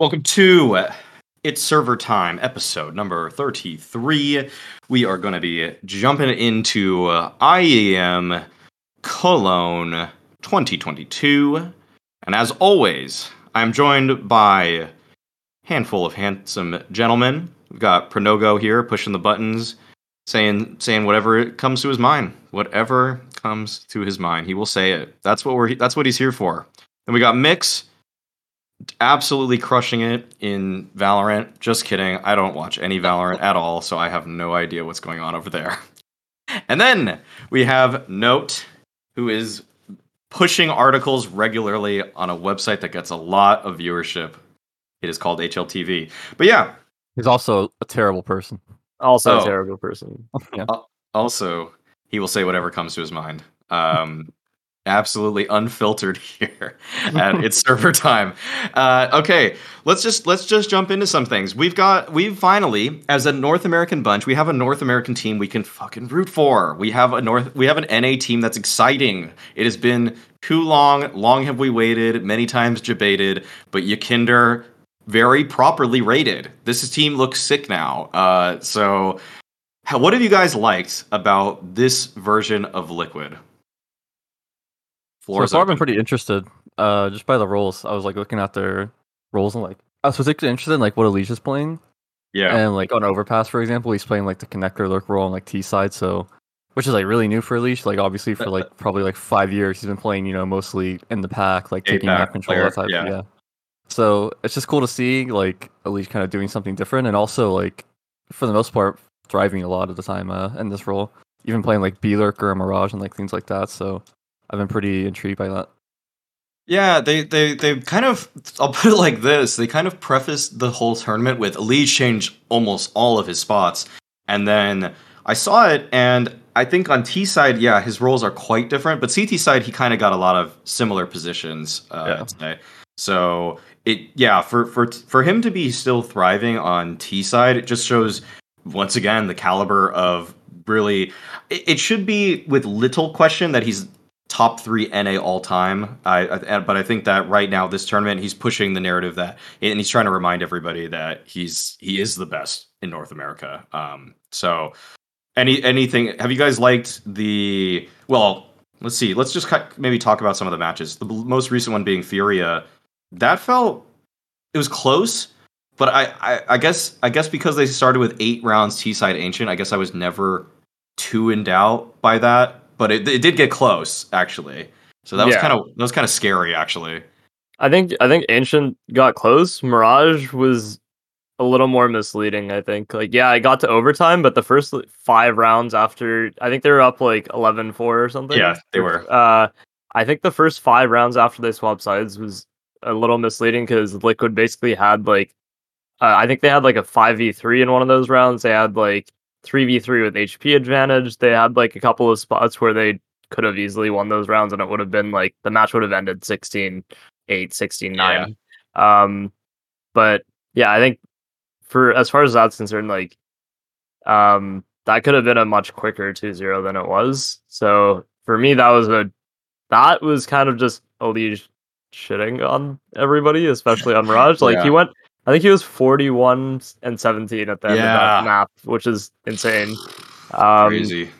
Welcome to It's Server Time, episode number 33. We are going to be jumping into uh, IEM Cologne 2022. And as always, I'm joined by a handful of handsome gentlemen. We've got Pronogo here pushing the buttons, saying saying whatever comes to his mind. Whatever comes to his mind, he will say it. That's what we're that's what he's here for. Then we got Mix absolutely crushing it in Valorant. Just kidding. I don't watch any Valorant at all, so I have no idea what's going on over there. And then we have Note, who is pushing articles regularly on a website that gets a lot of viewership. It is called HLTV. But yeah, He's also a terrible person. Also Oh. a terrible person. also he will say whatever comes to his mind. Um, absolutely unfiltered here at it's server time. Uh, okay, let's just let's just jump into some things. We've got we've finally, as a North American bunch, we have a North American team we can fucking root for. We have a North we have an NA team that's exciting. It has been too long. Long have we waited. Many times debated, but Yekindar very properly rated. This team looks sick now. Uh, so what have you guys liked about this version of Liquid? So Floor far, I've been pretty interested. Uh, just by the roles, I was like looking at their roles and like I was particularly interested in like what Elige's playing. yeah, And like on Overpass, for example, he's playing like the connector lurk role on like T side, so which is like really new for Elige. Like obviously for like probably like five years, he's been playing you know mostly in the pack, like taking map control player, that type. yeah. Yeah. So it's just cool to see like Elige kind of doing something different, and also like for the most part thriving a lot of the time uh, in this role, even playing like B lurker and Mirage and like things like that. So I've been pretty intrigued by that. yeah. They they they kind of I'll put it like this. They kind of prefaced the whole tournament with Lee changed almost all of his spots, and then I saw it, and I think on T side, yeah, his roles are quite different, but CT side, he kind of got a lot of similar positions uh, Yeah. today. So it yeah for for for him to be still thriving on T side, it just shows once again the caliber of really. It should be with little question that he's top three NA all time. I, I but I think that right now this tournament he's pushing the narrative that and he's trying to remind everybody that he's he is the best in North America. Um, so any anything have you guys liked the well? Let's see. Let's just maybe talk about some of the matches. The most recent one being Furia. That felt it was close, but I, I I guess I guess because they started with eight rounds T side ancient. I guess I was never too in doubt by that, but it, it did get close actually. So that was Yeah. kind of that was kind of scary actually. I think I think Ancient got close. Mirage was a little more misleading, I think. Like yeah, I got to overtime, but the first like, five rounds after I think they were up like 11-4 or something. Yeah, they were. Uh I think the first five rounds after they swapped sides was a little misleading because Liquid basically had like uh, I think they had like a 5v3 in one of those rounds. They had like 3v3 with HP advantage. They had like a couple of spots where they could have easily won those rounds and it would have been like the match would have ended 16 8 16 9 um but yeah i think for as far as that's concerned like um that could have been a much quicker 2-0 than it was so for me that was a that was kind of just a Elige shitting on everybody especially on mirage like Yeah. he went i think he was 41 and 17 at the end of that map which is insane um Crazy.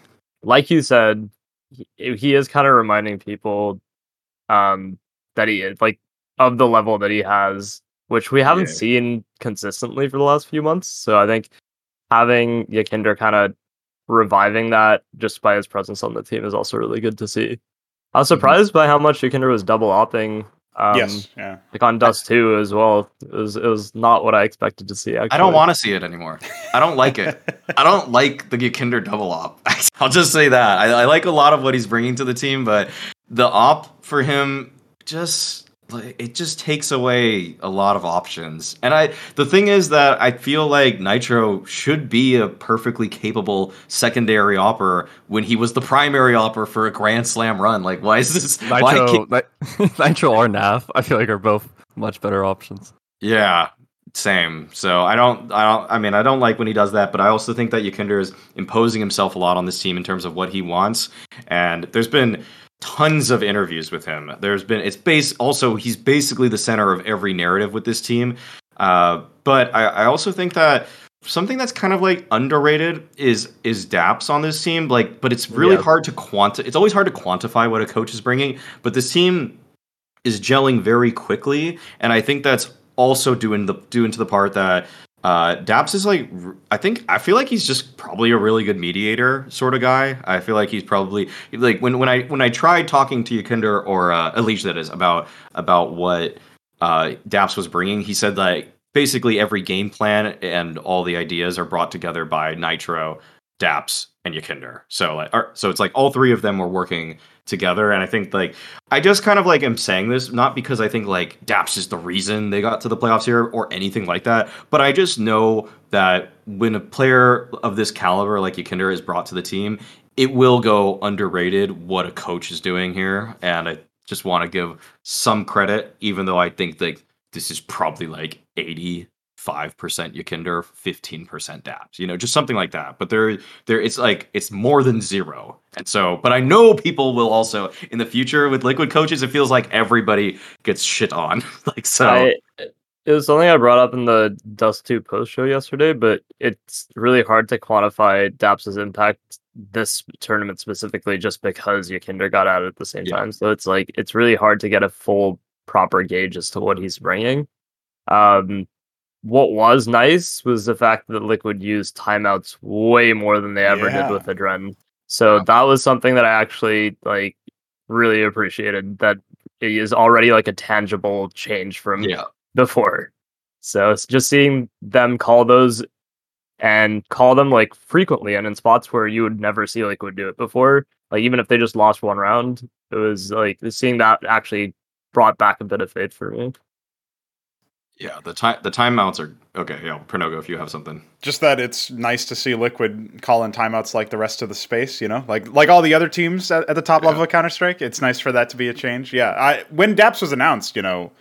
like you said, he, he is kind of reminding people um that he is like of the level that he has, which we haven't Yeah. seen consistently for the last few months. So I think having Yekindar kind of reviving that just by his presence on the team is also really good to see. I was surprised by how much Yekindar was double opping. Um, yes, yeah. like on Dust 2 as well. It was it was not what I expected to see. Actually, I don't want to see it anymore. I don't like it. I don't like the Kinder double op. I'll just say that. I, I like a lot of what he's bringing to the team, but the op for him just like it just takes away a lot of options. And I the thing is that I feel like Nitro should be a perfectly capable secondary opper when he was the primary opper for a Grand Slam run. Like why is this why Nitro, can't- Nitro or Naf, I feel like are both much better options. Yeah, same. So I don't, I don't, I mean, I don't like when he does that, but I also think that Yekindar is imposing himself a lot on this team in terms of what he wants. And there's been tons of interviews with him. There's been, it's base also, he's basically the center of every narrative with this team. Uh, but I, I also think that something that's kind of like underrated is is Daps on this team. Like, but it's really Yeah. hard to quanti. It's always hard to quantify what a coach is bringing. But this team is gelling very quickly, and I think that's also doing the doing to the part that uh, Daps is like. I think I feel like he's just probably a really good mediator sort of guy. I feel like he's probably like when when I when I tried talking to Yekindar or uh, Elige that is about about what uh, Daps was bringing, he said like basically every game plan and all the ideas are brought together by Nitro, Daps, and Yekindar. So like, or, so it's like all three of them were working together, and I think like I just kind of like am saying this not because I think like Daps is the reason they got to the playoffs here or anything like that, but I just know that when a player of this caliber like Yekindar is brought to the team, it will go underrated what a coach is doing here, and I just want to give some credit, even though I think like this is probably like eighty five percent Yekindar, fifteen percent Daps, you know, just something like that. But there, there, it's like it's more than zero, and so, but I know people will also in the future with Liquid coaches. It feels like everybody gets shit on, like so. I, it was something I brought up in the Dust 2 post show yesterday, but it's really hard to quantify Daps's impact this tournament specifically just because Yekindar got out at the same Yeah. time. So it's like it's really hard to get a full proper gauge as to what he's bringing. Um what was nice was the fact that Liquid used timeouts way more than they ever Yeah. did with Adren. So that was something that I actually like really appreciated that it is already like a tangible change from yeah, before. So just seeing them call those and call them like frequently and in spots where you would never see Liquid do it before. Like even if they just lost one round, it was like seeing that actually brought back a bit of faith for me. Yeah. The time, the timeouts are okay. Yeah, Pernogo, if you have something. just that it's nice to see Liquid call in timeouts like the rest of the space, you know, like like all the other teams at, at the top Yeah. level of Counter Strike. It's nice for that to be a change. Yeah, I when Daps was announced, you know,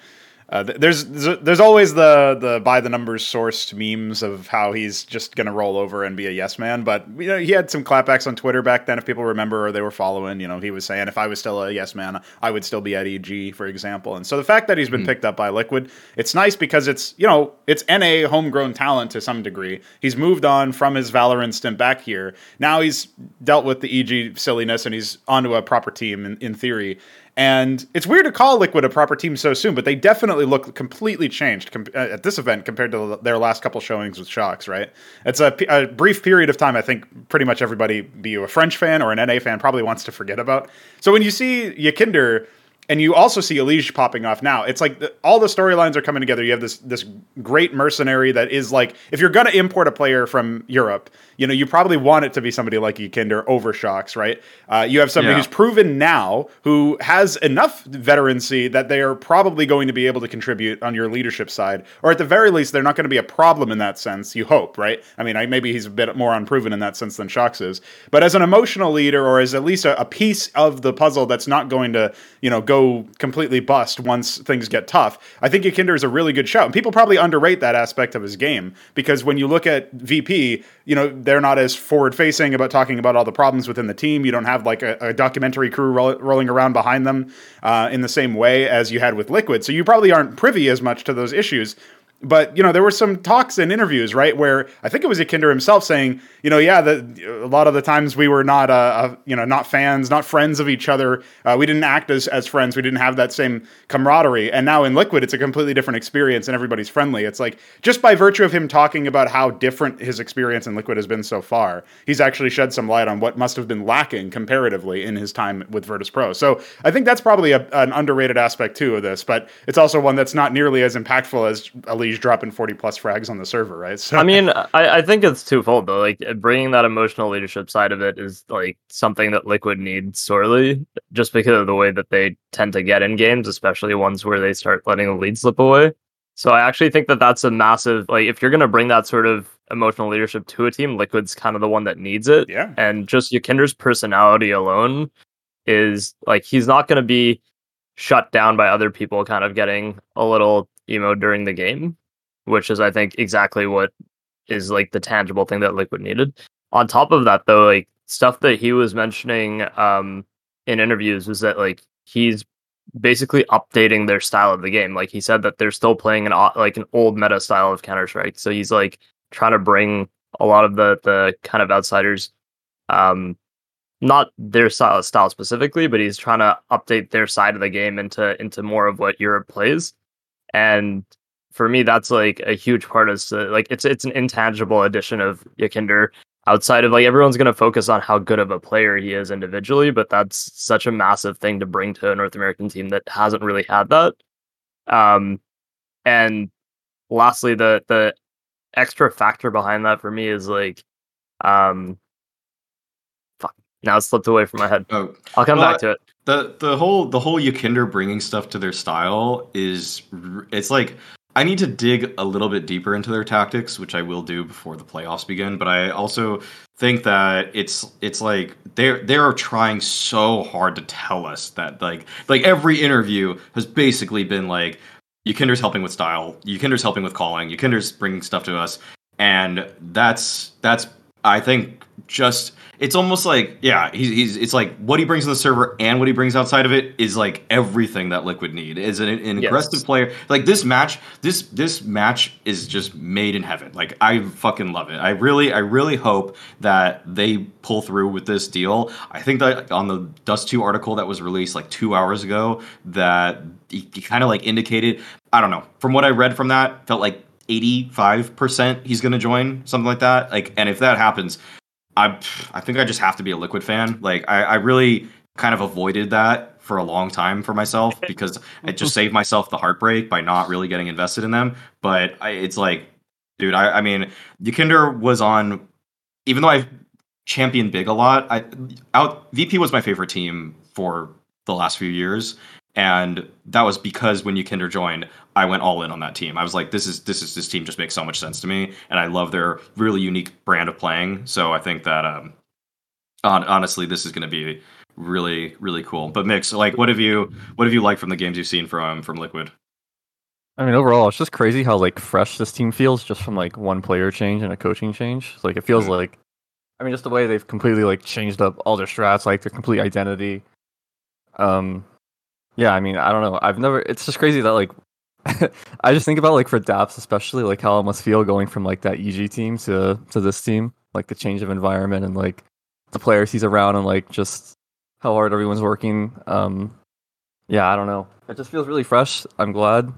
uh, there's there's always the the by the numbers sourced memes of how he's just gonna roll over and be a yes man. But you know, he had some clapbacks on Twitter back then. If people remember or they were following, you know, he was saying if I was still a yes man, I would still be at EG, for example. And so the fact that he's been picked up by Liquid, it's nice because it's you know it's NA homegrown talent to some degree. He's moved on from his Valorant stint back here. Now he's dealt with the EG silliness and he's onto a proper team in, in theory. And it's weird to call Liquid a proper team so soon, but they definitely look completely changed com- uh, at this event compared to their last couple showings with shox, right? It's a, p- a brief period of time I think pretty much everybody, be you a French fan or an NA fan, probably wants to forget about. So when you see Yekindar and you also see Elige popping off now. It's like the, all the storylines are coming together. You have this this great mercenary that is like if you're gonna import a player from Europe, you know you probably want it to be somebody like Yekindar over shox, right? Uh, you have somebody Yeah. who's proven now who has enough veterancy that they are probably going to be able to contribute on your leadership side, or at the very least they're not going to be a problem in that sense. You hope, right? I mean, I, maybe he's a bit more unproven in that sense than shox is, but as an emotional leader or as at least a, a piece of the puzzle that's not going to you know go completely bust once things get tough. I think Yekindar is a really good shout, and people probably underrate that aspect of his game because when you look at VP, you know they're not as forward facing about talking about all the problems within the team. You don't have like a, a documentary crew roll, rolling around behind them uh, in the same way as you had with Liquid, so you probably aren't privy as much to those issues. But you know, there were some talks and interviews, right, where I think it was Akinder himself saying, you know, yeah, the, a lot of the times we were not, uh, uh, you know, not fans, not friends of each other. Uh, we didn't act as as friends. We didn't have that same camaraderie. And now in Liquid, it's a completely different experience, and everybody's friendly. It's like just by virtue of him talking about how different his experience in Liquid has been so far, he's actually shed some light on what must have been lacking comparatively in his time with Virtus Pro. So I think that's probably a, an underrated aspect too of this, but it's also one that's not nearly as impactful as Elige dropping 40 plus frags on the server, right? So I mean, I, I think it's twofold though. Like bringing that emotional leadership side of it is like something that Liquid needs sorely, just because of the way that they tend to get in games, especially ones where they start letting the lead slip away. So I actually think that that's a massive like if you're gonna bring that sort of emotional leadership to a team, Liquid's kind of the one that needs it. yeah. and just Yekindar's personality alone is like he's not going to be shut down by other people kind of getting a little emo during the game, which is I think exactly what is like the tangible thing that Liquid needed. On top of that though, like stuff that he was mentioning um in interviews was that like he's basically updating their style of the game. Like he said that they're still playing an like an old meta style of Counter Strike. So he's like trying to bring a lot of the the kind of outsiders, um, not their style style specifically, but he's trying to update their side of the game into into more of what Europe plays. And for me, that's like a huge part of the, like it's it's an intangible addition of Yekindar outside of like everyone's going to focus on how good of a player he is individually, but that's such a massive thing to bring to a North American team that hasn't really had that. Um, and lastly, the the extra factor behind that for me is like, um, fuck, now it's slipped away from my head. Oh, I'll come Well, back to it. the the whole the whole Yekindar bringing stuff to their style is it's like I need to dig a little bit deeper into their tactics, which I will do before the playoffs begin. But I also think that it's it's like they're they're trying so hard to tell us that like like every interview has basically been like Yekindar's helping with style, Yekindar's helping with calling, Yekindar's bringing stuff to us, and that's that's I think just it's almost like yeah he's, he's it's like what he brings in the server and what he brings outside of it is like everything that liquid need. Is an, an Yes. aggressive player? Like this match this this match is just made in heaven. Like i fucking love it. I really i really hope that they pull through with this deal. I think that on the dust 2 article that was released like two hours ago that he, he kind of like indicated i don't know from what i read from that felt like 85% he's going to join something like that. Like and if that happens I I think I just have to be a Liquid fan. Like I, I really kind of avoided that for a long time for myself because I just saved myself the heartbreak by not really getting invested in them. But I, it's like, dude, I, I mean, Yekindar was on, even though I've championed Big a lot. I out VP was my favorite team for the last few years, and that was because when Yekindar joined, I went all in on that team. I was like, this is this is this team just makes so much sense to me, and I love their really unique brand of playing. So I think that um, on, honestly, this is going to be really really cool. But mix, like, what have you what have you liked from the games you've seen from from Liquid? I mean, overall, it's just crazy how like fresh this team feels just from like one player change and a coaching change. Like it feels Mhm. like, I mean, just the way they've completely like changed up all their strats, like their complete identity. Um, yeah, I mean, I don't know. I've never. It's just crazy that like, I just think about like for Daps especially, like how it must feel going from like that EG team to to this team, like the change of environment and like the players he's around and like just how hard everyone's working. Um, yeah, I don't know. It just feels really fresh. I'm glad.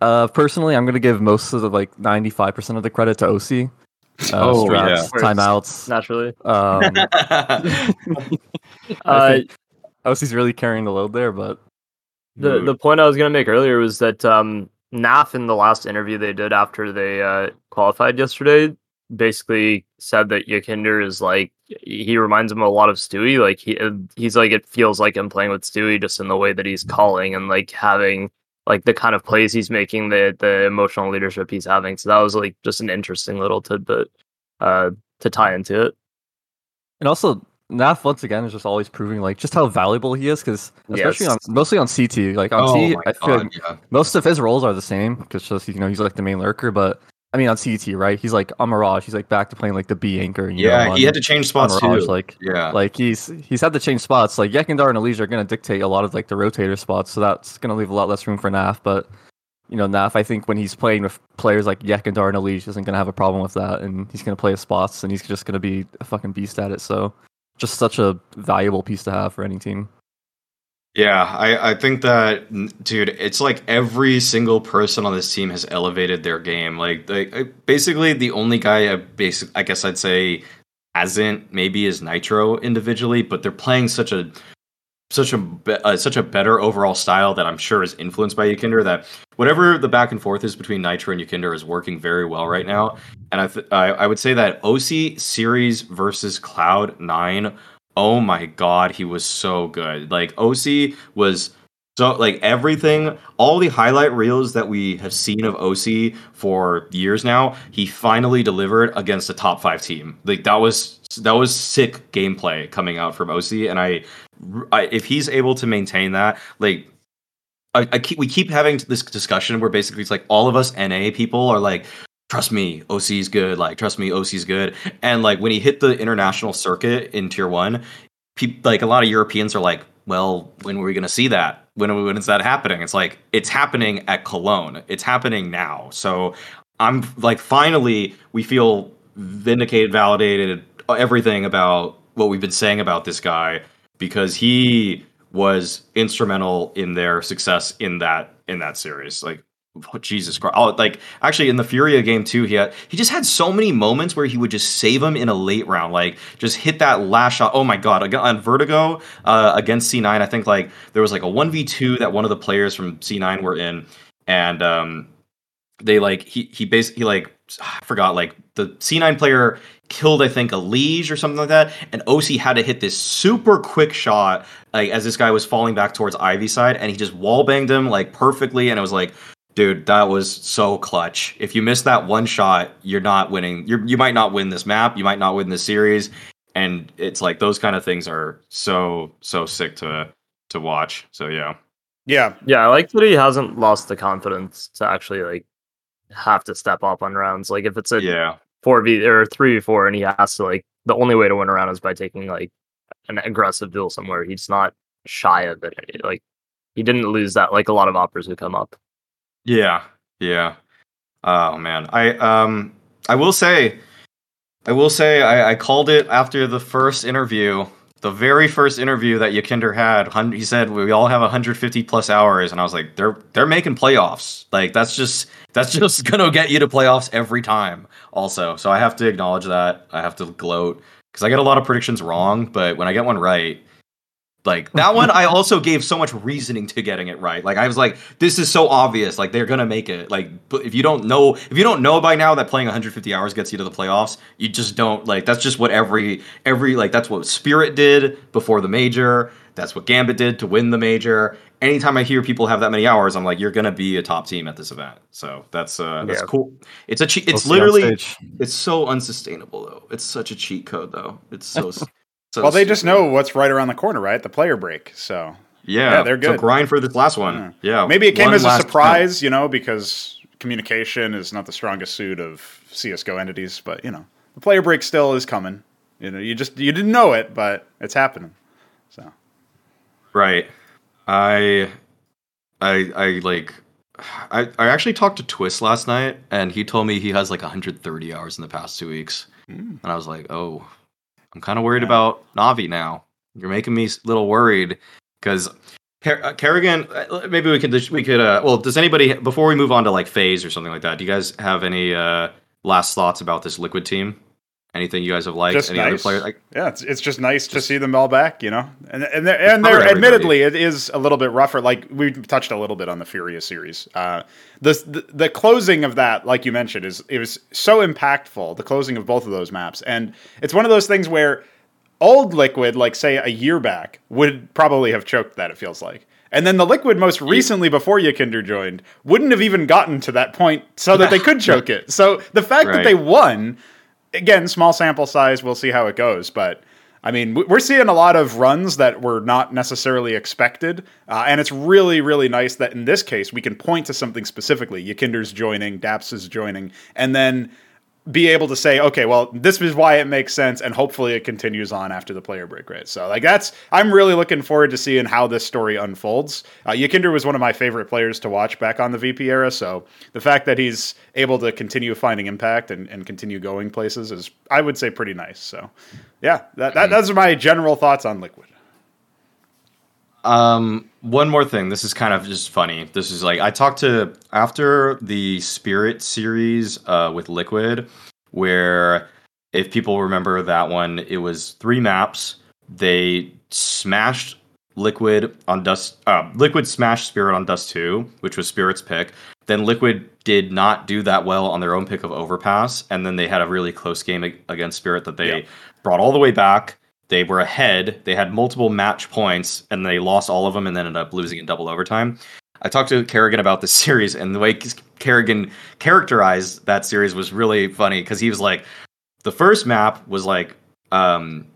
Uh, personally, I'm gonna give most of the like 95% of the credit to oSee. Uh, Oh, strats, yeah. timeouts. Naturally, Um, I uh, oSee's really carrying the load there, but the the point I was gonna make earlier was that um, NAF in the last interview they did after they uh, qualified yesterday basically said that Yekindar is like he reminds him a lot of Stewie. Like he uh, he's like it feels like I'm playing with Stewie just in the way that he's calling and like having like the kind of plays he's making, the the emotional leadership he's having. So that was like just an interesting little tidbit uh, to tie into it. and also Naf once again is just always proving like just how valuable he is because especially Yes. on mostly on CT. Like on oh my I feel god, like yeah. most of his roles are the same because just you know he's like the main lurker, but. I mean, on CT, right? He's like on Mirage. He's like back to playing like the B anchor. You Yeah, know, he had to change spots Mirage, too. Like, yeah, like he's he's had to change spots. Like Yekindar and Elise are going to dictate a lot of like the rotator spots, so that's going to leave a lot less room for Naf. But you know, Naf, I think when he's playing with players like Yekindar and Elise, isn't going to have a problem with that, and he's going to play his spots, and he's just going to be a fucking beast at it. So, just such a valuable piece to have for any team. Yeah, I, I think that, dude, it's like every single person on this team has elevated their game. Like, I- basically, the only guy I basic, I guess I'd say hasn't maybe is Nitro individually, but they're playing such a such a be- uh, such a better overall style that I'm sure is influenced by Yekindar. That whatever the back and forth is between Nitro and Yekindar is working very well right now. And I th- I, I would say that oSee series versus Cloud Nine oh my god, he was so good. Like oSee was so like everything, all the highlight reels that we have seen of oSee for years now, he finally delivered against a top five team. Like that was that was sick gameplay coming out from oSee, and I, I if he's able to maintain that, like. I, I keep we keep having this discussion where basically it's like all of us NA people are like, trust me, oSee's good. Like, trust me, oSee's good. And like when he hit the international circuit in tier one, peop like a lot of Europeans are like, well, when were we going to see that? when when is that happening? It's like it's happening at Cologne. It's happening now. So I'm like finally we feel vindicated, validated, everything about what we've been saying about this guy because he was instrumental in their success in that in that series. Like oh, Jesus Christ! Oh, like actually in the Furia game too, he had he just had so many moments where he would just save him in a late round, like just hit that last shot. Oh my God! On Vertigo uh, against C9, I think like there was like a one v two that one of the players from C9 were in, and um, they like he he basically like I forgot like the C9 player killed I think a liege or something like that, and oSee had to hit this super quick shot like as this guy was falling back towards Ivy side, and he just wall banged him like perfectly, and it was like. Dude, that was so clutch. If you miss that one shot, you're not winning. You you might not win this map. You might not win this series, and it's like those kind of things are so so sick to to watch. So yeah, Yeah, Yeah, I like that he hasn't lost the confidence to actually like have to step up on rounds. Like if it's a yeah, four v or three v four, and he has to like the only way to win a round is by taking like an aggressive duel somewhere. He's not shy of it. Like he didn't lose that like a lot of operas who come up. Yeah, yeah. Oh man, I um, I will say, I will say, I, I called it after the first interview, the very first interview that Yekindar had. He said we all have 150 plus hours, and I was like, they're they're making playoffs. Like that's just that's just gonna get you to playoffs every time. Also, so I have to acknowledge that. I have to gloat because I get a lot of predictions wrong, but when I get one right. Like that one, I also gave so much reasoning to getting it right. Like I was like, this is so obvious. Like they're gonna make it. Like, if you don't know, if you don't know by now that playing 150 hours gets you to the playoffs, you just don't. Like that's just what every every like that's what Spirit did before the major. That's what Gambit did to win the major. Anytime I hear people have that many hours, I'm like, you're gonna be a top team at this event. So that's uh that's Yeah. cool. It's a cheat. We'll It's literally it's so unsustainable though. It's such a cheat code though. It's so. so well, they just know what's right around the corner, right? The player break. So Yeah, Yeah, they're So good. grind for this last one. Yeah, maybe it came one as a surprise, you know, because communication is not the strongest suit of CS:GO entities. But you know, the player break still is coming. You know, you just you didn't know it, but it's happening. So Right. I I I like I I actually talked to Twist last night and he told me he has like 130 hours in the past 2 weeks. Mm. And I was like, "Oh, I'm kind of worried Yeah. about Navi now. You're making me a little worried cuz uh, karrigan, uh, maybe we could we could uh well, does anybody before we move on to like FaZe or something like that, do you guys have any uh last thoughts about this liquid team? Anything you guys have liked? Just Any other players? Like, yeah, it's, it's just nice to see them all back. You know, and and they're, and they're admittedly it is a little bit rougher. Like we touched a little bit on the Furious series. Uh, the, the the closing of that, like you mentioned, is it was so impactful. The closing of both of those maps, and it's one of those things where old liquid like say a year back would probably have choked that it feels like and then the liquid most recently before Yekindar joined wouldn't have even gotten to that point so that they could choke it so the fact that they won again small sample size we'll see how it goes but I mean, we're seeing a lot of runs that were not necessarily expected, uh, and it's really, really nice that in this case we can point to something specifically. Yekindar's joining, Daps is joining, and then be able to say, okay, well, this is why it makes sense, and hopefully it continues on after the player break, right? So, like, that's I'm really looking forward to seeing how this story unfolds. Uh, Yekindar was one of my favorite players to watch back on the VP era, so the fact that he's able to continue finding impact and, and continue going places is, I would say, pretty nice. So, yeah, that, that those are my general thoughts on Liquid. Um, one more thing. This is kind of just funny. This is like I talked to after the Spirit series uh, with Liquid, where if people remember that one, it was three maps. They smashed Liquid on Dust. Uh, Liquid smashed Spirit on Dust Two, which was Spirit's pick. Then Liquid did not do that well on their own pick of Overpass, and then they had a really close game against Spirit that they Yeah. brought all the way back. They were ahead. They had multiple match points, and they lost all of them, and then ended up losing in double overtime. I talked to karrigan about this series, and the way karrigan characterized that series was really funny because he was like, the first map was like, um,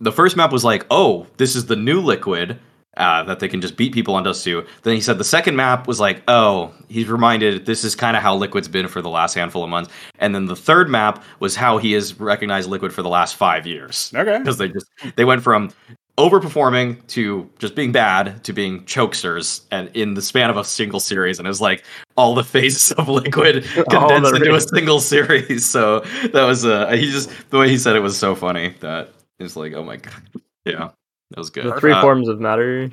the first map was like, oh, this is the new liquid uh, that they can just beat people on Dust 2. Then he said the second map was like, oh, he's reminded this is kind of how Liquid's been for the last handful of months. And then the third map was how he has recognized Liquid for the last five years Okay. because they just they went from overperforming to just being bad to being chokesters and in the span of a single series and it was like all the phases of liquid condensed into a single series so that was uh he just the way he said it was so funny that it's like oh my god yeah that was good. The three uh, forms of matter.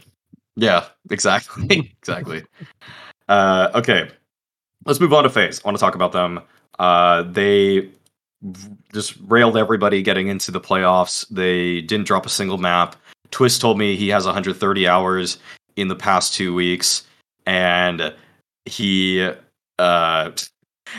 Yeah exactly exactly. Uh okay let's move on to FaZe. i want to talk about them. Uh they just railed everybody getting into the playoffs. They didn't drop a single map. Twist told me he has 130 hours in the past two weeks, and he uh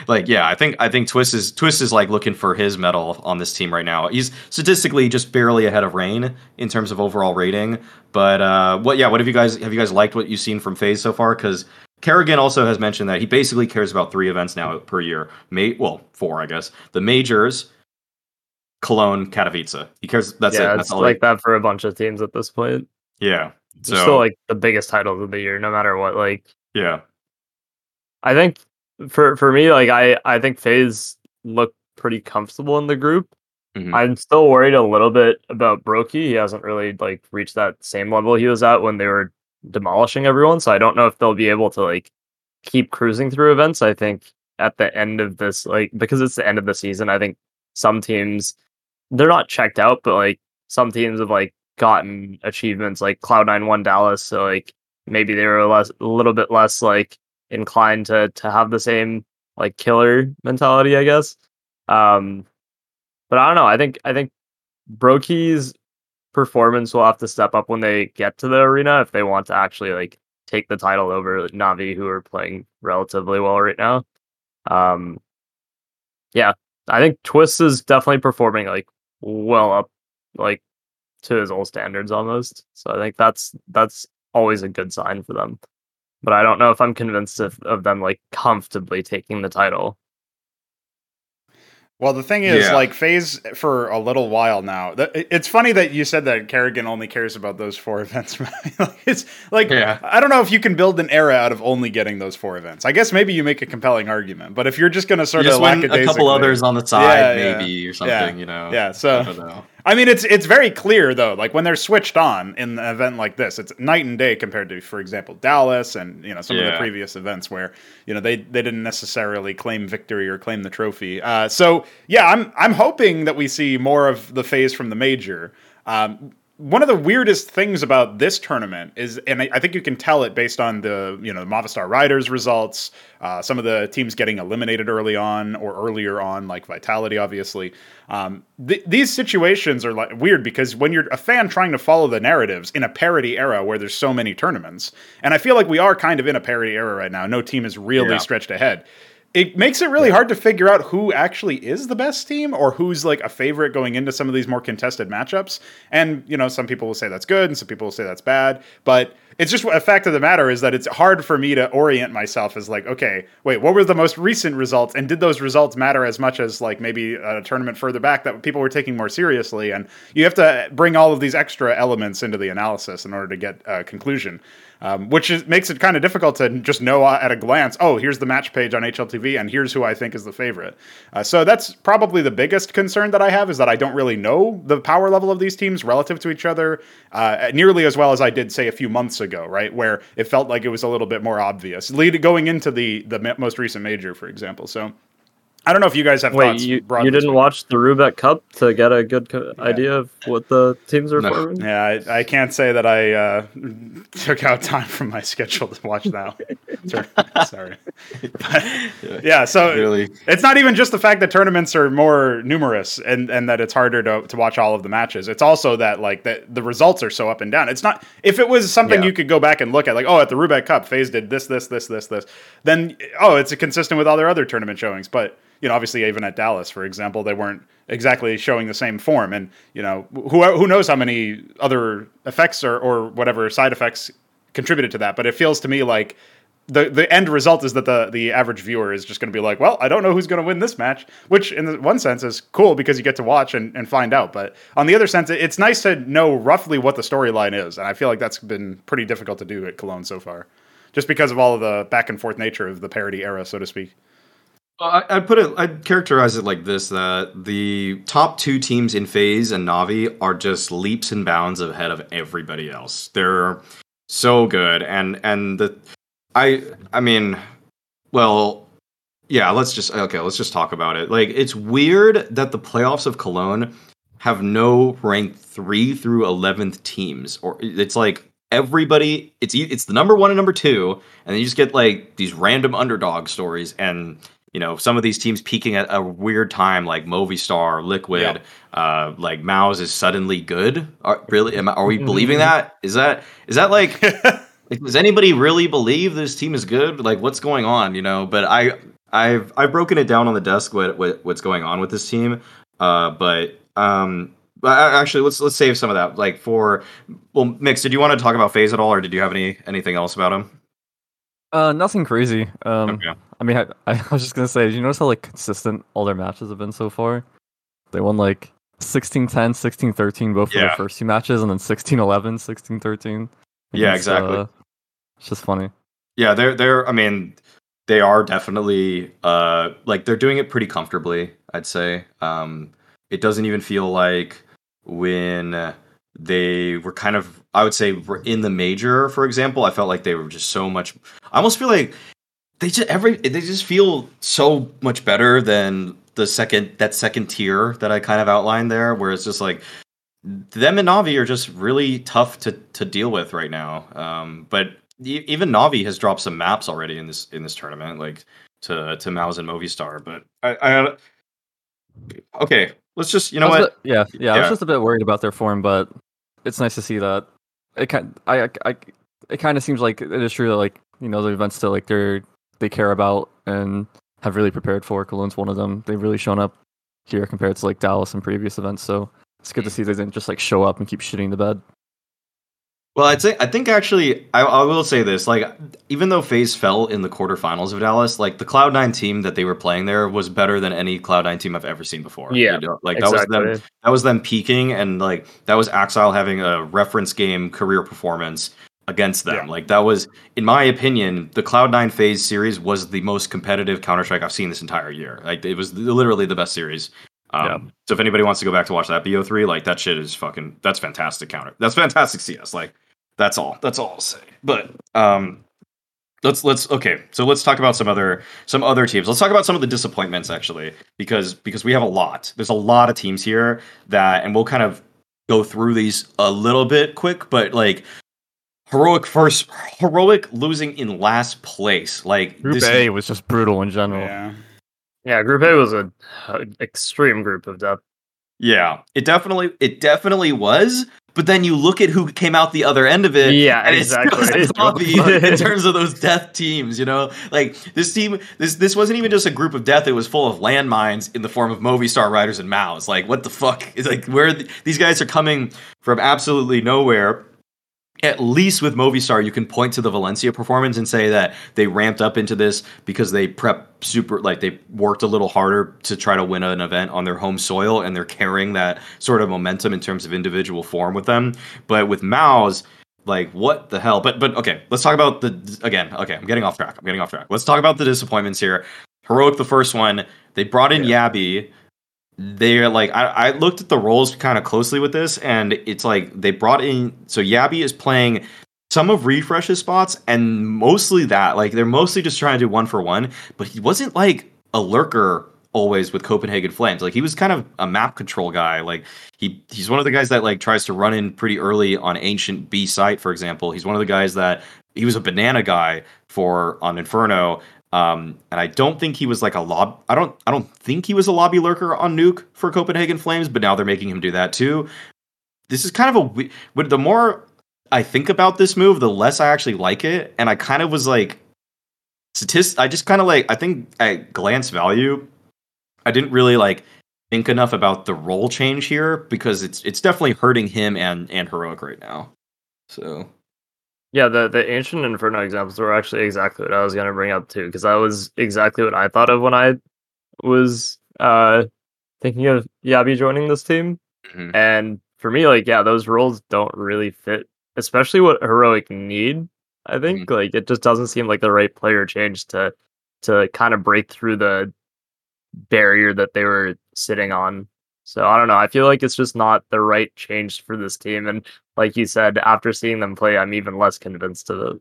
like yeah i think i think twist is twist is like looking for his medal on this team right now he's statistically just barely ahead of rain in terms of overall rating but uh what yeah what have you guys have you guys liked what you've seen from FaZe so far because karrigan also has mentioned that he basically cares about three events now per year May, well four i guess the majors Cologne, Katowice. He cares. That's yeah, it. That's it's like he... that for a bunch of teams at this point. Yeah, so it's still like the biggest titles of the year, no matter what. Like, yeah, I think for for me, like I I think FaZe look pretty comfortable in the group. Mm-hmm. I'm still worried a little bit about broky. He hasn't really like reached that same level he was at when they were demolishing everyone. So I don't know if they'll be able to like keep cruising through events. I think at the end of this, like because it's the end of the season, I think some teams they're not checked out, but like some teams have like gotten achievements like Cloud9 won Dallas, so like maybe they were less a little bit less like inclined to to have the same like killer mentality, I guess. Um but I don't know. I think I think broky's performance will have to step up when they get to the arena if they want to actually like take the title over Navi, who are playing relatively well right now. Um, yeah, I think Twist is definitely performing like well up like to his old standards almost. So I think that's that's always a good sign for them. But I don't know if I'm convinced of, of them like comfortably taking the title. Well, the thing is, yeah. like FaZe for a little while now. It's funny that you said that karrigan only cares about those four events. it's like yeah. I don't know if you can build an era out of only getting those four events. I guess maybe you make a compelling argument, but if you're just going to sort you of win a couple others on the side, yeah, maybe or something, you know. Yeah. So I mean, it's it's very clear though. Like when they're switched on in an event like this, it's night and day compared to, for example, Dallas and you know some yeah. of the previous events where you know they they didn't necessarily claim victory or claim the trophy. Uh, so yeah, I'm I'm hoping that we see more of the FaZe from the major. Um, one of the weirdest things about this tournament is, and I, I, think you can tell it based on the you know the Movistar Riders results, uh, some of the teams getting eliminated early on or earlier on, like Vitality, obviously. Um, th- these situations are like weird because when you're a fan trying to follow the narratives in a parity era where there's so many tournaments, and I feel like we are kind of in a parity era right now. No team is really yeah. stretched ahead it makes it really hard to figure out who actually is the best team or who's like a favorite going into some of these more contested matchups. And, you know, some people will say that's good and some people will say that's bad. But it's just a fact of the matter is that it's hard for me to orient myself as like, okay, wait, what were the most recent results? And did those results matter as much as like maybe a tournament further back that people were taking more seriously? And you have to bring all of these extra elements into the analysis in order to get a conclusion um, which is, makes it kind of difficult to just know at a glance. Oh, here's the match page on HLTV, and here's who I think is the favorite. Uh, so that's probably the biggest concern that I have is that I don't really know the power level of these teams relative to each other uh, nearly as well as I did say a few months ago, right? Where it felt like it was a little bit more obvious, lead going into the the most recent major, for example. So I don't know if you guys have Wait, thoughts. You, you didn't watch the Roobet Cup to get a good co- yeah. idea of what the teams are no. forming? Yeah, I, I, can't say that I uh, took out time from my schedule to watch that. Sorry. But, yeah, so really. it's not even just the fact that tournaments are more numerous and, and that it's harder to, to watch all of the matches. It's also that like the, the results are so up and down. It's not if it was something yeah. you could go back and look at, like, oh, at the Roobet Cup, FaZe did this, this, this, this, this, then oh, it's consistent with all their other tournament showings. But you know, obviously even at Dallas, for example, they weren't exactly showing the same form. And you know, who who knows how many other effects or or whatever side effects contributed to that? But it feels to me like the the end result is that the the average viewer is just going to be like, well, I don't know who's going to win this match, which in one sense is cool because you get to watch and, and find out. But on the other sense, it's nice to know roughly what the storyline is, and I feel like that's been pretty difficult to do at Cologne so far, just because of all of the back and forth nature of the parity era, so to speak. Well, I, I'd put it. I'd characterize it like this: that the top two teams in FaZe and Navi are just leaps and bounds ahead of everybody else. They're so good, and and the I I mean, well, yeah. Let's just okay. Let's just talk about it. Like, it's weird that the playoffs of Cologne have no ranked three through eleventh teams, or it's like everybody. It's it's the number one and number two, and then you just get like these random underdog stories and you know some of these teams peaking at a weird time like movistar liquid uh like MOUZ is suddenly good. Are, really? Am, are we believing that? Is that is that like, like does anybody really believe this team is good? Like what's going on you know? But i i've i've broken it down on the desk what, what what's going on with this team. Uh but um but actually let's let's save some of that. Like for well mix did you want to talk about FaZe at all or did you have any anything else about him? Uh, nothing crazy. Um, okay I mean, I, I was just gonna say, did you notice how like consistent all their matches have been so far? They won like 16-10, 16-13 both for Yeah. their first two matches, and then 16-11, 16-13. Yeah, exactly. uh, it's just funny. Yeah, they're they're. I mean, they are definitely uh like they're doing it pretty comfortably. I'd say. Um, it doesn't even feel like when they were kind of. I would say were in the major, for example. I felt like they were just so much. I almost feel like they just every they just feel so much better than the second that second tier that I kind of outlined there, where it's just like them and Navi are just really tough to to deal with right now. Um, but even Navi has dropped some maps already in this in this tournament, like to to MOUZ and Movistar. But I, I okay, let's just you know what? bit- yeah, yeah, I was just a bit worried about their form, but it's nice to see that. It kind, I, I, I it kind of seems like it is true that like you know the events still like they're they care about and have really prepared for. Cologne's one of them. They've really shown up here compared to like Dallas and previous events. So it's good to mm. see they didn't just like show up and keep shitting the bed. Well, I'd say I think actually I, I will say this: like, even though FaZe fell in the quarterfinals of Dallas, like the Cloud Nine team that they were playing there was better than any Cloud Nine team I've ever seen before. Yeah, You know, like that was them that was them peaking and like that was Ax1Le having a reference game career performance against them. Yeah. Like that was, in my opinion, the Cloud Nine FaZe series was the most competitive Counter Strike I've seen this entire year. Like it was literally the best series. Um, Yeah. So if anybody wants to go back to watch that BO3, like that shit is fucking that's fantastic counter. That's fantastic CS. Like that's all. That's all I'll say. But um let's let's okay so let's talk about some other some other teams let's talk about some of the disappointments actually because because we have a lot there's a lot of teams here that and we'll kind of go through these a little bit quick but like heroic first heroic losing in last place like Group this A was just brutal in general. Yeah. Yeah, Group A was a, a extreme group of death. yeah it definitely it definitely was but then you look at who came out the other end of it Yeah, and exactly. just Navi in terms of those death teams, you know, like this team, this this wasn't even just a group of death; it was full of landmines in the form of Movistar riders and MOUZ. Like, what the fuck? It's like where th- these guys are coming from absolutely nowhere. At least with Movistar, you can point to the Valencia performance and say that they ramped up into this because they prep super, like they worked a little harder to try to win an event on their home soil, and they're carrying that sort of momentum in terms of individual form with them. But with MOUZ, like what the hell? But but okay let's talk about the again okay i'm getting off track i'm getting off track. Let's talk about the disappointments here. Heroic the first one they brought in jabbi they're like I, I looked at the roles kind of closely with this and it's like they brought in so jabbi is playing some of refrezh's spots and mostly that like they're mostly just trying to do one for one but he wasn't like a lurker always with copenhagen flames. Like he was kind of a map control guy. Like he he's one of the guys that like tries to run in pretty early on ancient b site for example. He's one of the guys that he was a banana guy for on inferno um and i don't think he was like a lob i don't i don't think he was a lobby lurker on nuke for copenhagen flames but now they're making him do that too. This is kind of a but the more i think about this move the less i actually like it. And i kind of was like statist i just kind of like i think at glance value i didn't really like think enough about the role change here because it's it's definitely hurting him and and heroic right now. So Yeah, the the ancient inferno examples were actually exactly what I was gonna bring up too, because that was exactly what I thought of when I was uh thinking of jabbi joining this team. Mhm. And for me, like, yeah, those roles don't really fit, especially what heroic need. I think like it just doesn't seem like the right player change to to kind of break through the barrier that they were sitting on. So I don't know. I feel like it's just not the right change for this team. And like you said, after seeing them play, I'm even less convinced of it.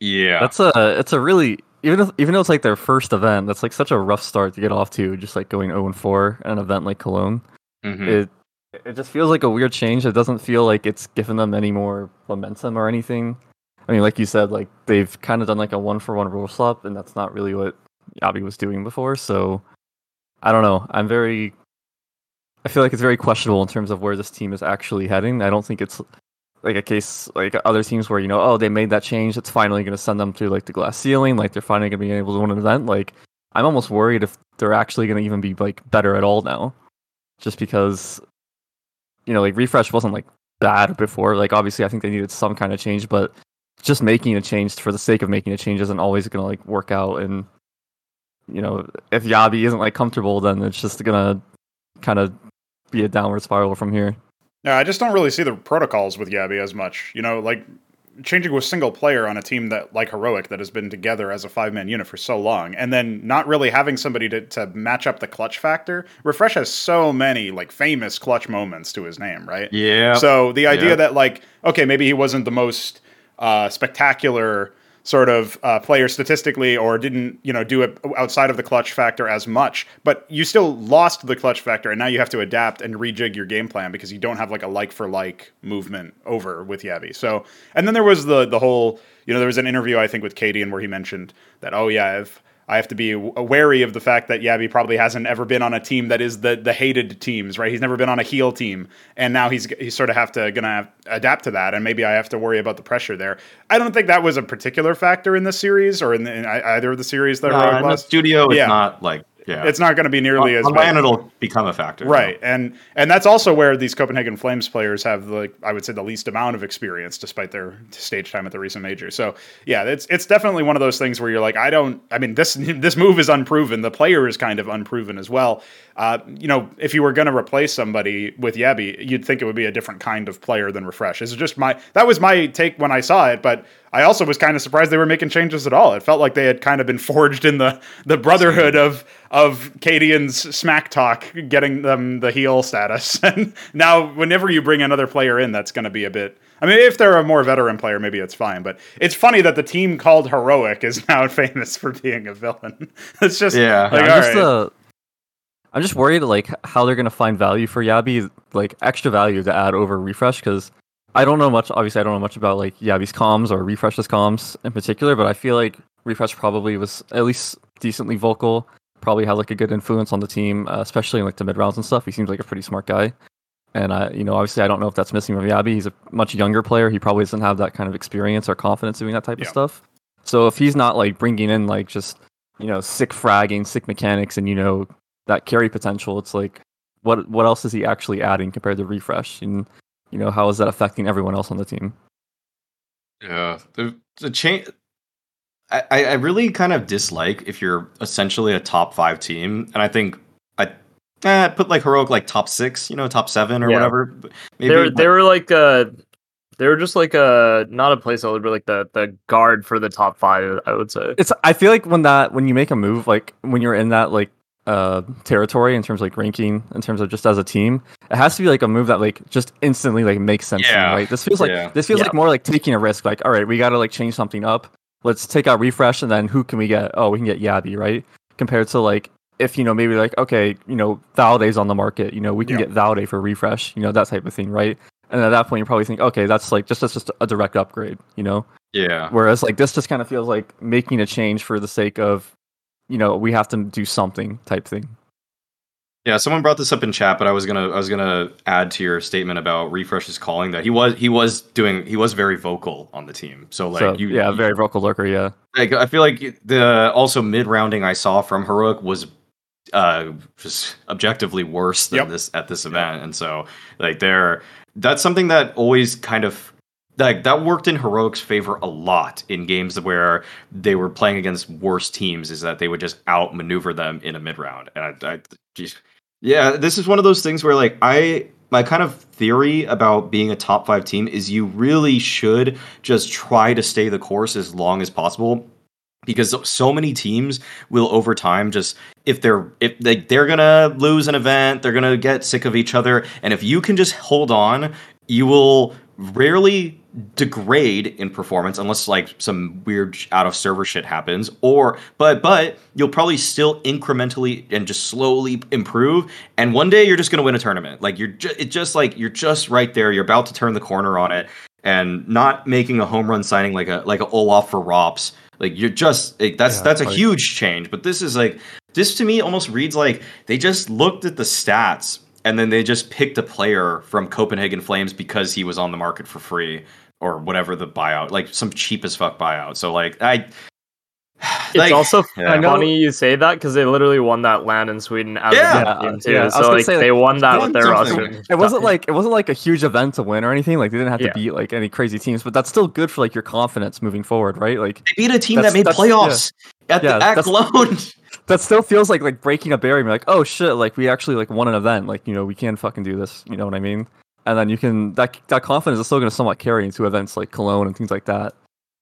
Yeah. That's a it's a really even if, even though it's like their first event, that's like such a rough start to get off to, just like going 0 and 4 at an event like Cologne. Mhm. It it just feels like a weird change. It doesn't feel like it's given them any more momentum or anything. I mean, like you said, like they've kind of done like a one for one rule swap, and that's not really what jabbi was doing before. So I don't know. I'm very I feel like it's very questionable in terms of where this team is actually heading. I don't think it's like a case like other teams where you know, oh, they made that change. It's finally going to send them to like the glass ceiling. Like they're finally going to be able to win an event. Like I'm almost worried if they're actually going to even be like better at all now, just because you know, like refrezh wasn't like bad before. Like obviously, I think they needed some kind of change, but just making a change for the sake of making a change isn't always going to like work out. And you know, if jabbi isn't like comfortable, then it's just gonna kind of be a downward spiral from here. No, I just don't really see the protocols with jabbi as much. You know, like changing to a single player on a team that like heroic that has been together as a five man unit for so long, and then not really having somebody to, to match up the clutch factor. refrezh has so many like famous clutch moments to his name, right? yeah. So the idea Yeah. that like okay, maybe he wasn't the most uh, spectacular sort of uh, player statistically, or didn't you know do it outside of the clutch factor as much, but you still lost the clutch factor, and now you have to adapt and rejig your game plan because you don't have like a like for like movement over with jabbi. So and then there was the the whole you know there was an interview I think with cadiaN where he mentioned that oh yeah if I have to be wary of the fact that jabbi probably hasn't ever been on a team that is the the hated teams, right? He's never been on a heel team, and now he's he's sort of have to gonna have, adapt to that, and maybe I have to worry about the pressure there. I don't think that was a particular factor in the series or in, the, in either of the series that Uh, Heroic in the studio, it's Yeah. not like yeah. It's not going to be nearly on, as on. LAN it'll become a factor. Right, and and that's also where these Copenhagen Flames players have like I would say the least amount of experience, despite their stage time at the recent major. So yeah, it's it's definitely one of those things where you're like, I don't. I mean, this this move is unproven. The player is kind of unproven as well. Uh, you know, if you were going to replace somebody with jabbi, you'd think it would be a different kind of player than refrezh. It's just my that was my take when I saw it, but I also was kind of surprised they were making changes at all. It felt like they had kind of been forged in the the brotherhood of of Cadian's smack talk, getting them the heel status. And now, whenever you bring another player in, that's going to be a bit. I mean, if they're a more veteran player, maybe it's fine. But it's funny that the team called Heroic is now famous for being a villain. it's just Yeah. like, I'm all just right. uh, I'm just worried like how they're gonna find value for jabbi, like extra value to add over refrezh because I don't know much. Obviously, I don't know much about like jabbi's comms or refrezh's comms in particular, but I feel like refrezh probably was at least decently vocal. Probably had like a good influence on the team, uh, especially in like the mid rounds and stuff. He seems like a pretty smart guy. And I, you know, obviously, I don't know if that's missing from jabbi. He's a much younger player. He probably doesn't have that kind of experience or confidence doing that type Yeah. of stuff. So if he's not like bringing in like just you know sick fragging, sick mechanics, and you know that carry potential, it's like what what else is he actually adding compared to refrezh? And you know how is that affecting everyone else on the team? Yeah, the the change. I, I really kind of dislike if you're essentially a top five team, and I think I eh, put like heroic like top six, you know, top seven or Yeah. whatever. Maybe they were they were like uh they were just like a not a placeholder, but like the the guard for the top five. I would say. It's I feel like when that when you make a move like when you're in that like uh territory in terms of like ranking in terms of just as a team it has to be like a move that like just instantly like makes sense to me, Yeah. right this feels like Yeah. this feels Yeah. like more like taking a risk like all right we got to like change something up let's take out refrezh and then who can we get oh we can get jabbi right compared to like if you know maybe like okay you know Valde's on the market you know we can Yeah. get Valde for refrezh you know that type of thing right and at that point you probably think okay that's like just that's just a direct upgrade you know yeah. Whereas like this just kind of feels like making a change for the sake of, you know, we have to do something type thing. Yeah, someone brought this up in chat, but I was gonna I was gonna add to your statement about refrezh's calling that he was he was doing he was very vocal on the team. So like so you yeah, you- very vocal lurker. Yeah, like I feel like the also mid rounding I saw from heroic was uh just objectively worse than Yep. this at this event, and so like they're that's something that always kind of like that worked in heroic's favor a lot in games where they were playing against worse teams is that they would just outmaneuver them in a mid round and I, I geez. yeah this is one of those things where like I my kind of theory about being a top five team is you really should just try to stay the course as long as possible because so many teams will over time just if they're if they, they're gonna lose an event they're gonna get sick of each other and if you can just hold on you will rarely degrade in performance unless like some weird out of server shit happens or but but you'll probably still incrementally and just slowly improve and one day you're just going to win a tournament. Like you're just it's just like you're just right there you're about to turn the corner on it and not making a home run signing like a like a Olaf for ropz. Like you're just like, that's Yeah, that's a like- huge change but this is like this to me almost reads like they just looked at the stats and then they just picked a player from Copenhagen Flames because he was on the market for free or whatever the buyout, like some cheap as fuck buyout. So like I, It's like, also yeah. Funny you say that because they literally won that land in Sweden as Yeah. a team too. Yeah, so gonna like say, they won that won with their something. roster. It wasn't like it wasn't like a huge event to win or anything. Like they didn't have Yeah. to beat like any crazy teams, but that's still good for like your confidence moving forward, right? Like they beat a team that made that's- playoffs at Yeah, the at that's- Cologne. that still feels like like breaking a barrier. You're like, oh shit, like we actually like won an event. Like you know we can fucking do this. You know what I mean? And then you can that that confidence is still going to somewhat carry into events like Cologne and things like that.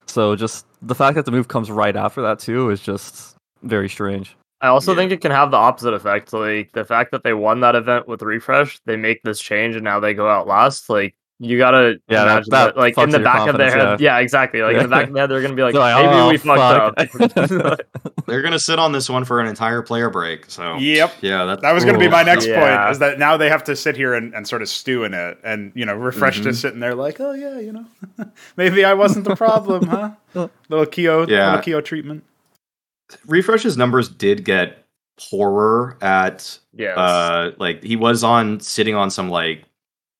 So just the fact that the move comes right after that too is just very strange. I also Yeah. think it can have the opposite effect. Like the fact that they won that event with refrezh, they make this change and now they go out last. Like you gotta Yeah, that- imagine that that, like in the back of their head. confidence, Yeah. exactly. Like in the back of their head, they're gonna be like, They're like, maybe "Oh, we fucked fuck." up. They're gonna sit on this one for an entire player break. So Yep. yeah, that, That was going to be my next Yeah. point. Is that now they have to sit here and, and sort of stew in it, and you know, refrezh Mhm. just sitting there like, oh yeah, you know, maybe I wasn't the problem, huh? little Keo, Yeah. little Keo treatment. refrezh's numbers did get poorer at yes. uh like he was on sitting on some like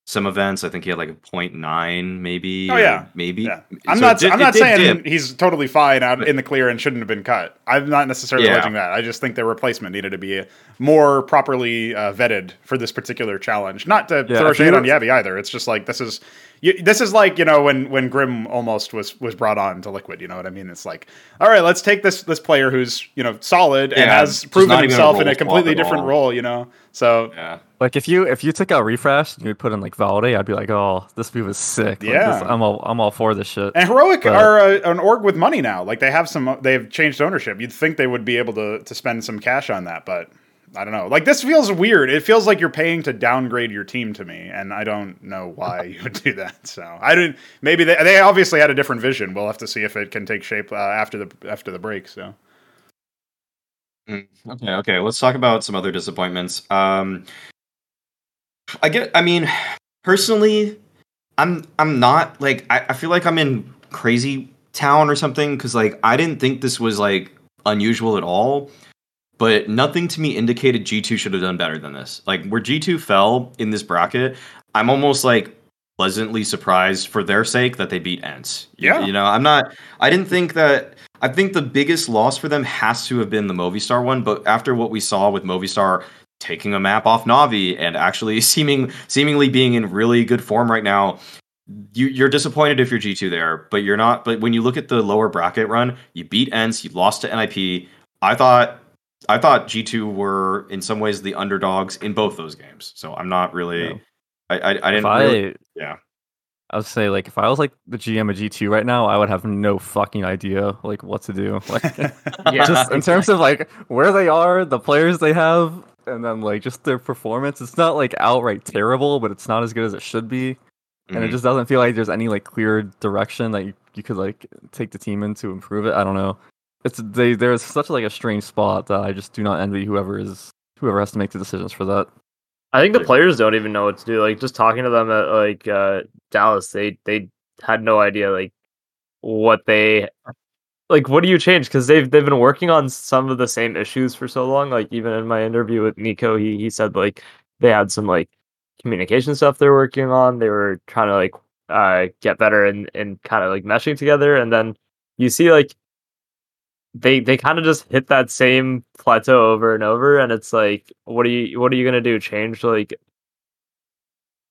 some events. I think he had like a point nine, maybe. Oh, yeah. maybe. Yeah, I'm So not. did- I'm not saying dip. he's totally fine out in the clear and shouldn't have been cut. I'm not necessarily Yeah. alleging that. I just think their replacement needed to be more properly uh, vetted for this particular challenge. Not to Yeah, throw shade on jabbi either. It's just like this is. You, this is like you know when when Grim almost was was brought on to Liquid. You know what I mean? It's like, all right, let's take this this player who's you know solid and has proven not a himself in a completely different all. role. You know, so Yeah. Like if you if you took out refrezh and you would put in like Valde, I'd be like, oh, this move is sick. Like, Yeah. this- I'm all I'm all for this shit. And Heroic But- are a, an org with money now. Like they have some, they've changed ownership. You'd think they would be able to to spend some cash on that, but I don't know. Like this feels weird. It feels like you're paying to downgrade your team to me, and I don't know why you would do that. So I didn't. Maybe they, they obviously had a different vision. We'll have to see if it can take shape uh, after the after the break. So Mm, Okay, okay. Let's talk about some other disappointments. Um, I get. I mean, personally, I'm I'm not like I, I feel like I'm in crazy town or something because like I didn't think this was like unusual at all. But nothing to me indicated G2 should have done better than this. Like where G2 fell in this bracket, I'm almost like pleasantly surprised for their sake that they beat ENCE. Yeah. You know, I'm not I didn't think that I think the biggest loss for them has to have been the Movistar one, but after what we saw with Movistar taking a map off Navi and actually seeming seemingly being in really good form right now, you, you're disappointed if you're G2 there, but you're not. But when you look at the lower bracket run, you beat ENCE, you lost to NIP. I thought I thought G2 were in some ways the underdogs in both those games. So I'm not really. Yeah. I, I I didn't. I, really, yeah. I would say like if I was like the GM of G2 right now, I would have no fucking idea like what to do. Like yeah, just in terms of like where they are, the players they have, and then like just their performance. It's not like outright terrible, but it's not as good as it should be. And it Mhm. just doesn't feel like there's any like clear direction that you, you could like take the team in to improve it. I don't know. It's they there's such like a strange spot that I just do not envy whoever is whoever has to make the decisions for that. I think the players don't even know what to do. Like just talking to them at like uh, Dallas, they they had no idea like what they like. What do you change? Because they've they've been working on some of the same issues for so long. Like even in my interview with NiKo, he he said like they had some like communication stuff they're working on. They were trying to like uh get better and and kind of like meshing together. And then you see like they they kind of just hit that same plateau over and over and it's like what are you what are you gonna do change like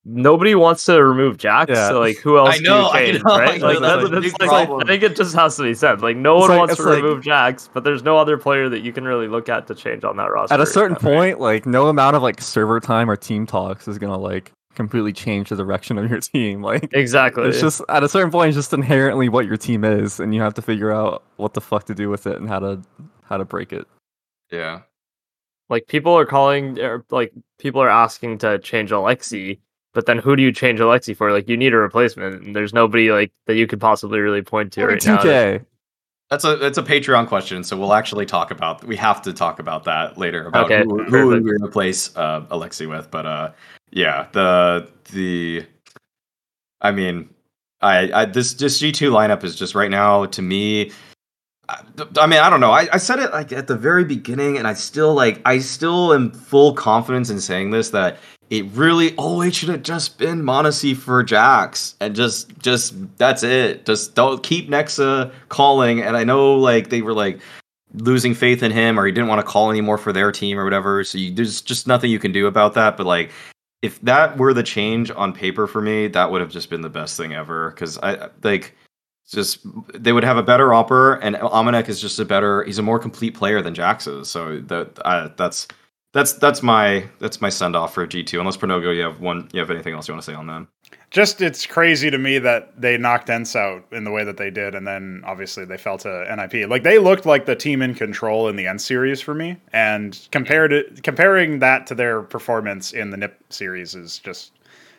nobody wants to remove JACKZ Yeah. so like who else I know, do I you change know, I right know, like that's that's, a like- I think it just has to be said like no It's one like- wants to like- remove JACKZ but there's no other player that you can really look at to change on that roster At a certain right now. point, like no amount of like server time or team talks is gonna like completely change the direction of your team. Like Exactly. it's just at a certain point, it's just inherently what your team is, and you have to figure out what the fuck to do with it and how to how to break it. Yeah. like people are calling er, like people are asking to change Alexi, but then who do you change Alexi for? Like you need a replacement, and there's nobody like that you could possibly really point to right now. 2K. That's a that's a Patreon question, so we'll actually talk about we have to talk about that later about Okay, who, who we replace uh, Alexi with. But uh, yeah, the the I mean, I, I this this G two lineup is just right now to me. I, I mean, I don't know. I, I said it like at the very beginning, and I still like I still am full confidence in saying this that it really it should have just been m0NESY for JACKZ, and just just that's it. Just don't keep Nexa calling. And I know like they were like losing faith in him, or he didn't want to call anymore for their team or whatever. So you, there's just nothing you can do about that. But like if that were the change on paper for me, that would have just been the best thing ever. Because I like just they would have a better AWPer, and Amanek is just a better. He's a more complete player than JACKZ is. So that uh, that's that's that's my that's my send off for G two. Unless Pronogo, you have one. You have anything else you want to say on them? Just it's crazy to me that they knocked ENCE out in the way that they did, and then obviously they fell to NIP. Like they looked like the team in control in the ENCE series for me, and compared comparing that to their performance in the NIP series is just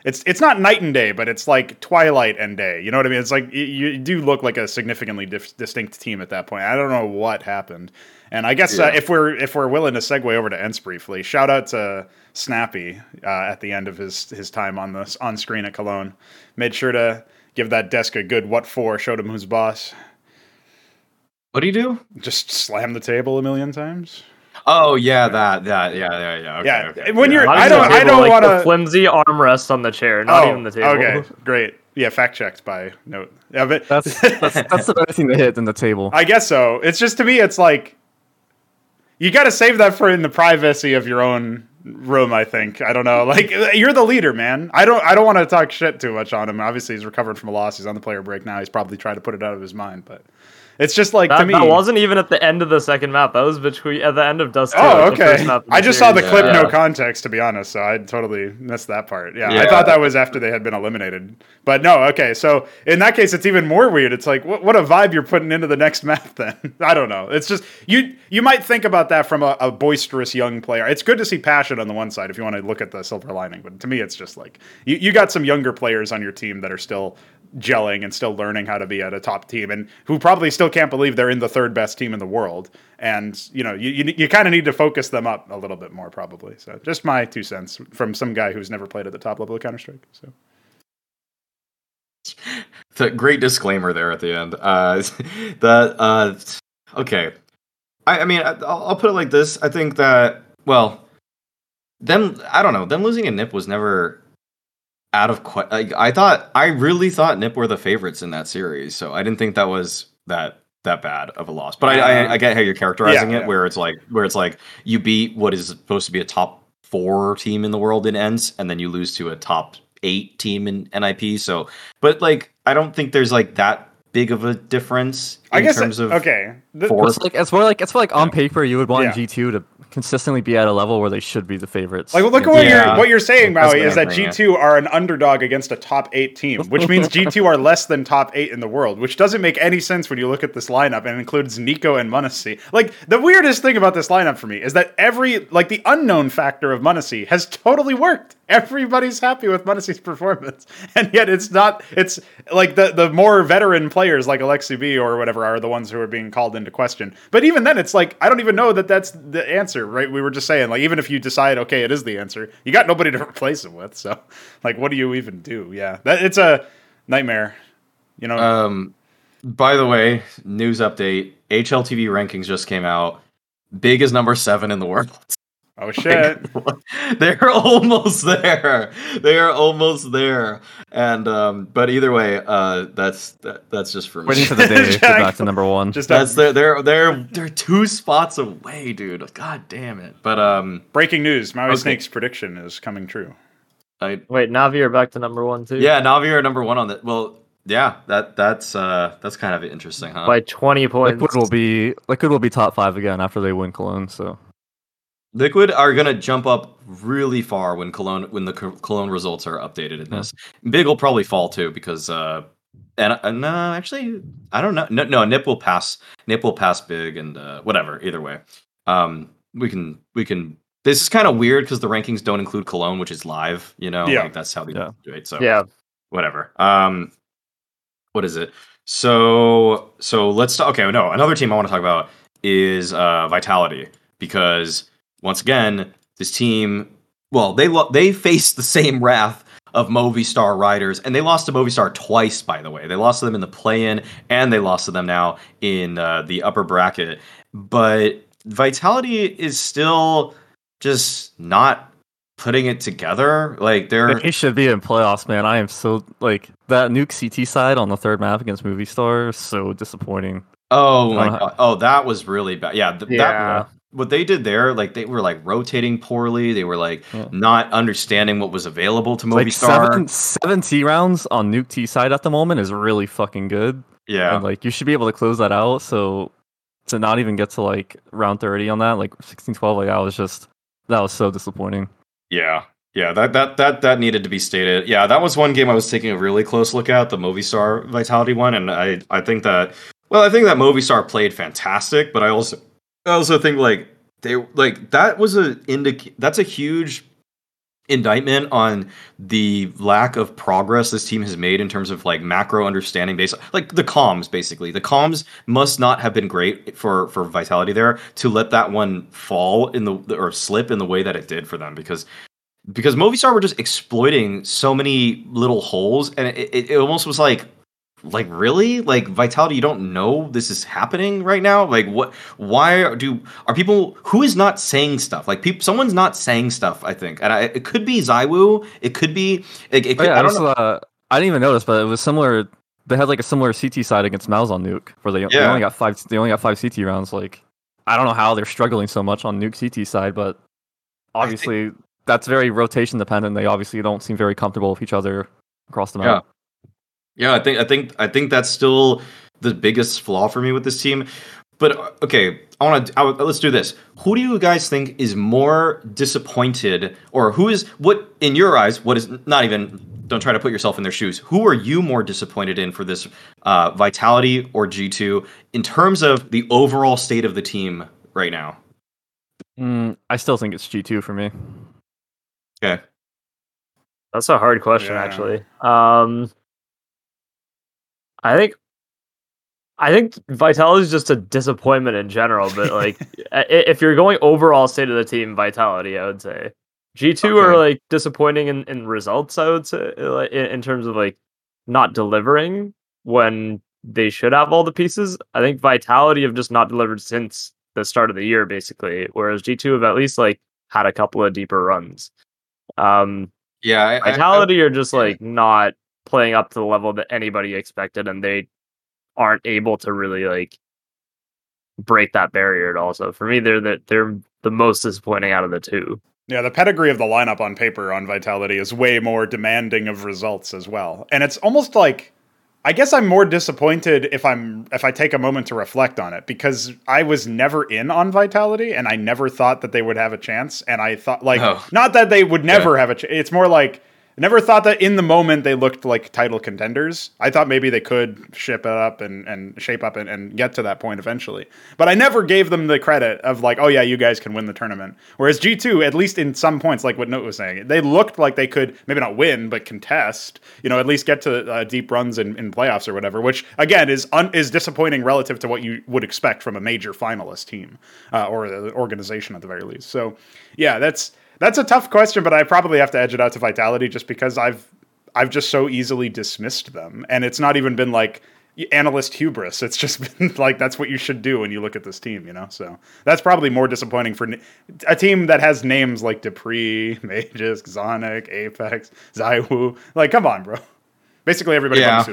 it's it's not night and day, but it's like twilight and day. You know what I mean? It's like you, you do look like a significantly dif- distinct team at that point. I don't know what happened, and I guess uh, if we're if we're willing to segue over to ENCE briefly, shout out to Snappi uh, at the end of his his time on the on screen at Cologne. Made sure to give that desk a good what for. Showed him who's boss. What do you do? Just slam the table a million times. Oh yeah, that that yeah yeah yeah. Okay, Yeah, okay, when yeah. you're- Not I don't- the I don't like wanna- flimsy armrest on the chair, not even the table. Okay, great. Yeah, fact checked by note. Yeah, but That's that's that's the better thing to hit than the table. I guess so. It's just to me, it's like you got to save that for in the privacy of your own room. I think. I don't know. Like you're the leader, man. I don't. I don't want to talk shit too much on him. Obviously, he's recovered from a loss. He's on the player break now. He's probably trying to put it out of his mind. But it's just like That, to me. that wasn't even at the end of the second map. That was between at the end of Dust. 2, Oh, like the first okay. map of I just saw the clip, Yeah. no context, to be honest. So I totally missed that part. Yeah, I thought that was after they had been eliminated. But no, okay. So in that case, it's even more weird. It's like, what, what a vibe you're putting into the next map. Then I don't know. It's just you. You might think about that from a, a boisterous young player. It's good to see passion on the one side if you want to look at the silver lining. But to me, it's just like you, you got some younger players on your team that are still gelling and still learning how to be at a top team and who probably still can't believe they're in the third best team in the world and you know you, you, you kind of need to focus them up a little bit more probably so just my two cents from some guy who's never played at the top level of counter-strike so the great disclaimer there at the end. Uh, that uh, okay. I, I mean, I- I'll, I'll put it like this. I think that well, them. I don't know. Them losing a Nip was never out of. Que- like, I thought. I really thought Nip were the favorites in that series, so I didn't think that was that that bad of a loss. But I, I, um, I get how you're characterizing Yeah, it, yeah. where it's like where it's like you beat what is supposed to be a top four team in the world in ENCE, and then you lose to a top eight team in NIP. So, but like I don't think there's like that big of a difference i guess terms of okay The- four- It's like it's more like it's more like on paper you would want Yeah. G two to consistently be at a level where they should be the favorites. Like, look at what Yeah. you're what you're saying, That's Maui, what is that G saying, two are an underdog against a top eight team, which means G two are less than top eight in the world, which doesn't make any sense when you look at this lineup and includes NiKo and m0NESY. Like the weirdest thing about this lineup for me is that every like the unknown factor of m0NESY has totally worked. Everybody's happy with m0NESY's performance, and yet it's not. It's like the the more veteran players like Aleksib or whatever are the ones who are being called into question. But even then, it's like I don't even know that that's the answer, right? We were just saying like even if you decide okay, it is the answer, you got nobody to replace him with. So like, what do you even do? Yeah, that it's a nightmare. You know, Um, by the way, news update: HLTV rankings just came out. Big is number seven in the world. Oh shit. They're almost there. They're almost there. And um, but either way, uh, that's that, that's just for me. waiting for the day to get Jack, back to number one. Just that's they're they're they're they're two spots away, dude. God damn it. But um, breaking news: Maui Okay. Snake's prediction is coming true. I Wait, Navi are back to number one too. yeah, Navi are number one on that. Well, yeah, that that's uh that's kind of interesting, huh? by twenty points. Liquid will be Liquid will be top five again after they win Cologne. So Liquid are gonna jump up really far when Cologne when the Cologne results are updated in Yeah. this. Big will probably fall too because uh and uh, no actually I don't know no no Nip will pass Nip will pass Big and uh, whatever either way. Um we can we can this is kind of weird because the rankings don't include Cologne which is live you know Yeah. like that's how they Yeah. do it so Yeah. whatever. Um, what is it? So so let's talk. Okay, no, another team I want to talk about is uh, Vitality because once again, this team, well, they lo- they faced the same wrath of Movistar Riders, and they lost to Movistar twice. By the way, they lost to them in the play-in, and they lost to them now in uh, the upper bracket. But Vitality is still just not putting it together. Like they're They should be in playoffs, man. I am so like that nuke CT side on the third map against Movistar is so disappointing. Oh my god! Oh, that was really bad. Yeah, th- Yeah. that what they did there, like they were like rotating poorly. They were like Yeah. not understanding what was available to Like Movistar. seven seven T rounds on nuke T side at the moment is really fucking good. yeah, And like you should be able to close that out. So to not even get to like round thirty on that, like 16-12, like that was just that was so disappointing. yeah, yeah. That that that that needed to be stated. Yeah, that was one game I was taking a really close look at, the Movistar Vitality one, and I I think that well, I think that Movistar played fantastic, but I also I also think like they like that was a indic that's a huge indictment on the lack of progress this team has made in terms of like macro understanding base like the comms basically. The comms must not have been great for for vitality there to let that one fall in the or slip in the way that it did for them because because Movistar were just exploiting so many little holes and it, it, it almost was like like really like vitality you don't know this is happening right now like what why do are people who is not saying stuff like people someone's not saying stuff i think and I, it could be ZywOo. it could be it, it Oh, could, yeah, i don't was, know uh, I didn't even notice, but it was similar. They had like a similar CT side against MOUZ on Nuke, where they, they only got five. They only got five CT rounds. Like, I don't know how they're struggling so much on Nuke CT side, but obviously that's very rotation dependent. They obviously don't seem very comfortable with each other across the map. Yeah, I think I think I think that's still the biggest flaw for me with this team. But okay, I want to let's do this. Who do you guys think is more disappointed, or who is what in your eyes? What is not even? Don't try to put yourself in their shoes. Who are you more disappointed in for this uh, Vitality or G two in terms of the overall state of the team right now? Mm, I still think it's G two for me. Okay, That's a hard question, Yeah. actually. Um, I think, I think Vitality is just a disappointment in general. But like, if you're going overall state of the team, Vitality, I would say G two are like disappointing in, in results. I would say, like in, in terms of like not delivering when they should have all the pieces. I think Vitality have just not delivered since the start of the year, basically. Whereas G two have at least like had a couple of deeper runs. Um, yeah, I, I- I- Vitality are just yeah. like not playing up to the level that anybody expected, and they aren't able to really like break that barrier at all. So for me, they're the they're the most disappointing out of the two. Yeah, the pedigree of the lineup on paper on Vitality is way more demanding of results as well. And it's almost like I guess I'm more disappointed if I'm if I take a moment to reflect on it because I was never in on Vitality and I never thought that they would have a chance and I thought like Oh. not that they would never have a chance. It's more like I never thought that in the moment they looked like title contenders. I thought maybe they could ship it up and, and shape up and, and get to that point eventually. But I never gave them the credit of like, oh yeah, you guys can win the tournament. Whereas G2, at least in some points, like what Note was saying, they looked like they could maybe not win, but contest, you know, at least get to uh, deep runs in, in playoffs or whatever, which again is un- is disappointing relative to what you would expect from a major finalist team uh, or the organization at the very least. So yeah, that's that's a tough question, but I probably have to edge it out to Vitality just because I've I've just so easily dismissed them, and it's not even been like analyst hubris. It's just been like that's what you should do when you look at this team, you know. So that's probably more disappointing for a team that has names like dupreeh, Magisk, zonic, Apex, ZywOo. Like, come on, bro. Basically, everybody Yeah.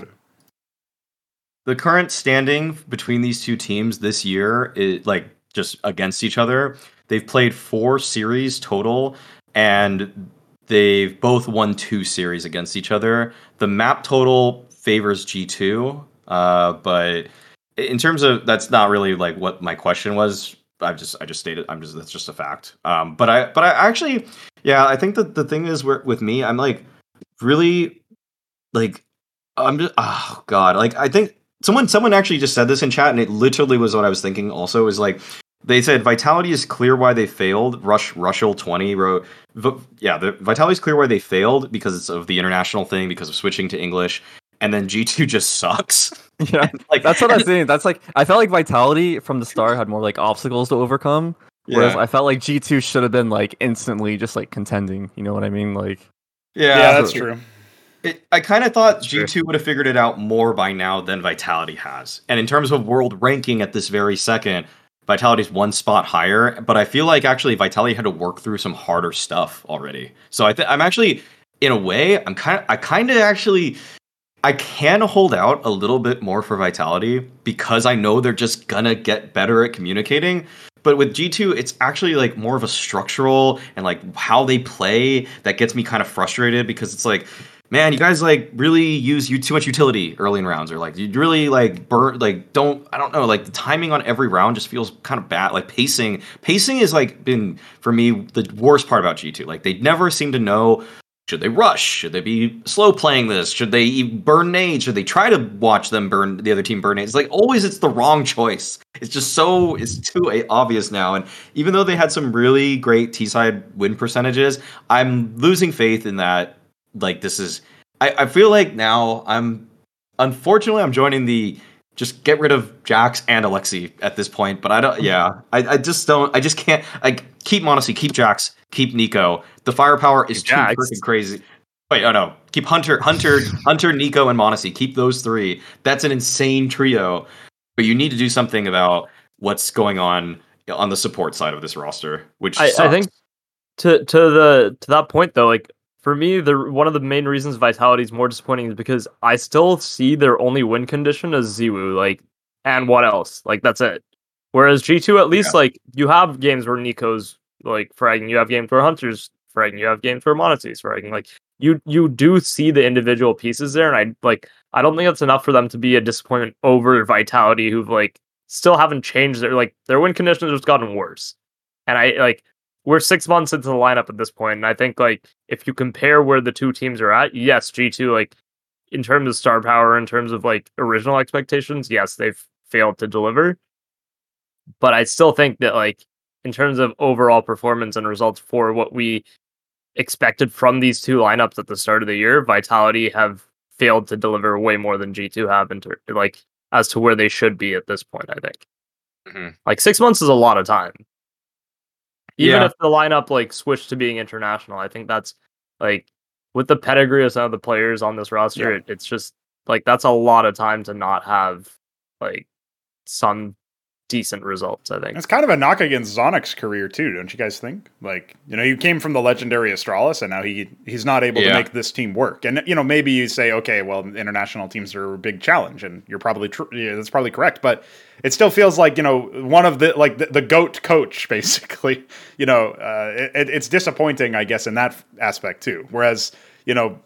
the current standing between these two teams this year is like just against each other. They've played four series total, and they've both won two series against each other. The map total favors G two, uh, but in terms of that's not really like what my question was. I've just I just stated I'm just that's just a fact. Um, but I but I actually yeah I think that the thing is where with me I'm like really like I'm just oh god like I think someone someone actually just said this in chat and it literally was what I was thinking also is like they said vitality is clear why they failed rush rushel 20 wrote yeah the vitality is clear why they failed because it's of the international thing because of switching to english and then g2 just sucks Yeah, like that's what I'm saying. That's like I felt like Vitality from the start had more like obstacles to overcome, whereas yeah I felt like G2 should have been like instantly just like contending. You know what I mean? Like Yeah, yeah, that's true. It, I kind of thought G2 would have figured it out more by now than Vitality has. And in terms of world ranking at this very second, Vitality's one spot higher, but I feel like actually Vitality had to work through some harder stuff already. So I th- I'm actually in a way, I'm kind of I kind of actually I can hold out a little bit more for Vitality because I know they're just gonna get better at communicating. But with G2, it's actually like more of a structural and like how they play that gets me kind of frustrated because it's like, man, you guys like really use you too much utility early in rounds, or like you really like burn like don't I don't know like the timing on every round just feels kind of bad. Like pacing, pacing is like been for me the worst part about G2. Like they never seem to know should they rush? Should they be slow playing this? Should they burn nades? Should they try to watch them burn the other team burn nades? Like always, it's the wrong choice. It's just so it's too obvious now. And even though they had some really great T side win percentages, I'm losing faith in that. Like this is, I, I feel like now I'm, unfortunately, I'm joining the just get rid of JACKZ and Alexi at this point. But I don't. Mm-hmm. Yeah, I, I just don't. I just can't. I keep m0NESY, keep JACKZ, keep NiKo. The firepower is Keep too freaking crazy. Wait, oh no, keep Hunter, Hunter, Hunter, NiKo, and m0NESY. Keep those three. That's an insane trio. But you need to do something about what's going on on the support side of this roster, which I, I think to to the to that point though, like for me, the one of the main reasons Vitality is more disappointing is because I still see their only win condition as ZywOo, like, and what else? Like that's it. Whereas G two, at least, like you have games where NiKo's like fragging, you have games where Hunter's fragging, you have games where m0NESY's fragging. Like you you do see the individual pieces there, and I like I don't think that's enough for them to be a disappointment over Vitality, who've like still haven't changed their like their win conditions have just gotten worse. And I like we're six months into the lineup at this point, and I think like if you compare where the two teams are at, yes, G two like in terms of star power, in terms of like original expectations, yes, they've failed to deliver. But I still think that like in terms of overall performance and results for what we expected from these two lineups at the start of the year, Vitality have failed to deliver way more than G two have in ter- like as to where they should be at this point. I think Mhm. like six months is a lot of time even Yeah. if the lineup like switched to being international i think that's like with the pedigree of some of the players on this roster Yeah. it, it's just like that's a lot of time to not have like some decent results i think It's kind of a knock against Zonic's career too, don't you guys think? Like, you know, you came from the legendary Astralis, and now he he's not able to make this team work. And you know, maybe you say, okay, well, international teams are a big challenge, and you're probably true. Yeah, that's probably correct. But it still feels like you know one of the like the, the goat coach, basically. You know, uh, it, it's disappointing, I guess, in that aspect too. Whereas, you know.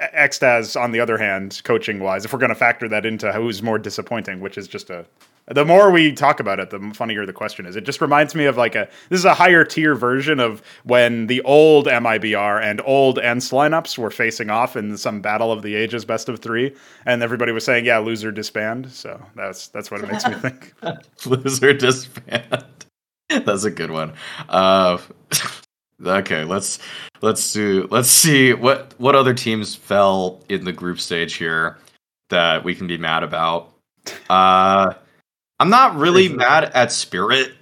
XTQZZZ, on the other hand, coaching wise, if we're going to factor that into who's more disappointing, which is just a the more we talk about it, the funnier the question is. It just reminds me of like a this is a higher tier version of when the old MIBR and old ENCE lineups were facing off in some battle of the ages best of three, and everybody was saying, "Yeah, loser disband." So that's that's what it makes me think. Loser disband. That's a good one. Uh, okay, let's let's do let's see what what other teams fell in the group stage here that we can be mad about. Uh, I'm not really Crazy. mad at Spirit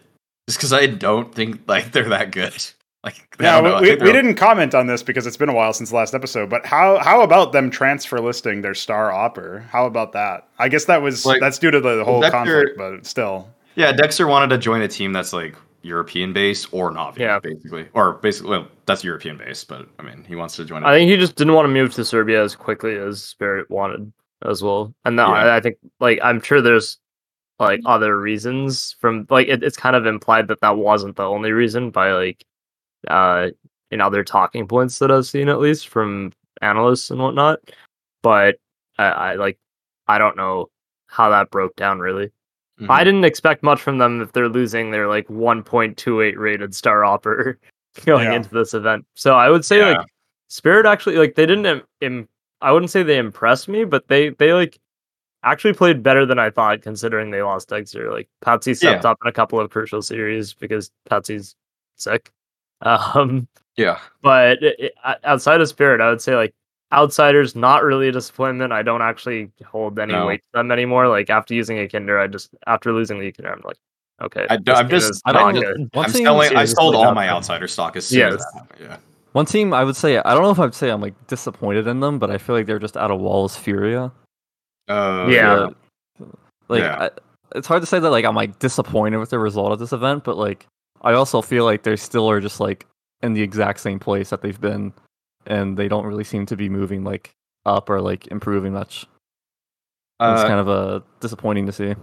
just because I don't think like they're that good. Like, I Yeah, don't know, I we, we didn't comment on this because it's been a while since the last episode. But how how about them transfer listing their star AWPer? How about that? I guess that was Like, that's due to the whole degster- conflict, but still. Yeah, degster wanted to join a team that's like European based or Navi, Yeah. basically, or basically, well, that's European based, but I mean, he wants to join. a i think he just didn't want to move to serbia as quickly as spirit wanted as well and no, Yeah. I, I think like i'm sure there's like other reasons from like it, it's kind of implied that that wasn't the only reason by like uh in other talking points that i've seen at least from analysts and whatnot but i, I like i don't know how that broke down really Mm-hmm. I didn't expect much from them if they're losing their like 1.28 rated star AWPer going Yeah. into this event. So I would say Yeah. like Spirit actually like they didn't Im- Im- I wouldn't say they impressed me, but they they like actually played better than I thought considering they lost degster. Like patsi stepped up in a couple of crucial series because patsi's sick. Um Yeah. but it, it- outside of Spirit, I would say like outsiders not really a disappointment. I don't actually hold any No. weight to them anymore. Like after using Yekindar, I just after losing the Yekindar, I'm like, okay, I- this I'm just- I not don't- good. One I'm team, selling. I sold all my good. outsider stock as soon as that. Yeah. one team I would say I don't know if I'd say I'm like disappointed in them, but I feel like they're just out of walls Furia. Uh, Yeah. Like Yeah. I, it's hard to say that like I'm like disappointed with the result of this event, but like I also feel like they still are just like in the exact same place that they've been, and they don't really seem to be moving like up or like improving much. it's Uh, kind of uh, disappointing to see.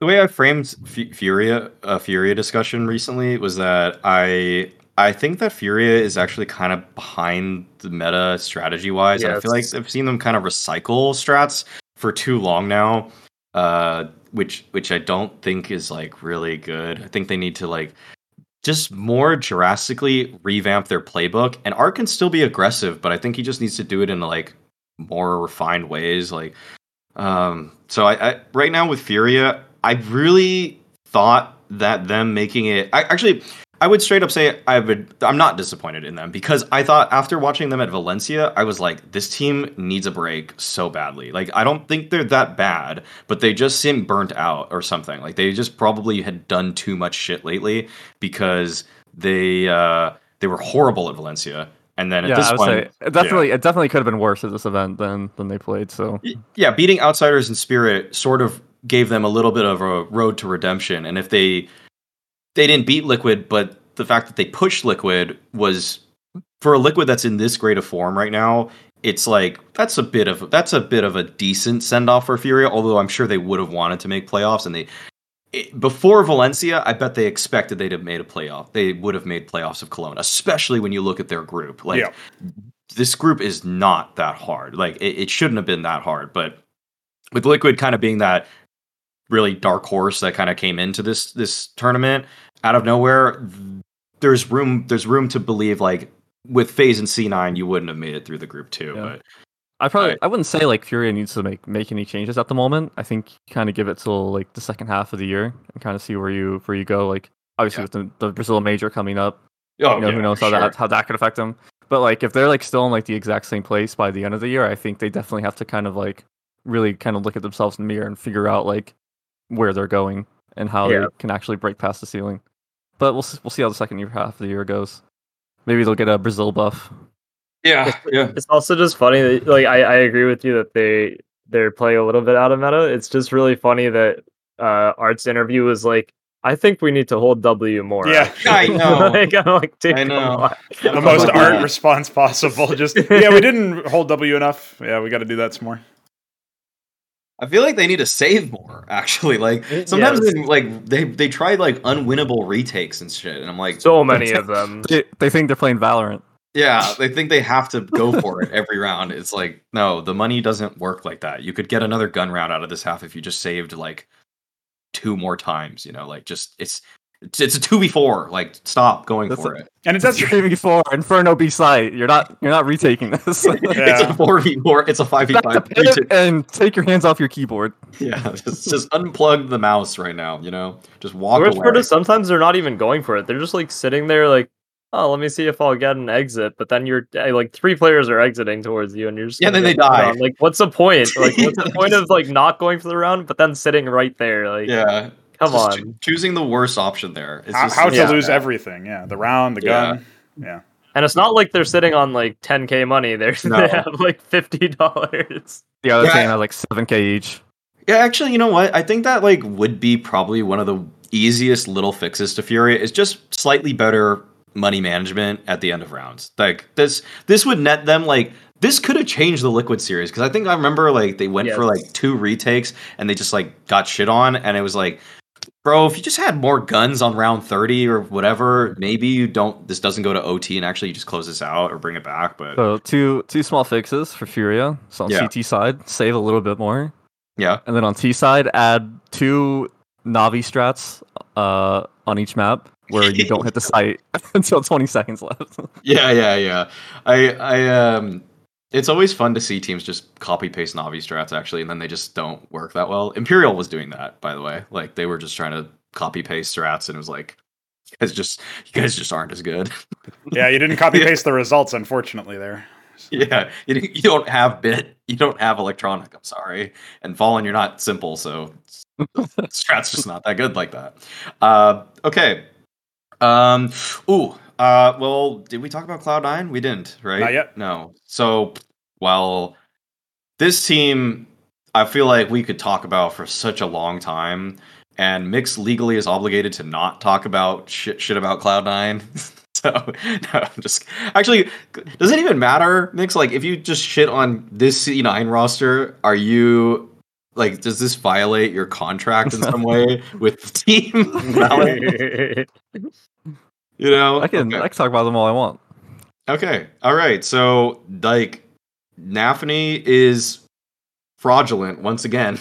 the way I framed F- Furia, a Furia discussion recently was that I I think that Furia is actually kind of behind the meta strategy wise. I feel like I've seen them kind of recycle strats for too long now, uh, which which I don't think is like really good. I think they need to like just more drastically revamp their playbook. And Art can still be aggressive, but I think he just needs to do it in like more refined ways. Like um, so I, I right now with Furia, I really thought that them making it. I actually, I would straight up say I would. I'm not disappointed in them because I thought after watching them at Valencia, I was like, this team needs a break so badly. Like I don't think they're that bad, but they just seem burnt out or something. Like they just probably had done too much shit lately because they uh they were horrible at Valencia. And then at Yeah, this I would one, say it definitely it definitely could have been worse at this event than than they played. So yeah, beating outsiders in spirit sort of gave them a little bit of a road to redemption. And if they they didn't beat Liquid, but the fact that they pushed Liquid was for a Liquid that's in this great of form right now. It's like that's a bit of that's a bit of a decent send off for Furia. Although I'm sure they would have wanted to make playoffs, and they it, before Valencia, I bet they expected they'd have made a playoff. They would have made playoffs of Cologne, especially when you look at their group. Like Yeah. this group is not that hard. Like it, it shouldn't have been that hard, but with Liquid kind of being that really dark horse that kind of came into this this tournament out of nowhere, there's room there's room to believe like with FaZe and C9 you wouldn't have made it through the group too. Yeah. But I probably Right. I wouldn't say like Furia needs to make make any changes at the moment. I think kind of give it till like the second half of the year and kind of see where you where you go. Like obviously Yeah. with the, the Brazil major coming up, oh, you know who knows how that how that could affect them. But like if they're like still in like the exact same place by the end of the year, I think they definitely have to kind of like really kind of look at themselves in the mirror and figure out like where they're going and how Yeah. they can actually break past the ceiling. But we'll we'll see how the second year half of the year goes. Maybe they'll get a Brazil buff. yeah, yeah. It's also just funny that like I, I agree with you that they they're playing a little bit out of meta. It's just really funny that uh Art's interview was like, I think we need to hold W more. Yeah. I know. like, I'm like, dude, I know. the most art response possible. Just yeah, we didn't hold W enough. Yeah, we got to do that some more. I feel like they need to save more. Actually, like sometimes Yes. they, like they they try like unwinnable retakes and shit, and I'm like, So many of them. They, they think they're playing Valorant. Yeah, they think they have to go for it every round. It's like, no, the money doesn't work like that. You could get another gun round out of this half if you just saved like two more times, you know, like just it's it's, it's a 2v4. Like stop going That's for a- it. And it It's does. three v four Inferno B site. You're not you're not retaking this. It's a 4v4, it's a 5v5. and take your hands off your keyboard. Yeah, just, just unplug the mouse right now, you know? Just walk The worst away. part is sometimes they're not even going for it. They're just like sitting there, like, oh, let me see if I'll get an exit. But then you're eh, like three players are exiting towards you, and you're just Yeah, then they die. on. Like, what's the point? Like, what's the point of like not going for the round, but then sitting right there? Like, yeah. Come just on. choo- choosing the worst option there. It's How, just, how to yeah. lose everything? Yeah, the round, the Yeah. gun. Yeah. And it's not like they're sitting on like 10k money. They're No. they have like fifty dollars. The other Yeah. team has like seven K each. Yeah, actually, you know what? I think that like would be probably one of the easiest little fixes to Furia is just slightly better money management at the end of rounds. Like this this would net them like this could have changed the Liquid series because I think I remember like they went for like two retakes and they just like got shit on and it was like bro, if you just had more guns on round 30 or whatever, maybe you don't this doesn't go to OT and actually you just close this out or bring it back, but So two two small fixes for Furia. So on Yeah. CT side, save a little bit more, yeah. and then on T side, add two Navi strats uh, on each map where you don't hit the site until 20 seconds left. Yeah, yeah, yeah. I, I, um, it's always fun to see teams just copy paste Navi strats actually, and then they just don't work that well. Imperial was doing that, by the way. Like they were just trying to copy paste strats, and it was like, you guys just, you guys just aren't as good. Yeah, you didn't copy paste the results, unfortunately. There. yeah, you, you don't have bit, you don't have electronic. I'm sorry, and Fallen, you're not s1mple, so strat's just not that good like that. Uh, okay. Um. Ooh. Uh. Well, did we talk about Cloud Nine? We didn't, right? Not yet. No. So, well, this team, I feel like we could talk about for such a long time, and Mix legally is obligated to not talk about shit, shit about Cloud Nine. so, no, I'm just actually, does it even matter, Mix? Like, if you just shit on this C9 roster, are you like, does this violate your contract in some way with the team? you know, I can Okay. I can talk about them all I want. Okay. All right. So, like, Nafany is fraudulent once again.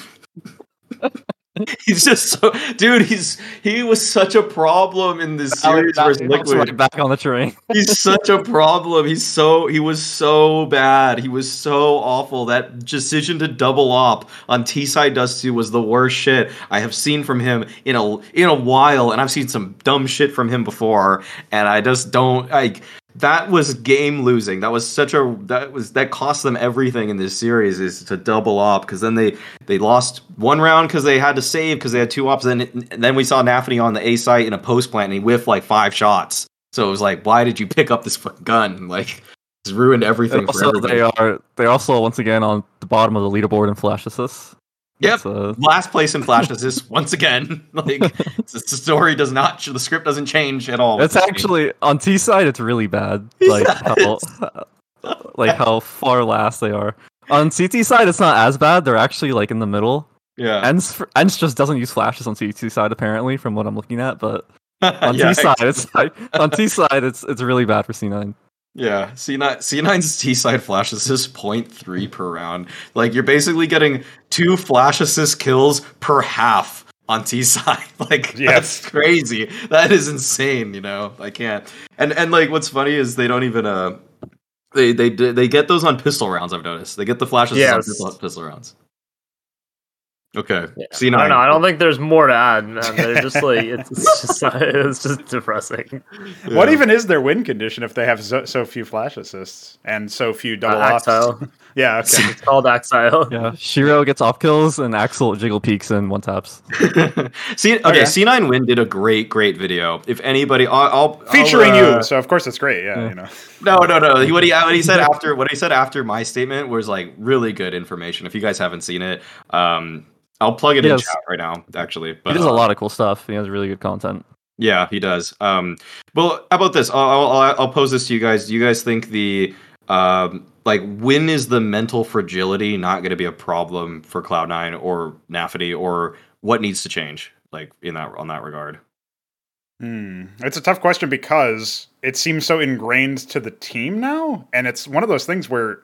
he's just so, dude. He's he was such a problem in this series versus Liquid. right back on the train. He's such a problem. He's so he was so bad. He was so awful. That decision to double up on T side Dusty was the worst shit I have seen from him in a in a while, and I've seen some dumb shit from him before, and I just don't like that was game losing. That was such a that was that cost them everything in this series is to double up because then they they lost one round because they had to save because they had two ops. Then and then we saw Nafany on the A site in a post plant and he whiffed like five shots. So it was like, why did you pick up this fucking gun? Like, it's ruined everything And for also, they are they're also once again on the bottom of the leaderboard in flash assists. Yep. Uh, Last place in flash assists once again. Like the story does not, the script doesn't change at all. it's this game. actually on T side. It's really bad. Like how like how far last they are. On CT side, it's not as bad. They're actually like in the middle. yeah. ENCE ENCE just doesn't use flashes on CT side apparently, from what I'm looking at. But on yeah, T side, it's like, on T side, it's it's really bad for C9. Yeah, C9 C9's T side flash assist 0.3 per round. Like you're basically getting two flash assist kills per half on T side. Like Yes. that's crazy. That is insane, you know. I can't. And and like what's funny is they don't even uh they they they get those on pistol rounds, I've noticed. They get the flash assists on pistol, pistol rounds. Okay. Yeah. C9. I don't know. I don't think there's more to add, man. They're just like it's, it's just it's just depressing. What even is their win condition if they have so, so few flash assists and so few double Uh, ops? Yeah, okay. It's called Ax1Le. Yeah, sh1ro gets off kills and Ax1Le jiggle peaks and one taps. See, okay, Okay. C9 Win did a great, great video. If anybody, I'll, I'll Featuring I'll, uh, you, so of course it's great. Yeah, Yeah. you know. No, no, no. What he what he said after what he said after my statement was like really good information. If you guys haven't seen it, um, I'll plug it in Yes. chat right now. Actually, but he does a uh, lot of cool stuff. He has really good content. Yeah, he does. Um, well, how about this? I'll, I'll I'll- I'll pose this to you guys. Do you guys think the um like when is the mental fragility not going to be a problem for Cloud Nine or Nafany or what needs to change like in that on that regard? Hmm. It's a tough question because it seems so ingrained to the team now, and it's one of those things where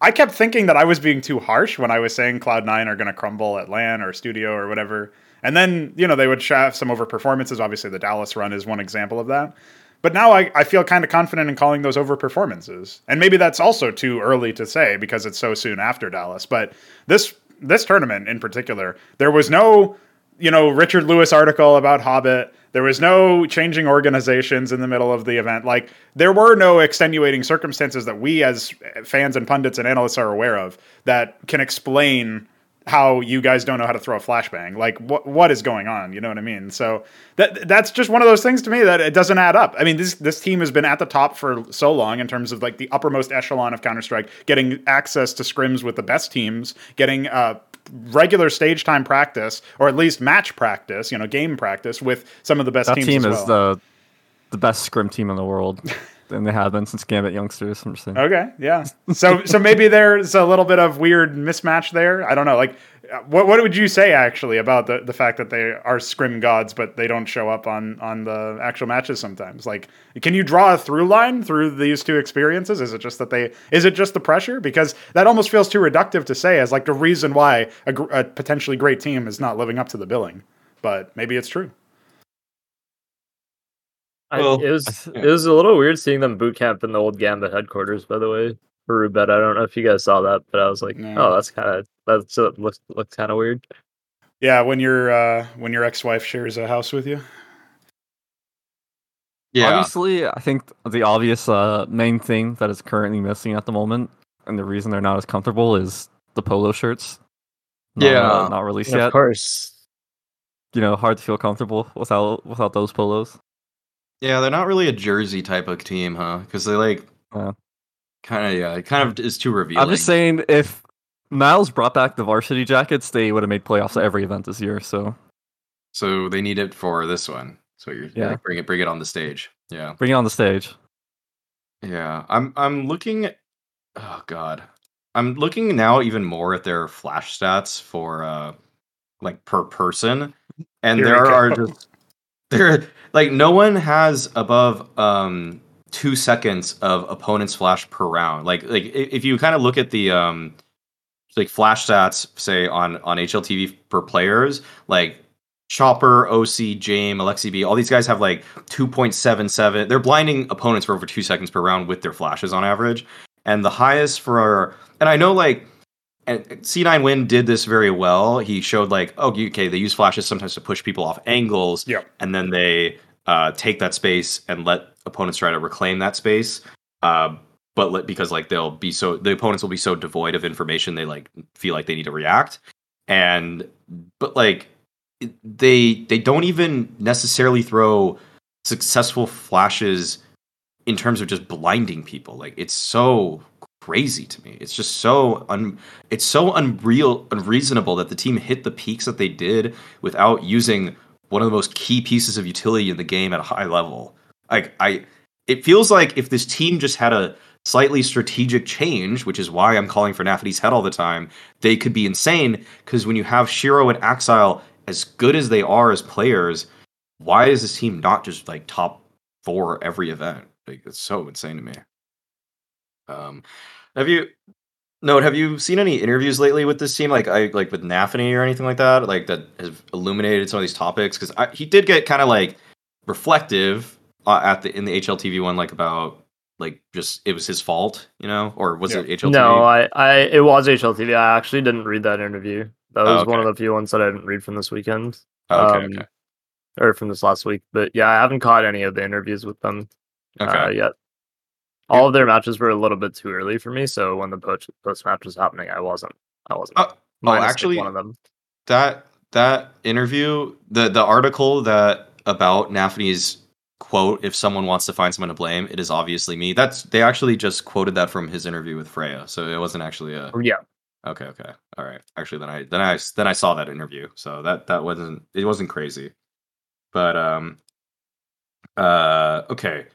I kept thinking that I was being too harsh when I was saying Cloud Nine are going to crumble at LAN or Studio or whatever, and then you know they would have some over performances. Obviously, the Dallas run is one example of that. But now I, I feel kind of confident in calling those over performances, and maybe that's also too early to say because it's so soon after Dallas. But this this tournament in particular, there was no you know Richard Lewis article about Hobbit. There was no changing organizations in the middle of the event. Like there were no extenuating circumstances that we as fans and pundits and analysts are aware of that can explain how you guys don't know how to throw a flashbang. Like what what is going on? You know what I mean? So that that's just one of those things to me that it doesn't add up. I mean, this this team has been at the top for so long in terms of like the uppermost echelon of Counter Strike, getting access to scrims with the best teams, getting uh regular stage time practice or at least match practice, you know, game practice with some of the best teams. That teams team is the the best scrim team in the world, and they have been since Gambit Youngsters. I'm just saying. Okay, yeah. So so maybe there's a little bit of weird mismatch there. I don't know. Like, what what would you say actually about the, the fact that they are scrim gods, but they don't show up on on the actual matches sometimes? Like, can you draw a through line through these two experiences? Is it just that they? Is it just the pressure? Because that almost feels too reductive to say as like the reason why a, a potentially great team is not living up to the billing. but maybe it's true. I, Well, it was it was a little weird seeing them boot camp in the old Gambit headquarters. By the way, for Roobet, I don't know if you guys saw that, but I was like, No. oh, that's kind of that's uh, looks looks kind of weird. Yeah, when your uh, when your ex-wife shares a house with you. Yeah. Obviously, I think the obvious uh, main thing that is currently missing at the moment, and the reason they're not as comfortable is the polo shirts. Not, uh, Yeah. not released Of yet. Of course, You know, hard to feel comfortable without without those polos. Yeah, they're not really a jersey type of team, huh? Because they like Yeah. kind of yeah, it kind of is too revealing. I'm just saying, if Miles brought back the varsity jackets, they would have made playoffs at every event this year. So So they need it for this one. So you're yeah, Yeah. bring it bring it on the stage. Yeah. bring it on the stage. Yeah. I'm I'm looking at oh god. I'm looking now even more at their flash stats for uh like per person. And Here there are just there like no one has above um two seconds of opponent's flash per round. Like like if you kind of look at the um like flash stats say on on HLTV per players, like Chopper, oSee, Jame, Aleksib, all these guys have like 2.77. They're blinding opponents for over two seconds per round with their flashes on average. And the highest for, and I know like, and C9 Win did this very well. He showed like, oh, okay, they use flashes sometimes to push people off angles, Yep. and then they uh, take that space and let opponents try to reclaim that space. Uh, but let, because like they'll be so, the opponents will be so devoid of information, they like feel like they need to react. And but like they they don't even necessarily throw successful flashes in terms of just blinding people like it's so crazy to me. It's just so un it's so unreal unreasonable that the team hit the peaks that they did without using one of the most key pieces of utility in the game at a high level. Like i it feels like if this team just had a slightly strategic change which is why i'm calling for nafty's head all the time they could be insane because when you have sh1ro and Ax1Le as good as they are as players why is this team not just like top four every event? Like it's so insane to me. Um have you note have you seen any interviews lately with this team like i like with nafany or anything like that like that has illuminated some of these topics because he did get kind of like reflective uh, at the in the hltv one like about like just it was his fault you know or was Yeah. it hltv no, I, I it was HLTV. I actually didn't read that interview. That Oh, was one of the few ones that I didn't read from this weekend. Oh, okay um, okay or from this last week. But yeah, I haven't caught any of the interviews with them okay uh, yet. All of their matches were a little bit too early for me, so when the post post match was happening, I wasn't. I wasn't. Oh, minus, like, actually- one of them. that that interview the the article that about Nafany's quote if someone wants to find someone to blame it is obviously me that's they actually just quoted that from his interview with Freya so it wasn't actually a Yeah, okay okay all right actually then I then I then I saw that interview so that that wasn't it wasn't crazy but um uh okay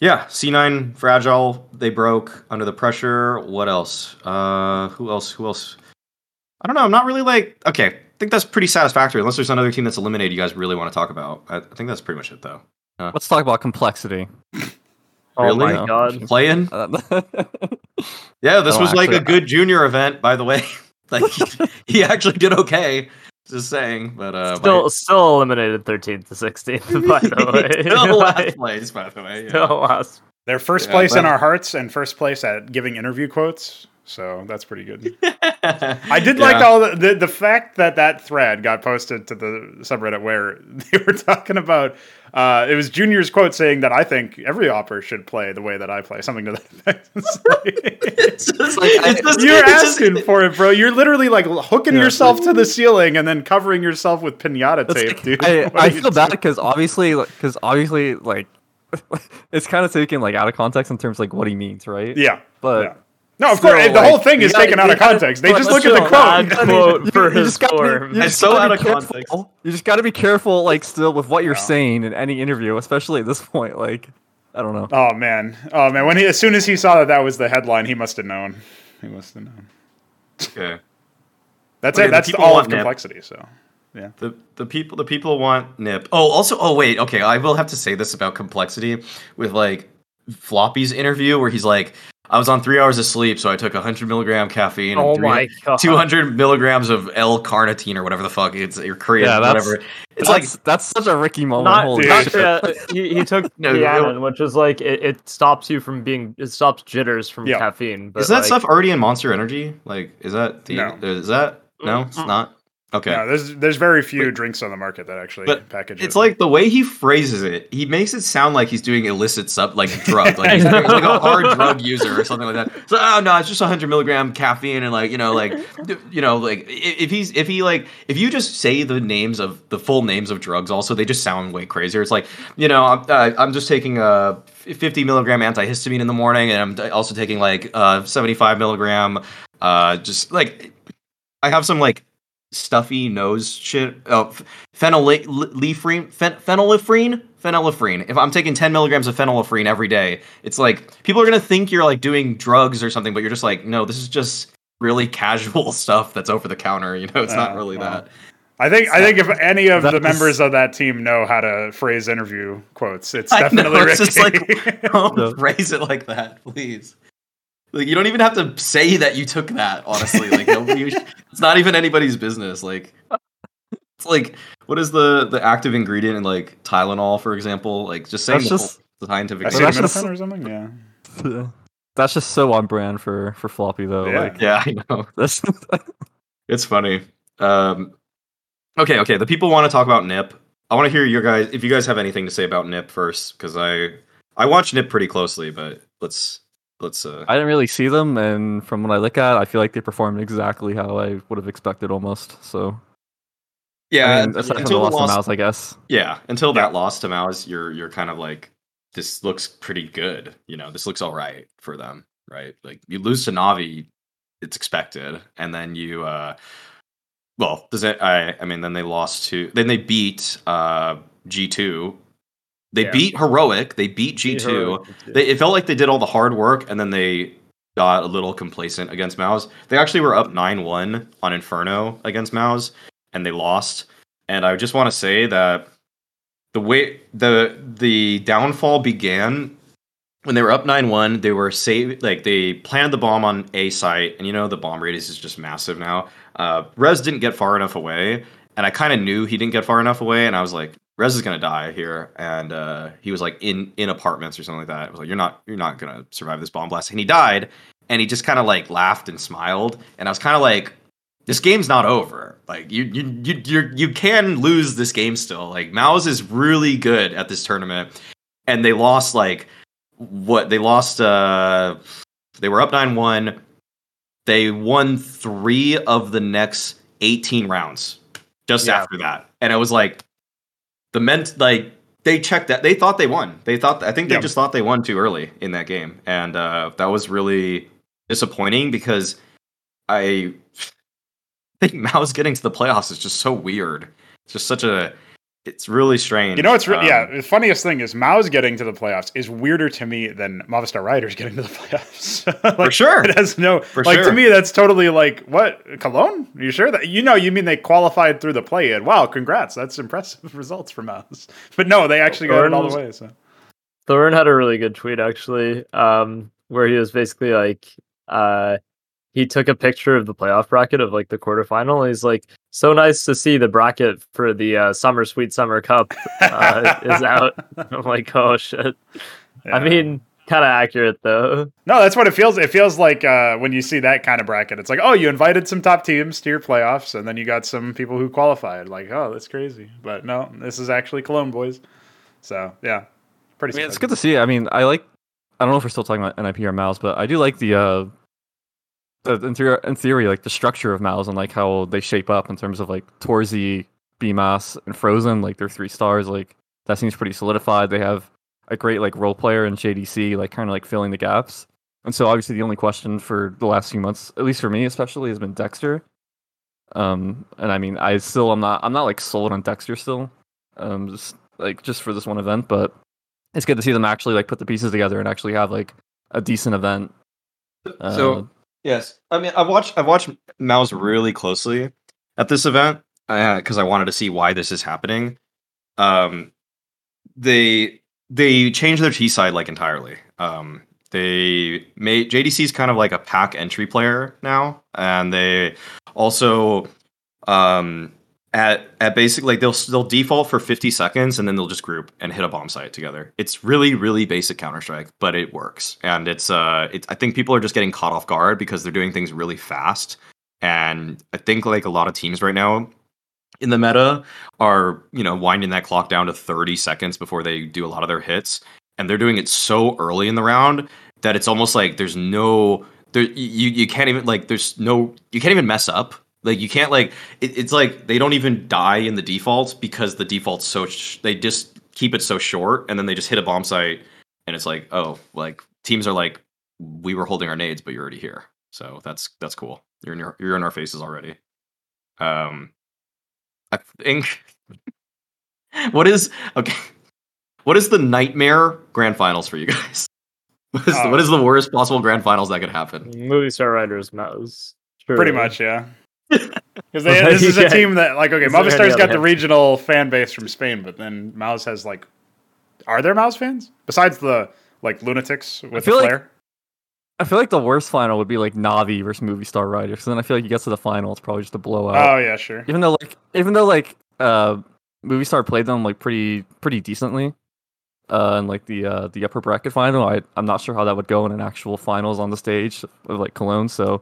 yeah C9 fragile they broke under the pressure what else uh who else who else I don't know. I'm not really like okay. I think that's pretty satisfactory. Unless there's another team that's eliminated, you guys really want to talk about. I, I think that's pretty much it, though. Let's talk about complexity. Oh my god. Playing, Uh, yeah. This Oh, was like a good junior event, by the way. like he, he actually did okay. Just saying, but uh, Still, still eliminated 13th to 16th. By the way, still last place, by the way. yeah. still last. They're first Yeah, place in our hearts and first place at giving interview quotes. So that's pretty good. I I did like all the, the the fact that that thread got posted to the subreddit where they were talking about. Uh, it was Junior's quote saying that I think every AWPer should play the way that I play, something to that effect. It's like- just, like, it's just- You're it's just- asking for it, bro. You're literally like hooking Yeah. yourself to the ceiling and then covering yourself with pinata tape, dude. I, I feel bad because obviously, because obviously, like, it's kind of taken like out of context in terms of, like what he means, right? Yeah, But yeah. No, of Still, course, the whole thing is gotta- taken out you of gotta- context. They just look at the chill, quote. quote for his gotta be, you It's just so gotta out be of careful. context. You just got to be careful, like, still with what you're Yeah. saying in any interview, especially at this point. Like, I don't know. Oh man, oh man! When he, as soon as he saw that that was the headline, he must have known. He must have known. Okay. That's Okay, it. That's all want of Nip. complexity. So Yeah. The the people the people want nip. Oh, also oh wait, okay, I will have to say this about complexity with like Floppy's interview where he's like, I was on three hours of sleep, so I took 100 milligram caffeine. Oh and three- my god. 200 milligrams of L-carnitine or whatever the fuck it's or Korean, Yeah, that's- whatever. It's like that's, that's such a Ricky moment. Not, Holy dude. not shit. yeah, uh, he, he took No, Rhiannon, which is like it, it stops you from being it stops jitters from Yeah. caffeine. But is that like, stuff already in Monster Energy? Like, is that the? No. Is that no? It's not. Okay. No, there's there's very few drinks on the market that actually But package It's it. like the way he phrases it. He makes it sound like he's doing illicit sub, like drug, like he's like a hard drug user or something like that. So oh no, it's just 100 milligram caffeine and like you know like you know like if he's if he like if you just say the names of the full names of drugs, also they just sound way crazier. It's like you know I'm uh, I'm just taking a 50 milligram antihistamine in the morning, and I'm also taking like uh 75 milligram uh just like I have some like stuffy nose shit. Uh, oh, phenylephrine, phen- phenylephrine, phenylephrine. If I'm taking 10 milligrams of phenylephrine every day, it's like people are gonna think you're like doing drugs or something, but you're just like, no, this is just really casual stuff that's over the counter. You know, it's not Oh, really well. that. I think I think if any of the members of that team know how to phrase interview quotes, it's I know, definitely it's just like don't phrase it like that, please. Like you don't even have to say that you took that. Honestly, like nobody, it's not even anybody's business. Like it's like what is the the active ingredient in like Tylenol, for example? Like just saying That's the, just- full- the scientific. that's name. just- or something. Yeah. That's just so on brand for for floppy though. Yeah. Like yeah, I know. that's It's funny. Um, okay, okay. The people want to talk about Nip. I want to hear your guys. If you guys have anything to say about Nip first, because I I watch Nip pretty closely, but let's let's. uh I didn't really see them, and from what I look at, I feel like they performed exactly how I would have expected almost. So Yeah, I mean, aside from the until the loss to MOUZ, I guess. yeah, until that loss to MOUZ, you're you're kind of like, this looks pretty good. You know, this looks all right for them, right? Like you lose to Navi, it's expected, and then you, uh well, does it? I I mean, then they lost to, then they beat uh G two. They Yeah. beat heroic. They beat G two. They, it felt like they did all the hard work and then they got a little complacent against MOUZ. They actually were up 9 1 on Inferno against MOUZ and they lost. And I just want to say that the way the the downfall began when they were up 9-1 they were save like they planted the bomb on a site and you know the bomb radius is just massive now uh REZ didn't get far enough away and i kind of knew he didn't get far enough away and i was like REZ is gonna die here and uh he was like in in apartments or something like that. I was like you're not you're not gonna survive this bomb blast. And he died and he just kind of like laughed and smiled and i was kind of like this game's not over. Like you you you you you can lose this game still. Like MOUZ is really good at this tournament and they lost like what they lost uh they were up 9-1 they won 3 of the next 18 rounds just Yeah. after that. And I was like the men like they checked that. They thought they won. They thought i think they Yeah. just thought they won too early in that game. And uh that was really disappointing because i think MOUZ getting to the playoffs is just so weird. It's just such a it's really strange You know what's re- Um, yeah. The funniest thing is MOUZ getting to the playoffs is weirder to me than Movistar Riders getting to the playoffs. Like, for sure It has no For like sure. to me. That's totally like what Cologne. Are you sure that you know? You mean they qualified through the play-in? Wow, congrats! That's impressive results for MOUZ. But no, they actually got it all the way. So Thorin had a really good tweet actually, um, where he was basically like, uh, he took a picture of the playoff bracket of like the quarterfinal. He's like, so nice to see the bracket for the uh, Summer Sweet Summer Cup uh, is out. I'm like, oh shit. I mean, kind of accurate though. no, that's what it feels. It feels like uh, when you see that kind of bracket. It's like, oh, you invited some top teams to your playoffs, and then you got some people who qualified. Like, oh, that's crazy. But no, this is actually Cologne boys. So yeah, pretty. I mean, it's good to see. I mean, I like. I don't know if we're still talking about NIP or MOUZ, but I do like the uh, the in theory, in theory, like the structure of MOUZ and like how they shape up in terms of like torzsi, bymas, and Frozen. Like they're three stars. Like that seems pretty solidified. They have a great like role player in JDC, like kind of like filling the gaps. And so obviously the only question for the last few months, at least for me especially, has been Dexter. Um, and I mean, I still I'm not I'm not like sold on Dexter still. Um, just like just for this one event, but it's good to see them actually like put the pieces together and actually have like a decent event. Uh, So yes, I mean I've watched I've watched MOUZ really closely at this event because I wanted to see why this is happening. Um, they they changed their T side like entirely. Um, they made JDC's kind of like a pack entry player now, and they also um at at basic like they'll they'll default for 50 seconds and then they'll just group and hit a bomb site together. It's really really basic Counter Strike, but it works, and it's uh it's I think people are just getting caught off guard because they're doing things really fast, and I think like a lot of teams right now in the meta are you know winding that clock down to 30 seconds before they do a lot of their hits. And they're doing it so early in the round that it's almost like there's no there you you can't even like there's no you can't even mess up like you can't like it, it's like they don't even die in the defaults because the default's so sh- they just keep it so short and then they just hit a bomb site and it's like oh like teams are like we were holding our nades but you're already here so that's that's cool you're in your you're in our faces already um I think what is okay what is the nightmare grand finals for you guys what is, Oh. what is the worst possible grand finals that could happen Movistar Riders MOUZ. Pretty much, yeah. Because this is a team that, like, okay, Is there any Movistar's got the regional fan base from Spain, but then MOUZ has like, are there MOUZ fans besides the like lunatics with the flair? like- I feel like the worst final would be like Navi versus Movistar Riders. Because then I feel like you get to the final, it's probably just a blowout. oh yeah, sure. even though like even though like uh Movistar played them like pretty pretty decently uh in like the uh the upper bracket final i i'm not sure how that would go in an actual finals on the stage of like cologne so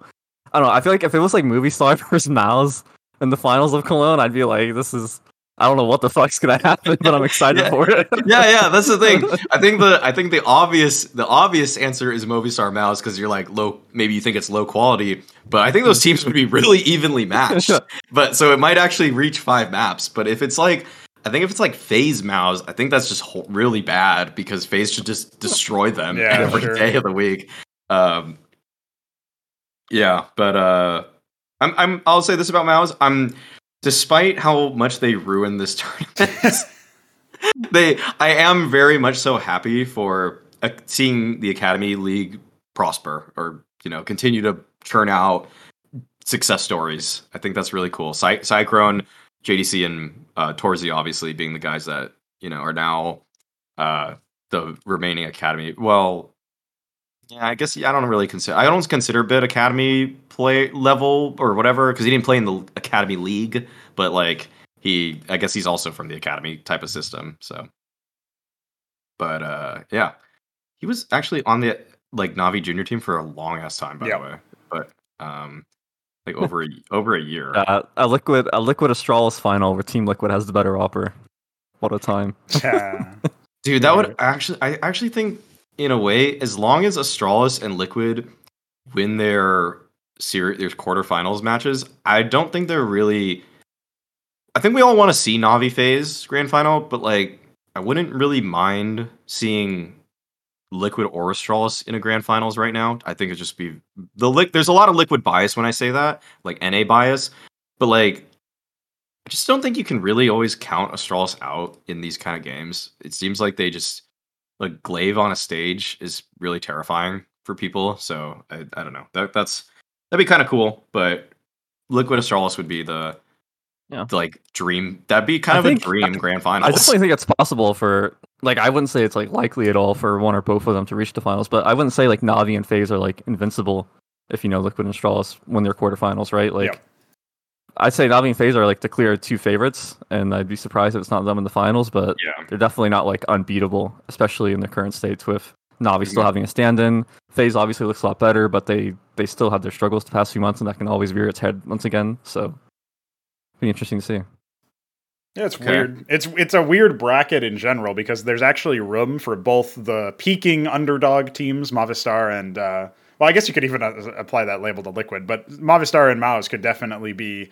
i don't know i feel like if it was like Movistar versus MOUZ in the finals of cologne i'd be like this is i don't know what the fuck's gonna happen but i'm excited Yeah. for it yeah, yeah, that's the thing. I think the I think the obvious the obvious answer is Movistar MOUZ because you're like low. Maybe you think it's low quality, but I think those teams would be really evenly matched. but so it might actually reach five maps. But if it's like, I think if it's like FaZe MOUZ, I think that's just ho- really bad because FaZe should just destroy them Yeah, every day sure. of the week. Um, yeah, but uh, I'm I'm I'll say this about MOUZ. I'm despite how much they ruin this tournament. they I am very much so happy for uh, seeing the Academy League prosper or you know continue to churn out success stories. I think that's really cool. Cy- Cyclone, JDC, and uh, torzsi obviously being the guys that you know are now uh, the remaining Academy. Well, yeah, I guess I don't really consider. I don't consider Bit Academy play level or whatever because he didn't play in the Academy League, but like he, I guess he's also from the Academy type of system. So, but uh, yeah, he was actually on the like Navi junior team for a long ass time, by Yeah. the way. But um, like over a, over a year. uh, a liquid a liquid astralis final where team liquid has the better offer. what a time Yeah. Dude, that would actually I actually think in a way, as long as Astralis and Liquid win their series their quarterfinals matches, I don't think they're really I think we all want to see Navi FaZe grand final, but like I wouldn't really mind seeing Liquid or Astralis in a grand finals right now. I think it'd just be the lick there's a lot of liquid bias when I say that, like NA bias, but like I just don't think you can really always count Astralis out in these kind of games. It seems like they just like gla1ve on a stage is really terrifying for people. So I, I don't know. That that's that'd be kind of cool, but Liquid Astralis would be the, Yeah. the, like dream. That'd be kind I of think- a dream grand final. I finals. definitely think it's possible for like I wouldn't say it's like likely at all for one or both of them to reach the finals, but I wouldn't say like Navi and FaZe are like invincible if you know Liquid and Astralis win their quarterfinals, right? Like Yep. I'd say Navi and FaZe are like the clear two favorites, and I'd be surprised if it's not them in the finals, but yeah. they're definitely not like unbeatable, especially in the current states with Navi still Yeah. having a stand-in. FaZe obviously looks a lot better, but they they still had their struggles the past few months, and that can always rear its head once again. So, be interesting to see. Yeah, it's Okay. weird. It's it's a weird bracket in general because there's actually room for both the peaking underdog teams, Movistar and uh, well, I guess you could even uh, apply that label to Liquid, but Movistar and MOUZ could definitely be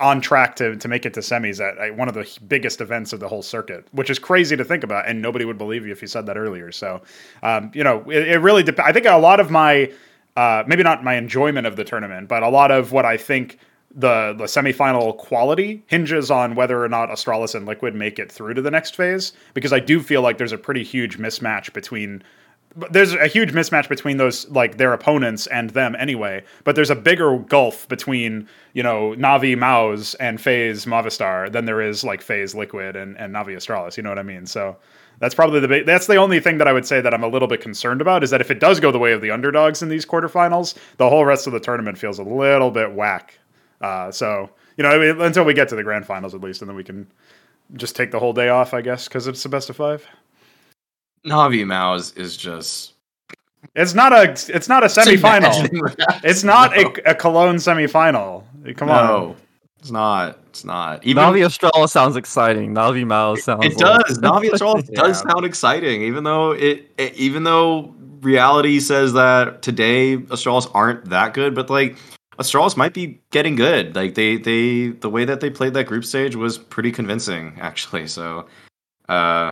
on track to to make it to semis at, at one of the biggest events of the whole circuit, which is crazy to think about, and nobody would believe you if you said that earlier. So, um, you know, it, it really dep- I think a lot of my uh, maybe not my enjoyment of the tournament, but a lot of what I think the the semifinal quality hinges on whether or not Astralis and Liquid make it through to the next phase. Because I do feel like there's a pretty huge mismatch between there's a huge mismatch between those like their opponents and them anyway but there's a bigger gulf between you know navi MOUZ and FaZe movistar than there is like FaZe liquid and, and navi astralis you know what i mean so That's probably the big, that's the only thing that I would say that I'm a little bit concerned about is that if it does go the way of the underdogs in these quarterfinals, the whole rest of the tournament feels a little bit whack. Uh, so you know, I mean, until we get to the grand finals at least, and then we can just take the whole day off, I guess, because it's the best of five. Navi MOUZ is, is just It's not a it's not a semifinal. Imagining. It's not No. a, a Cologne semifinal. Come no, on. No, it's not. It's not. Even Navi Estrella sounds exciting. Navi MOUZ sounds. it like- does. Navi Astralis Yeah. does sound exciting, even though it, it- even though reality says that today Astralis aren't that good, but like Astralis might be getting good. Like they they the way that they played that group stage was pretty convincing, actually. So, uh,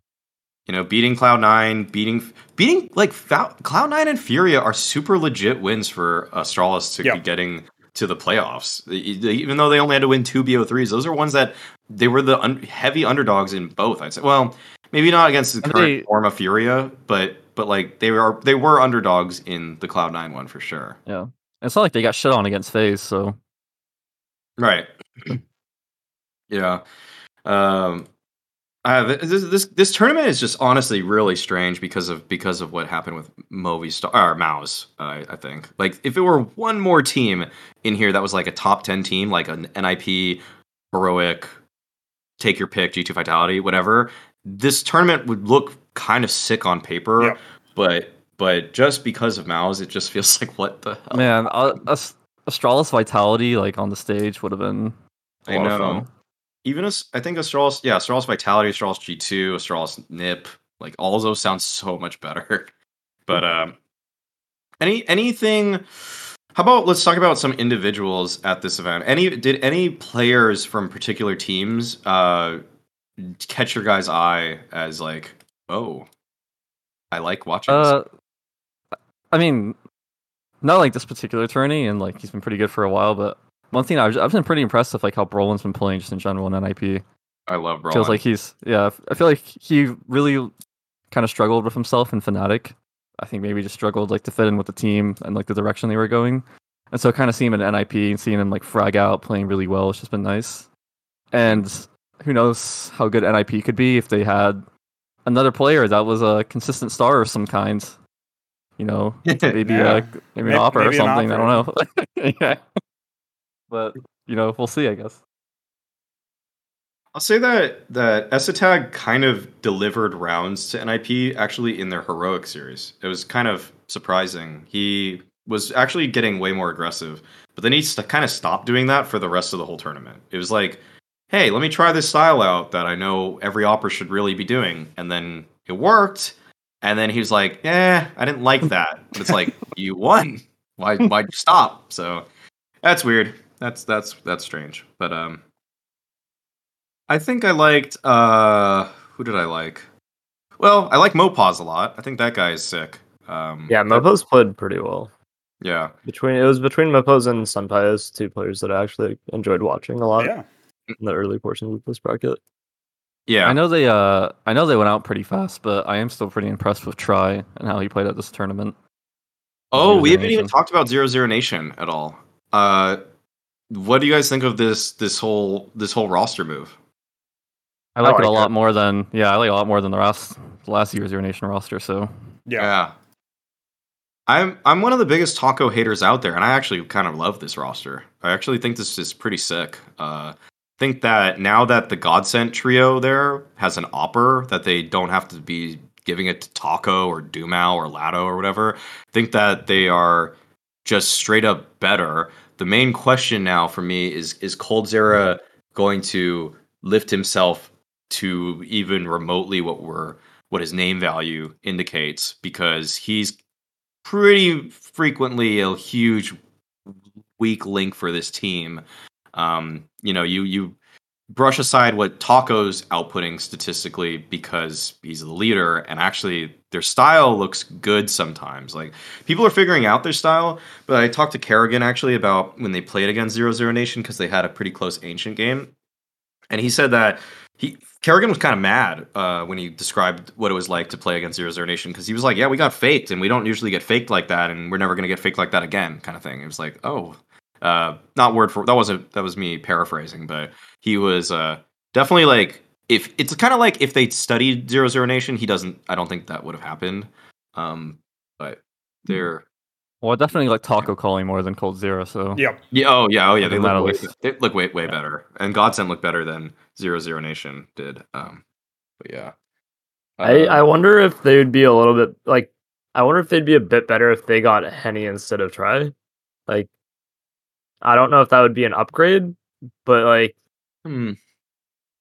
you know, beating Cloud Nine, beating beating like Fou- Cloud Nine and Furia are super legit wins for Astralis to Yeah. be getting to the playoffs. Even though they only had to win two BO3s, those are ones that they were the un- heavy underdogs in both. I'd say. Well, maybe not against the And current they- form of Furia, but but like they were they were underdogs in the Cloud Nine one for sure. Yeah, it's not like they got shit on against FaZe, so Right. yeah. Um uh, this, this this tournament is just honestly really strange because of because of what happened with Movistar or MOUZ. Uh, I think like if it were one more team in here that was like a top ten team, like an NIP, heroic, take your pick, G two Vitality, whatever. This tournament would look kind of sick on paper, Yeah. but but just because of MOUZ, it just feels like what the hell. man, uh, Ast- Astralis Vitality like on the stage would have been. a I lot of know. Even as I think Astralis, yeah, Astralis Vitality, Astralis G2, Astralis Nip, like all of those sound so much better. But um any anything how about let's talk about some individuals at this event. Any did any players from particular teams uh catch your guy's eye as like, oh, I like watching this. Uh, I mean, not like this particular tourney, and like he's been pretty good for a while. But one thing I've I've been pretty impressed with like how Brollan's been playing just in general in NIP. I love Brawl. Feels like he's yeah. I feel like he really kind of struggled with himself in Fnatic. I think maybe just struggled like to fit in with the team and like the direction they were going. And so kind of seeing him in NIP and seeing him like frag out playing really well, it's just been nice. And who knows how good NIP could be if they had another player that was a consistent star of some kind. You know, maybe Yeah. uh, maybe May- an AWPer maybe or an something. I don't know. yeah. But you know, we'll see. I guess. I'll say that that es3tag kind of delivered rounds to NIP actually in their heroic series. It was kind of surprising. He was actually getting way more aggressive, but then he st- kind of stopped doing that for the rest of the whole tournament. It was like, hey, let me try this style out that I know every AWPer should really be doing, and then it worked. And then he was like, "Eh, I didn't like that." But it's like you won. Why? Why'd you stop? So that's weird. That's that's that's strange. But um, I think I liked uh who did I like? Well, I like Mopoz a lot. I think that guy is sick. Um Yeah, Mopoz played pretty well. Yeah. Between it was between Mopoz and SunPayus, two players that I actually enjoyed watching a lot Yeah. in the early portions of this bracket. Yeah. I know they uh I know they went out pretty fast, but I am still pretty impressed with Try and how he played at this tournament. Oh, Zero we haven't even talked about Zero Zero Nation at all. Uh what do you guys think of this this whole this whole roster move? I like I it a lot it. more than yeah, I like it a lot more than the last the last year's Zero Nation roster. So Yeah. I'm I'm one of the biggest taco haters out there, and I actually kind of love this roster. I actually think this is pretty sick. Uh, think that now that the Godsent trio there has an AWPer that they don't have to be giving it to Taco or dumau or latto or whatever. Think that they are just straight up better. The main question now for me is is Coldzera going to lift himself to even remotely what we're what his name value indicates because he's pretty frequently a huge weak link for this team. Um, you know, you you brush aside what Taco's outputting statistically because he's the leader, and actually their style looks good sometimes. Like people are figuring out their style, but I talked to karrigan actually about when they played against Zero Zero Nation because they had a pretty close ancient game, and he said that he karrigan was kind of mad uh, when he described what it was like to play against Zero Zero Nation because he was like, "Yeah, we got faked, and we don't usually get faked like that, and we're never gonna get faked like that again," kind of thing. It was like, oh, uh, not word for that wasn't that was me paraphrasing, but he was uh, definitely like if it's kind of like if they studied Zero Zero Nation, he doesn't. I don't think that would have happened. Um, but they're Well, I definitely like Taco calling more than coldzera. So Yep. yeah. Oh yeah. Oh yeah. They look way, they look way way better, and Godsent looked better than Zero Zero Nation did. Um, but yeah. I, Uh, I wonder if they would be a little bit like I wonder if they'd be a bit better if they got HEN1 instead of Try. Like I don't know if that would be an upgrade, but like hmm.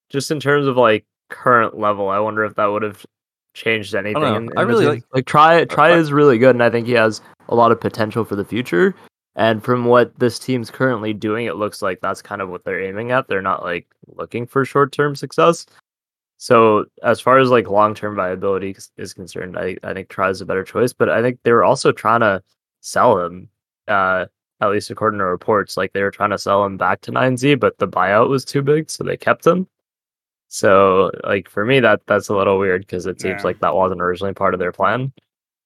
just in terms of like current level, I wonder if that would have changed anything. know. in- I in the really like- like Try Try is really good and I think he has a lot of potential for the future. And from what this team's currently doing, it looks like that's kind of what they're aiming at. They're not like looking for short term success. So as far as like long term viability is- is concerned, I, I think Try is a better choice. But I think they were also trying to sell him, uh, at least according to reports. Like they were trying to sell him back to 9Z, but the buyout was too big, so they kept him. So like for me, that that's a little weird because it seems Yeah. like that wasn't originally part of their plan.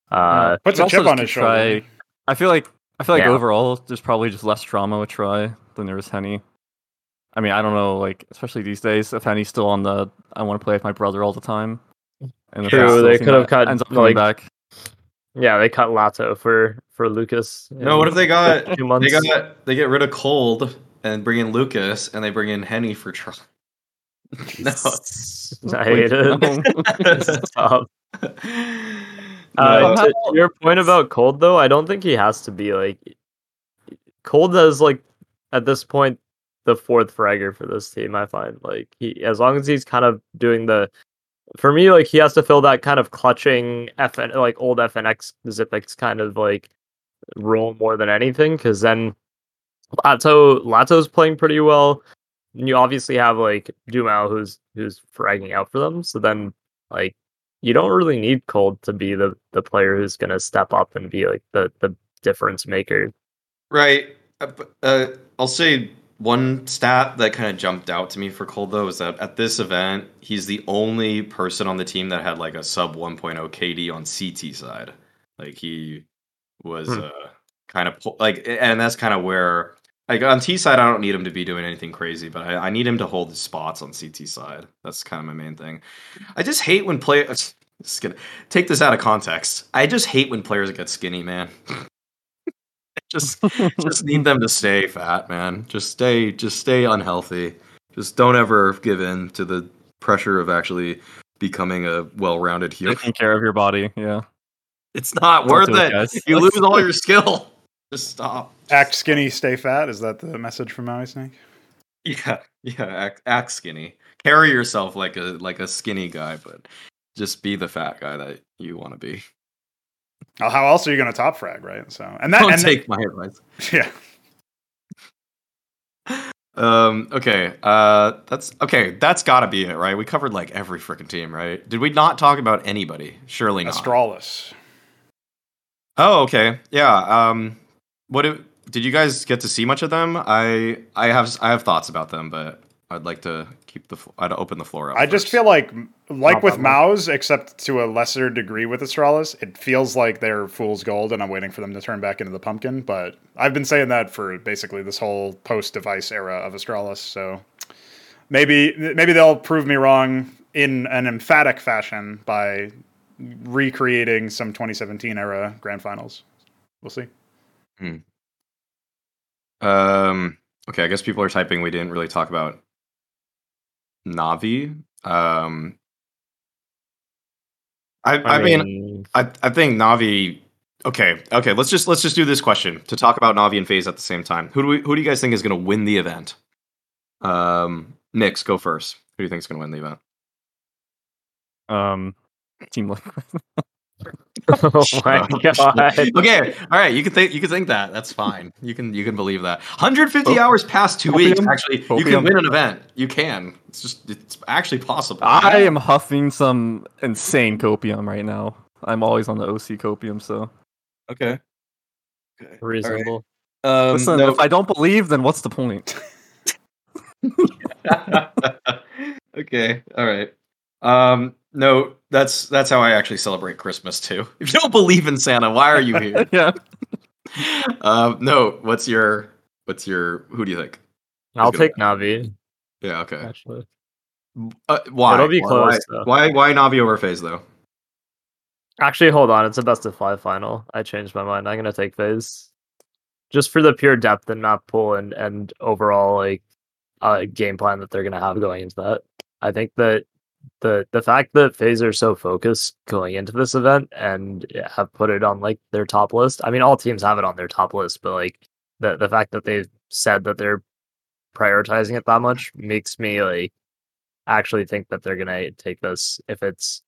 Uh, Puts a Also chip on to his shoulder. try- I feel like I feel like Yeah. overall there's probably just less drama with Try than there was HEN1. I mean, I don't know, like especially these days, if HEN1's still on the I want to play with my brother all the time. And if True, they could have cut, ends up coming like, back. Yeah, they cut latto for for Lucas. No, what if they got two they got they get rid of Cold and bring in Lucas and they bring in HEN1 for Try. no. I hate it. Stop. No. Uh, how- to, to your point about Cold, though, I don't think he has to be like Cold is like at this point the fourth fragger for this team. I find like he as long as he's kind of doing the for me like he has to fill that kind of clutching FN like old FNX Zipix kind of like role more than anything because then latto latto's playing pretty well. And you obviously have like dumau who's who's fragging out for them. So then like you don't really need Cold to be the the player who's gonna step up and be like the the difference maker. Right. Uh, uh, I'll say one stat that kind of jumped out to me for Cold though is that at this event, he's the only person on the team that had like a sub 1.0 KD on CT side. Like he was Hmm. uh, kind of like, and that's kind of where like on T side, I don't need him to be doing anything crazy, but I, I need him to hold his spots on CT side. That's kind of my main thing. I just hate when players. Just gonna take this out of context. I just hate when players get skinny, man. just just need them to stay fat, man. Just stay just stay unhealthy. Just don't ever give in to the pressure of actually becoming a well-rounded hero. Taking care of your body, yeah. It's not Don't worth it, it. You lose all your skill. Just stop. Act skinny, stay fat. Is that the message from Mauisnake? Yeah, yeah. Act, act skinny. Carry yourself like a like a skinny guy, but just be the fat guy that you want to be. Oh, how else are you going to top frag, right? So, and that, Don't and take my advice. yeah, Um. Okay. Uh. That's okay. That's got to be it, right? We covered like every freaking team, right? Did we not talk about anybody? Surely not. Astralis. Oh, okay. Yeah. Um. What do, did you guys get to see much of them? I I have I have thoughts about them, but I'd like to keep the fl- I'd open the floor up. I just feel like, like Not with MOUZ, except to a lesser degree with Astralis, it feels like they're fool's gold, and I'm waiting for them to turn back into the pumpkin. But I've been saying that for basically this whole post-dev1ce era of Astralis. So maybe maybe they'll prove me wrong in an emphatic fashion by recreating some 2017 era grand finals. We'll see. Um. Okay. I guess people are typing. We didn't really talk about Navi. Um. I I, mean I, I think Navi. Okay, okay. Let's just let's just do this question to talk about Navi and FaZe at the same time. Who do we who do you guys think is going to win the event? Um, Nix, go first. Who do you think is going to win the event? Um, Team Liquid. oh my god. okay, all right. You can think you can think that. That's fine. You can you can believe that. 150 hours past two weeks. Opium? Actually, you can win an event. You can. It's just it's actually possible. I am huffing some insane copium right now. I'm always on the oSee copium, so okay. Okay. Reasonable. Um, listen. no- If I don't believe, then what's the point? okay, all right. Um, no, that's that's how I actually celebrate Christmas too. If you don't believe in Santa, why are you here? yeah, um, no, what's your what's your who do you think? I'll take Navi. Yeah, okay. Actually, Uh, why? It'll be Why- close, Why? Why? Why Navi over FaZe though? Actually, hold on. It's a best of five final. I changed my mind. I'm gonna take FaZe, just for the pure depth and map pool and and overall like uh, game plan that they're gonna have going into that. I think that the the fact that FaZe are so focused going into this event and have put it on like their top list. I mean, all teams have it on their top list, but like the the fact that they've said that they're prioritizing it that much makes me like actually think that they're gonna take this if it's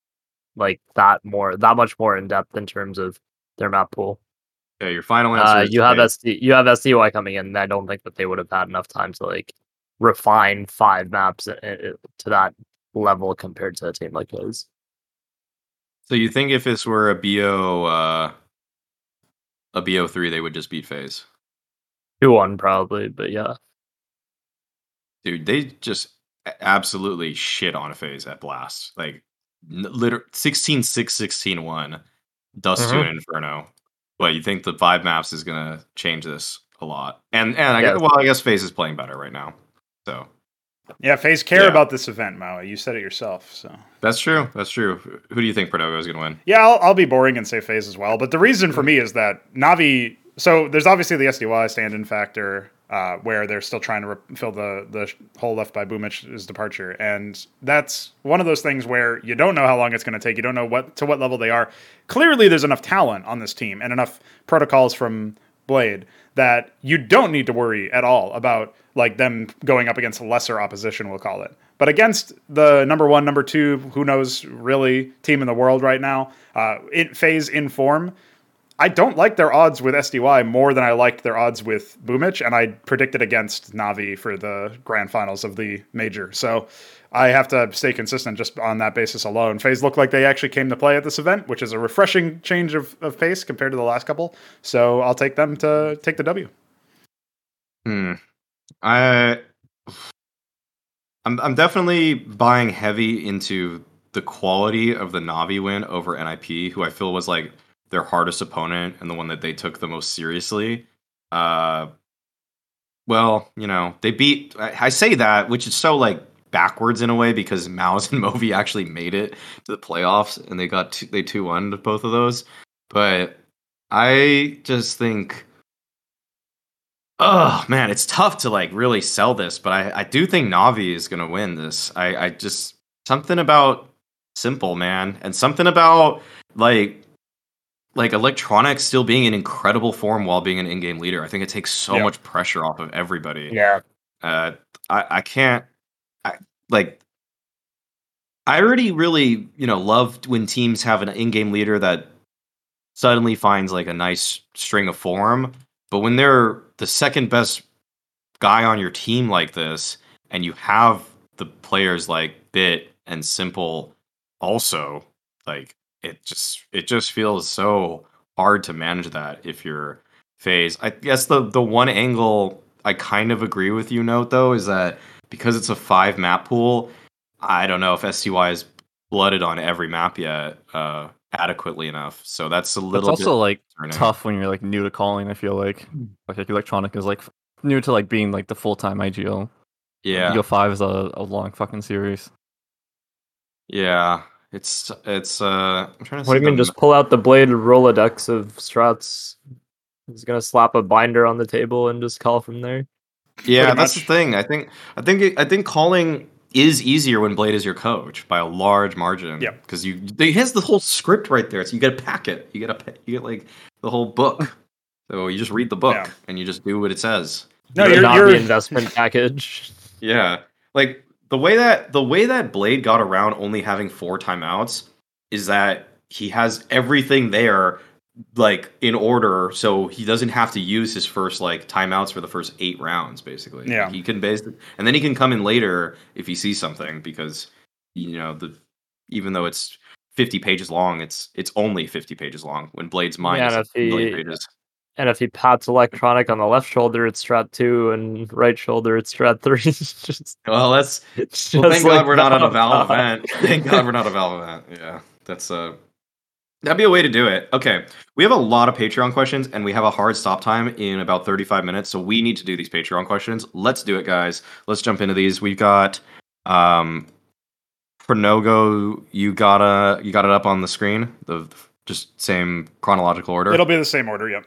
like that more that much more in depth in terms of their map pool. Yeah, your final answer. Uh, you have. SD you have SDY coming in. and I don't think that they would have had enough time to like refine five maps uh, uh, to that level compared to a team like those. So you think if this were a BO, uh, a BO three, they would just beat FaZe? Two one probably, but yeah. Dude, they just absolutely shit on a FaZe at Blast. Like, literally 16 6 16 1. Dust to Mhm. an Inferno. But you think the five maps is gonna change this a lot? And and I Yeah. guess, well, I guess FaZe is playing better right now. So Yeah, FaZe care Yeah. about this event, Maui. You said it yourself, so. that's true. That's true. Who do you think Perdogo is gonna win? Yeah, I'll, I'll be boring and say FaZe as well. But the reason for me is that Navi. So there's obviously the SDY stand-in factor, uh, where they're still trying to re- fill the the hole left by Boombl4's departure, and that's one of those things where you don't know how long it's going to take. You don't know what to what level they are. Clearly, there's enough talent on this team and enough protocols from B1ad3 that you don't need to worry at all about like them going up against lesser opposition, we'll call it. But against the number one, number two, who knows really team in the world right now, uh, in FaZe in form, I don't like their odds with SDY more than I liked their odds with Boombl4, and I predicted against Navi for the grand finals of the major. So I have to stay consistent just on that basis alone. FaZe looked like they actually came to play at this event, which is a refreshing change of, of pace compared to the last couple. So I'll take them to take the W. Hmm. I I'm I'm definitely buying heavy into the quality of the Navi win over NIP, who I feel was like their hardest opponent and the one that they took the most seriously. Uh well, you know, they beat I, I say that, which is so like backwards in a way because MOUZ and Movi actually made it to the playoffs and they got two, they 2-1 both of those. But I just think Oh man, it's tough to like really sell this, but I, I do think Navi is gonna win this. I, I just something about s1mple man, and something about like like electronics still being in incredible form while being an in-game leader. I think it takes so Yeah. much pressure off of everybody. Yeah. Uh, I I can't like. I already really you know loved when teams have an in-game leader that suddenly finds like a nice string of form. But when they're the second best guy on your team like this, and you have the players like b1t and s1mple also, like it just it just feels so hard to manage that if you're FaZe. I guess the the one angle I kind of agree with you note though is that because it's a five map pool, I don't know if SDY is blooded on every map yet uh adequately enough. So that's a little. It's little also bit like concerning. tough when you're like new to calling. I feel like like, like electronic is like new to like being like the full time IGL. Yeah. IGL five is a, a long fucking series. Yeah, it's it's. uh I'm trying to. What do you mean? the- Just pull out the B1ad3 Rolodex of strats. He's gonna slap a binder on the table and just call from there. Yeah, that's much. the thing. I think I think I think calling is easier when B1ad3 is your coach by a large margin. Yeah, because you he has the whole script right there, so you get a packet. You get a you get like the whole book. So you just read the book Yeah. and you just do what it says. No, you're, not you're investment package. Yeah, like the way that the way that B1ad3 got around only having four timeouts is that he has everything there like in order so he doesn't have to use his first like timeouts for the first eight rounds basically Yeah. he can basically and then he can come in later if he sees something because you know the even though it's 50 pages long it's it's only 50 pages long when B1ad3's mind Yeah, is and if he- pages And if he pats electronic on the left shoulder, it's strat two, and right shoulder, it's strat three. Just, well that's it's Well, just thank God like we're not on a that. Valve event. Thank God we're not a Valve event. Yeah, that's uh that'd be a way to do it. Okay, we have a lot of Patreon questions, and we have a hard stop time in about thirty-five minutes, so we need to do these Patreon questions. Let's do it, guys. Let's jump into these. We've got um Pronogo, you gotta you got it up on the screen. The just same chronological order. It'll be the same order. Yep.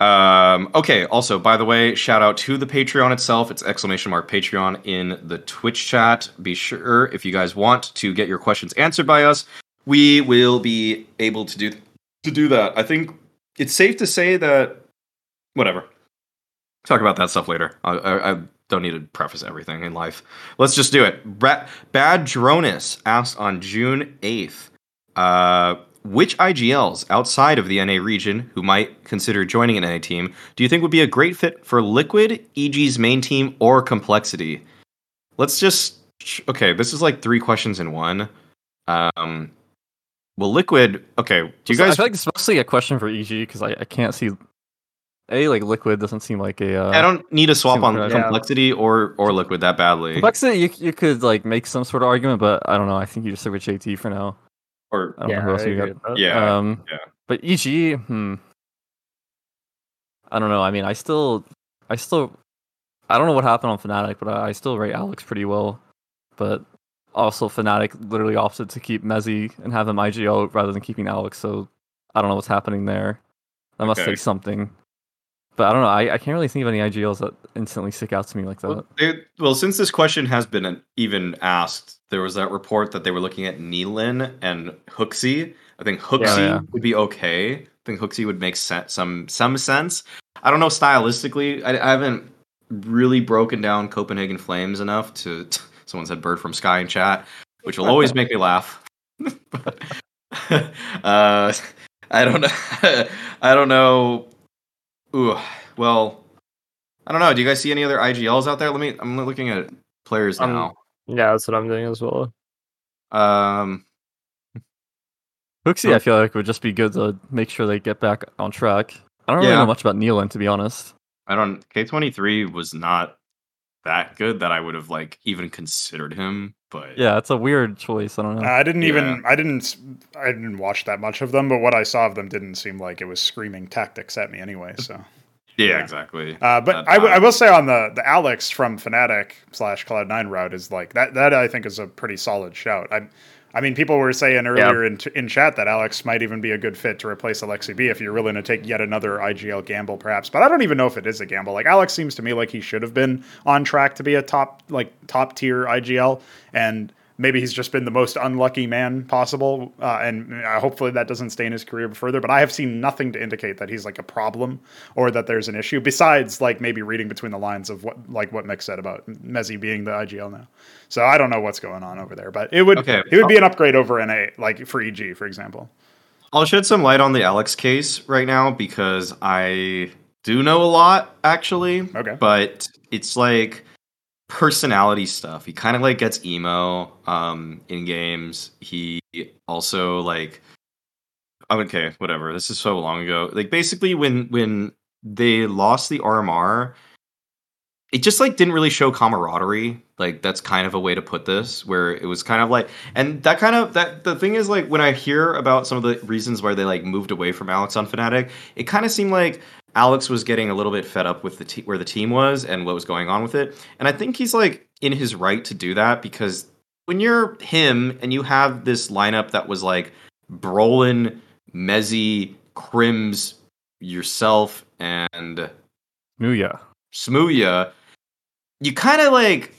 Um, okay. Also, by the way, shout out to the Patreon itself. It's exclamation mark Patreon in the Twitch chat. Be sure if you guys want to get your questions answered by us, we will be able to do to do that. I think it's safe to say that whatever. Talk about that stuff later. I, I, I don't need to preface everything in life. Let's just do it. Bra- Bad Dronis asked on June eighth. Uh, which IGLs outside of the NA region who might consider joining an NA team do you think would be a great fit for Liquid, EG's main team, or Complexity? Let's just okay. This is like three questions in one. Um, well, Liquid. Okay, do you guys? I feel like it's mostly a question for EG because I, I can't see a like liquid doesn't seem like a. Uh, I don't need a swap Seems on correct. Yeah. Complexity or or Liquid that badly. complexity. You you could like make some sort of argument, but I don't know. I think you just stick with JT for now. Or I don't yeah, know who else I you got. yeah, um, yeah. But EG, hmm. I don't know. I mean, I still, I still, I don't know what happened on Fnatic, but I, I still rate Alex pretty well. But also, Fnatic literally opted to keep Mezzi and have him IGO rather than keeping Alex. So I don't know what's happening there. That must Okay. say something. But I don't know. I, I can't really think of any IGLs that instantly stick out to me like that. Well, they- well, since this question has been an- even asked, there was that report that they were looking at nealan and HooXi. I think HooXi yeah. would be okay. I think HooXi would make some some sense. I don't know stylistically. I, I haven't really broken down Copenhagen Flames enough to. Someone said "bird from sky" in chat, which will always make me laugh. but, uh, I don't know. I don't know. Ooh, well, I don't know. Do you guys see any other IGLs out there? Let me. I'm looking at players Um, now. Yeah, that's what I'm doing as well. Um, HooXi, I feel like would just be good to make sure they get back on track. I don't really Yeah. know much about nealan, to be honest. I don't. K23 was not that good that I would have like even considered him. But Yeah, it's a weird choice. I don't know. I didn't Yeah. even. I didn't. I didn't watch that much of them, but what I saw of them didn't seem like it was screaming tactics at me anyway. So, yeah, Yeah. exactly. uh, but That- I, w- I will say on the the Alex from Fnatic slash Cloud Nine route is like that. That I think is a pretty solid shout. I, I mean, people were saying earlier in in chat that Alex might even be a good fit to replace Aleksib if you're willing to take yet another IGL gamble, perhaps. But I don't even know if it is a gamble. Like Alex seems to me like he should have been on track to be a top like top tier IGL, and maybe he's just been the most unlucky man possible. Uh, and uh, hopefully that doesn't stain his career further. But I have seen nothing to indicate that he's like a problem or that there's an issue besides like maybe reading between the lines of what like what Mick said about Mezzi being the IGL now. So I don't know what's going on over there, but it would Okay. it would be an upgrade over NA like for EG for example. I'll shed some light on the Alex case right now because I do know a lot actually. Okay. But it's like personality stuff. He kind of like gets emo um in games. He also like okay, whatever. This is so long ago. Like basically when when they lost the RMR, it just like didn't really show camaraderie. Like that's kind of a way to put this, where it was kind of like, and that kind of that the thing is like when I hear about some of the reasons why they like moved away from Alex on Fnatic, it kind of seemed like Alex was getting a little bit fed up with the te- where the team was and what was going on with it, and I think he's like in his right to do that because when you're him and you have this lineup that was like Brollan, Mezzi, KRIMZ, yourself, and Nuya. Smooya, you kind of like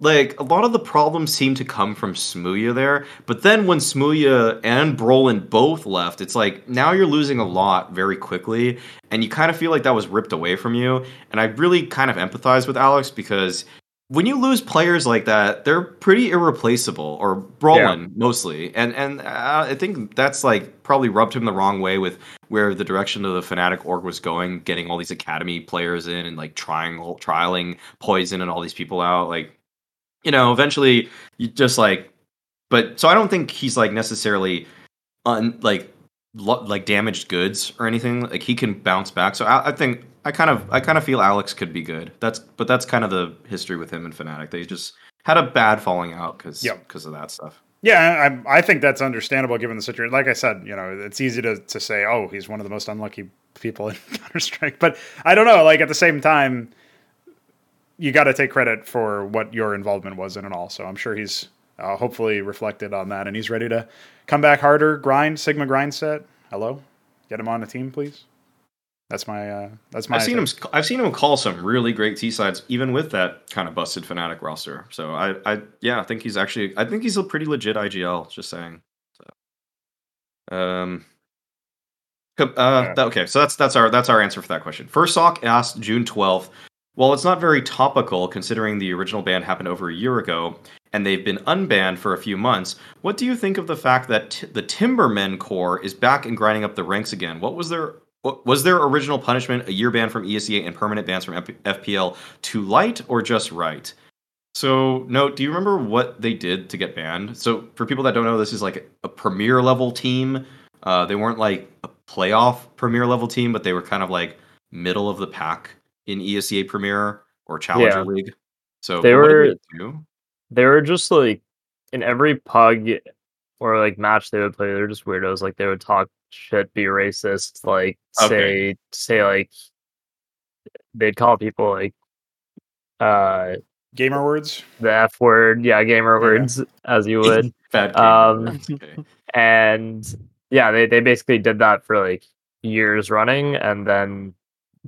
like a lot of the problems seem to come from Smooya there. But then when Smooya and Brollan both left, it's like now you're losing a lot very quickly, and you kind of feel like that was ripped away from you. And I really kind of empathize with Alex because when you lose players like that, they're pretty irreplaceable, or Brollan mostly. And and uh, I think that's like probably rubbed him the wrong way with where the direction of the Fnatic org was going, getting all these academy players in and like trying trialing poizon and all these people out. Like, you know, eventually you just like, but so I don't think he's like necessarily un like lo- like damaged goods or anything. Like he can bounce back. So I, I think I kind of I kind of feel Alex could be good. That's but that's kind of the history with him and Fnatic. They just had a bad falling out because Yep. because of that stuff. Yeah, I, I think that's understandable given the situation. Like I said, you know, it's easy to, to say, oh, he's one of the most unlucky people in Counter Strike. But I don't know. Like at the same time, you got to take credit for what your involvement was in it all. So I'm sure he's uh, hopefully reflected on that, and he's ready to come back harder, grind Sigma grind set. Hello, get him on the team, please. That's my uh, that's my. I've seen him. I've seen him call some really great T sides, even with that kind of busted Fnatic roster. So I, I, yeah, I think he's actually. I think he's a pretty legit IGL. Just saying. So, um. Uh, okay, so that's that's our that's our answer for that question. First Sock asked June twelfth. While it's not very topical, considering the original ban happened over a year ago, and they've been unbanned for a few months, what do you think of the fact that t- the Timbermen core is back and grinding up the ranks again? What was their was their original punishment a year ban from ESEA and permanent bans from FPL too light or just right? So, note, do you remember what they did to get banned? So, for people that don't know, this is like a premier level team. Uh, they weren't like a playoff premier level team, but they were kind of like middle of the pack in ESEA Premier or Challenger Yeah. League. So, They were- they they were just like in every pug or like match they would play, they're just weirdos. Like they would talk shit, be racist, like Okay. say say like they'd call people like uh gamer words. the F word, yeah, gamer Yeah. words, as you would. Bad. Um, okay. and yeah, they, they basically did that for like years running, and then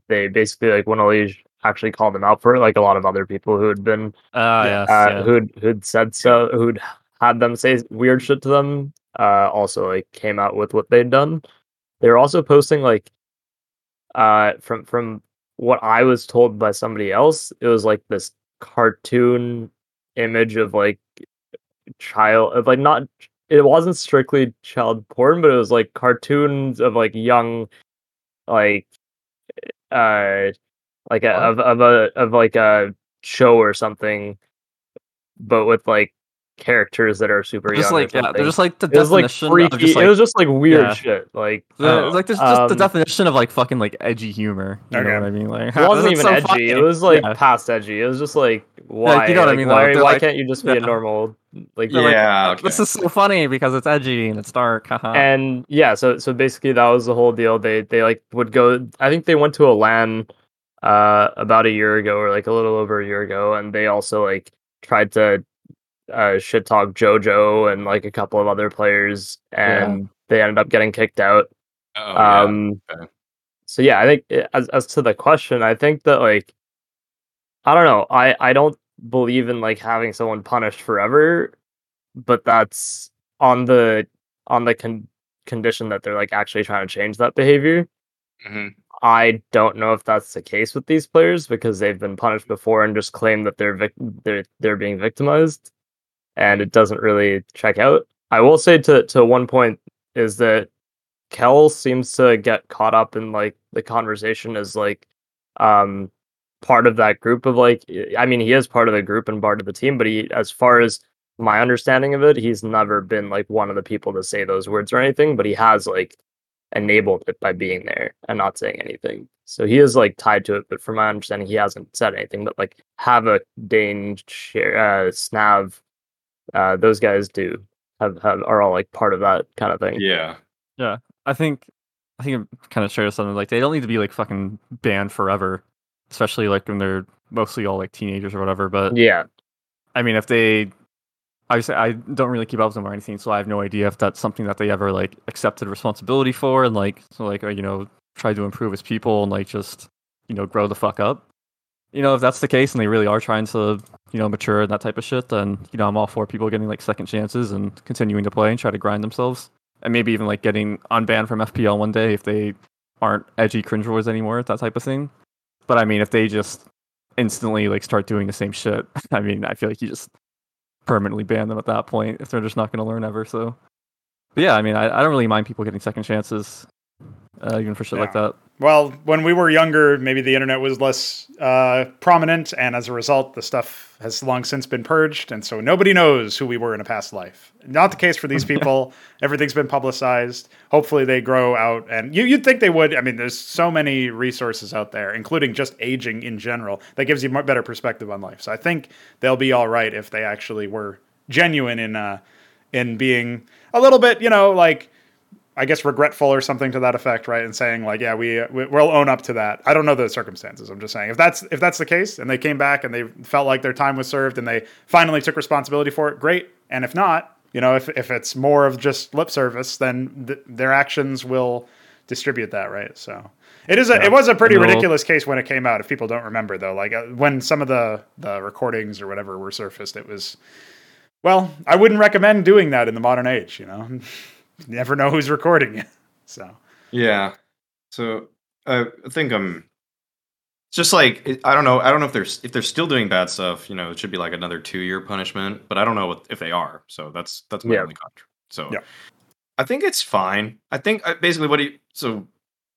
they basically like when Elige actually called them out for it, like a lot of other people who had been Yeah. yes, uh, yeah. who'd who'd said so, who'd had them say weird shit to them, uh, also like came out with what they'd done. They were also posting like, uh, from from what I was told by somebody else, it was like this cartoon image of like child of like not it wasn't strictly child porn but it was like cartoons of like young like uh like a, of of a of like a show or something but with like characters that are super just young like yeah, they're just like the it was like freaky of just like it was just like weird yeah. shit like the, Oh, like there's just the um, definition of like fucking like edgy humor. You Okay. know what I mean? Like it wasn't even so edgy funny. it was like Yeah. past edgy it was just like why you know what I mean, why, why like- can't you just be a normal like They're like, yeah, okay. This is so funny because it's edgy and it's dark. haha. and yeah so so basically that was the whole deal they they like would go i think they went to a lan uh about a year ago or like a little over a year ago and they also like tried to uh shit talk jojo and like a couple of other players and they ended up getting kicked out Oh, yeah. um okay. so yeah i think as as to the question i think that like i don't know i i don't believe in like having someone punished forever but that's on the on the con- condition that they're like actually trying to change that behavior Mhm. i don't know if that's the case with these players because they've been punished before and just claim that they're vic- they're they're being victimized and it doesn't really check out i will say to to one point is that Kel seems to get caught up in like the conversation as like um part of that group of like I mean he is part of the group and part of the team, but he as far as my understanding of it, he's never been like one of the people to say those words or anything, but he has like enabled it by being there and not saying anything. So he is like tied to it, but from my understanding, he hasn't said anything. But like have a Dane, share, uh, Snav, uh, those guys do have, have are all like part of that kind of thing. yeah. Yeah. I think I think it kind of shares something like they don't need to be like fucking banned forever, especially like when they're mostly all like teenagers or whatever. But Yeah. I mean, if they, obviously, I don't really keep up with them or anything, so I have no idea if that's something that they ever like accepted responsibility for and like so like uh, you know try to improve as people and like just you know grow the fuck up. You know, if that's the case and they really are trying to you know mature and that type of shit, then you know I'm all for people getting like second chances and continuing to play and try to grind themselves and maybe even like getting unbanned from FPL one day if they aren't edgy cringe wars anymore, that type of thing. But I mean, if they just instantly like start doing the same shit, I mean, I feel like you just permanently ban them at that point if they're just not going to learn ever. So, but yeah, I mean, I, I don't really mind people getting second chances, uh, even for shit like that. Well, when we were younger, maybe the internet was less uh, prominent, and as a result, the stuff has long since been purged, and so nobody knows who we were in a past life. Not the case for these people. Everything's been publicized. Hopefully, they grow out, and you, you'd think they would. I mean, there's so many resources out there, including just aging in general, that gives you a better perspective on life. So I think they'll be all right if they actually were genuine in uh, in being a little bit, you know, like I guess regretful or something to that effect, right? And saying like, yeah, we we- we'll own up to that. I don't know the circumstances. I'm just saying if that's if that's the case, and they came back and they felt like their time was served and they finally took responsibility for it, great. And if not, you know, if if it's more of just lip service, then th- their actions will distribute that, right? So it is a Yeah. it was a pretty ridiculous case when it came out. If people don't remember though, like uh, when some of the the recordings or whatever were surfaced, it was well, I wouldn't recommend doing that in the modern age. You know, you never know who's recording you. So Yeah. So uh, I think I'm just like I don't know. I don't know if they're if they're still doing bad stuff. You know, it should be like another two year punishment. But I don't know what, if they are. So that's that's my Yeah. only contra. So Yeah. I think it's fine. I think uh, basically what do you so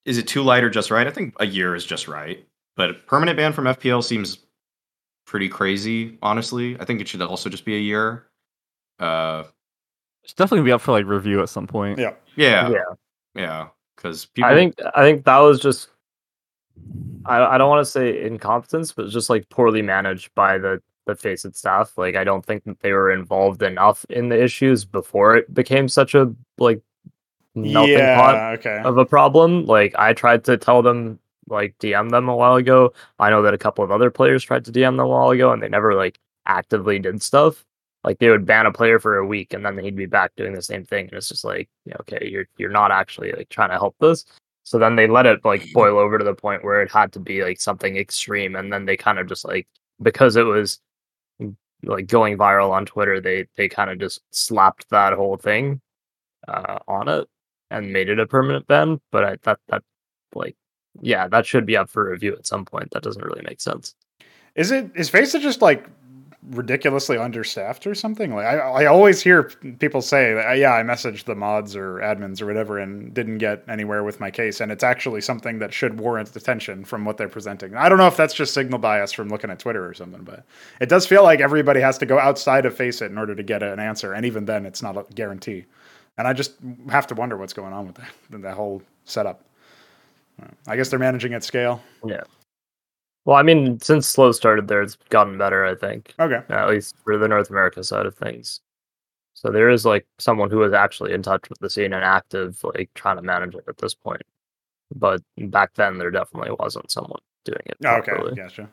is it too light or just right? I think a year is just right. But permanent ban from FPL seems pretty crazy. Honestly, I think it should also just be a year. Uh, It's definitely be up for like review at some point. yeah, yeah, Yeah. yeah. Because people, I think I think that was just I I don't want to say incompetence, but just like poorly managed by the the face Faceit staff. Like I don't think that they were involved enough in the issues before it became such a like melting pot okay. of a problem. Like I tried to tell them like DM them a while ago. I know that a couple of other players tried to DM them a while ago and they never like actively did stuff. Like they would ban a player for a week and then he'd be back doing the same thing. And it's just like, okay, you're you're not actually like trying to help this. So then they let it like boil over to the point where it had to be like something extreme. And then they kind of just like because it was like going viral on Twitter, they they kind of just slapped that whole thing uh, on it and made it a permanent ban. But I, that that like yeah, that should be up for review at some point. That doesn't really make sense. Is it is Faceit just like ridiculously understaffed or something? Like I, I always hear people say, that, yeah, I messaged the mods or admins or whatever and didn't get anywhere with my case, and it's actually something that should warrant attention from what they're presenting. I don't know if that's just signal bias from looking at Twitter or something, but it does feel like everybody has to go outside of Faceit in order to get an answer, and even then, it's not a guarantee. And I just have to wonder what's going on with that, that whole setup. I guess they're managing at scale. Yeah. Well, I mean, since slow started there, it's gotten better. I think Okay. at least for the North America side of things. So there is like someone who is actually in touch with the scene and active, like trying to manage it at this point. But back then, there definitely wasn't someone doing it. Oh, okay. Gotcha.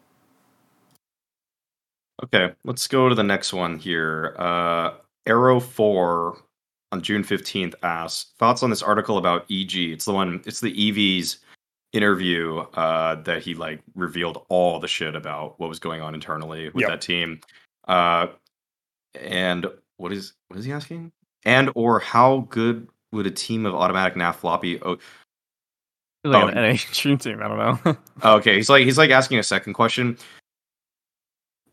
Okay, let's go to the next one here. Uh, Arrow Four on June fifteenth asks thoughts on this article about EG. It's the one. It's the EV's interview uh, that he like revealed all the shit about what was going on internally with Yep. that team. Uh, and what is what is he asking? And or how good would a team of autimatic NAF floppy? Oh, Like Oh. an NA stream team. I don't know. okay. He's like he's like asking a second question.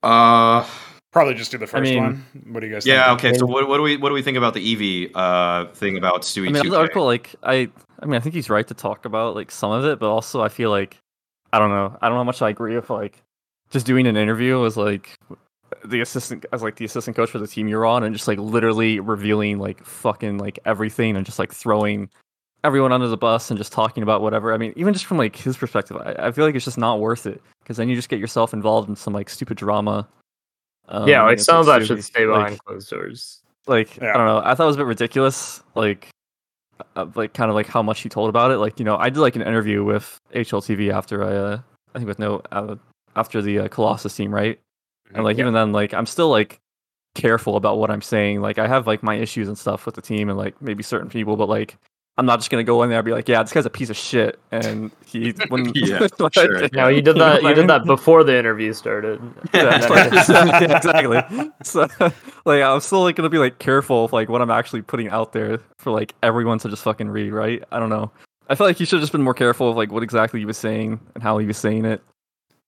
Uh, Probably just do the first mean- one. What do you guys Yeah. think? Okay. So what, what do we what do we think about the EV uh thing about Stewie? I mean, 2K? the article, like, I, I mean, I think he's right to talk about like some of it, but also I feel like, I don't know, I don't know how much I agree with like, just doing an interview as like the assistant, as like the assistant coach for the team you're on, and just like literally revealing like fucking like everything and just like throwing everyone under the bus and just talking about whatever. I mean, even just from like his perspective, I, I feel like it's just not worth it because then you just get yourself involved in some like stupid drama. Um, yeah, like of that should stay Like, behind closed doors. like Yeah. I don't know. I thought it was a bit ridiculous. Like, uh, like kind of like how much he told about it. Like you know, I did like an interview with HLTV after I, uh, I think with no uh, after the uh, Colossus team, right? And like Yeah. even then, like I'm still like careful about what I'm saying. Like I have like my issues and stuff with the team and like maybe certain people, but like. I'm not just gonna go in there and be like, yeah, this guy's a piece of shit, and he wouldn't. Yeah, like, sure. No, you did that. what I You did that before the interview started. Yeah, And then- yeah, exactly. So, like, I'm still like gonna be like careful of like what I'm actually putting out there for like everyone to just fucking read, right? I don't know. I feel like he should have just been more careful of like what exactly he was saying and how he was saying it.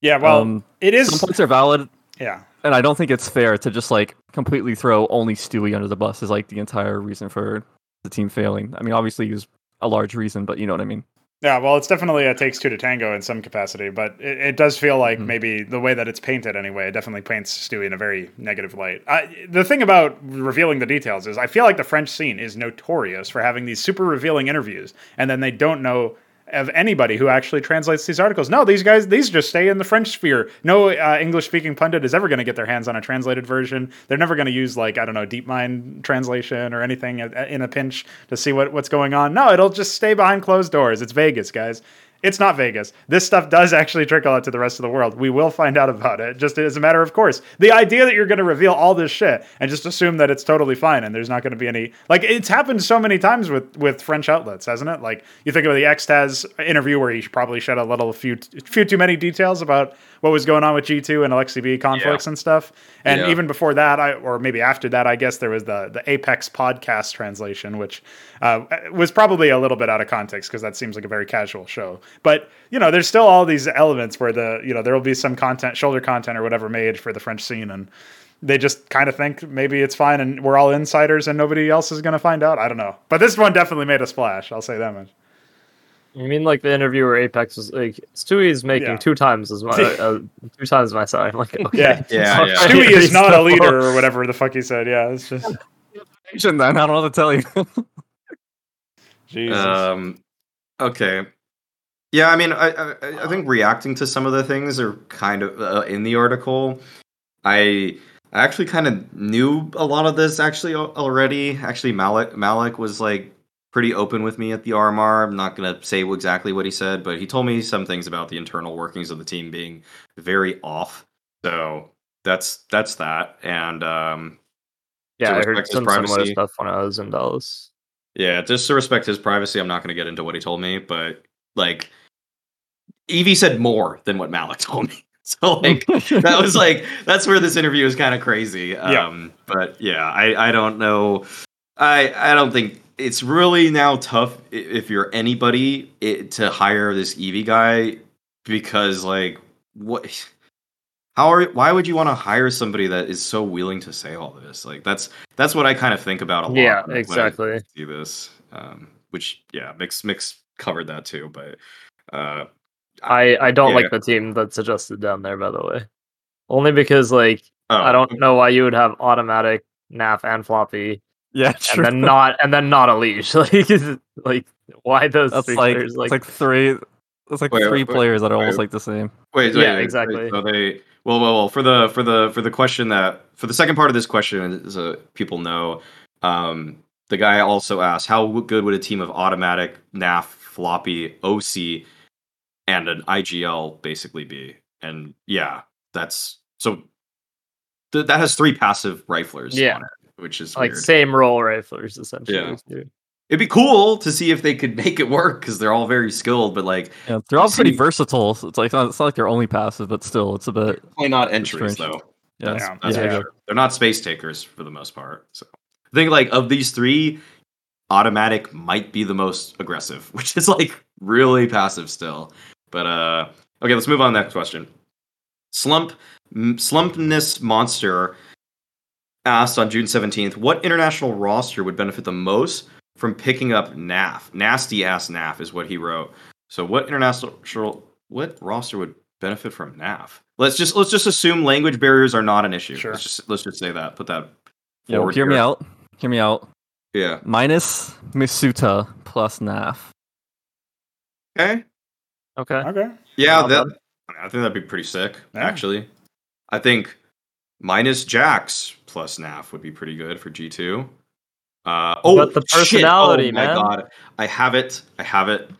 Yeah, well, um, it some points are valid, Yeah, and I don't think it's fair to just like completely throw only Stewie under the bus as like the entire reason for the team failing. I mean, obviously he was a large reason, but you know what I mean. yeah. Well, it's definitely a takes two to tango in some capacity, but it, it does feel like Mhm. maybe the way that it's painted anyway, it definitely paints Stewie in a very negative light. I, the thing about revealing the details is, I feel like the French scene is notorious for having these super revealing interviews, and then they don't know of anybody who actually translates these articles. No, these guys, these just stay in the French sphere. No uh, English speaking pundit is ever going to get their hands on a translated version. They're never going to use like I don't know DeepMind translation or anything in a pinch to see what, what's going on. No, it'll just stay behind closed doors. It's Vegas, guys. It's not Vegas. This stuff does actually trickle out to the rest of the world. We will find out about it. Just as a matter of course. The idea that you're going to reveal all this shit and just assume that it's totally fine and there's not going to be any like it's happened so many times with with French outlets, hasn't it? Like you think of the XTQZZZ interview where he probably shed a little few few too many details about what was going on with G2 and Aleksib conflicts and stuff. And Yeah. even before that, I or maybe after that, I guess there was the the Apex podcast translation, which uh, was probably a little bit out of context because that seems like a very casual show. But you know, there's still all these elements where the you know there will be some content, shoulder content or whatever made for the French scene, and they just kind of think maybe it's fine and we're all insiders and nobody else is going to find out. I don't know, but this one definitely made a splash. I'll say that much. You mean like the interview where Apex was like Stewie's making Yeah. two times as much, uh, two times my side. I'm like, okay. Yeah. Yeah, yeah. Stewie is not a leader or whatever the fuck he said. Yeah, it's just Then I don't know what to tell you. Jesus. Um, okay. Yeah, I mean, I, I I think reacting to some of the things are kind of uh, in the article. I I actually kind of knew a lot of this actually already. Actually, Malik Malik was like pretty open with me at the RMR. I'm not gonna say exactly what he said, but he told me some things about the internal workings of the team being very off. So that's that's that. And um, Yeah, I heard some privacy. stuff when I was in Dallas. Yeah, just to respect his privacy, I'm not going to get into what he told me, but like, Evie said more than what Malik told me. So like, that was like that's where this interview is kind of crazy. Yeah. Um, but yeah, I I don't know. I I don't think it's really now tough if you're anybody it, to hire this Evie guy because like what. How are why would you want to hire somebody that is so willing to say all this? Like that's that's what I kind of think about a lot. Yeah, exactly. see this. Um, which yeah, mix mix covered that too, but uh, I I don't Yeah. like the team that's adjusted down there. By the way, only because like oh, I don't know why you would have autimatic NAF and floppy yeah, true. and then not and then not a leash. Like is- like why those That's three like, players? it's Like, like three. It's like Wait, three wait, wait, players that are wait. almost like the same. Wait, Yeah, wait, wait, exactly. wait, So they well, well, well, for the for the for the question that for the second part of this question, as uh, people know, um, the guy also asked how good would a team of autimatic NAF floppy oSee and an IGL basically be? And yeah, that's so th- that has three passive riflers Yeah. On it, which is like weird. same role riflers essentially. Yeah. too. It'd be cool to see if they could make it work because they're all very skilled, but like Yeah, they're all pretty See- versatile. So it's like it's not, it's not like they're only passive, but still, it's a bit. Probably not entries strange. though. Yeah, That's, Yeah. that's yeah, yeah. sure. They're not space takers for the most part. So I think like of these three, autimatic might be the most aggressive, which is like really passive still. But uh okay, let's move on to the next question. Slump M- Slumpness Monster asked on June 17th, what international roster would benefit the most from picking up NAF? Nasty ass NAF is what he wrote. So what international what roster would benefit from NAF? Let's just let's just assume language barriers are not an issue. Sure. Let's just let's just say that. Put that Yeah, forward hear me out. Hear me out. Yeah. Minus misutaaa plus NAF. Okay. Okay. okay. Yeah, Not that bad. I think that'd be pretty sick, Yeah. actually. I think minus JACKZ plus NAF would be pretty good for G2. Uh, oh, But the shit. personality, oh, my man. god. I have it. I have it.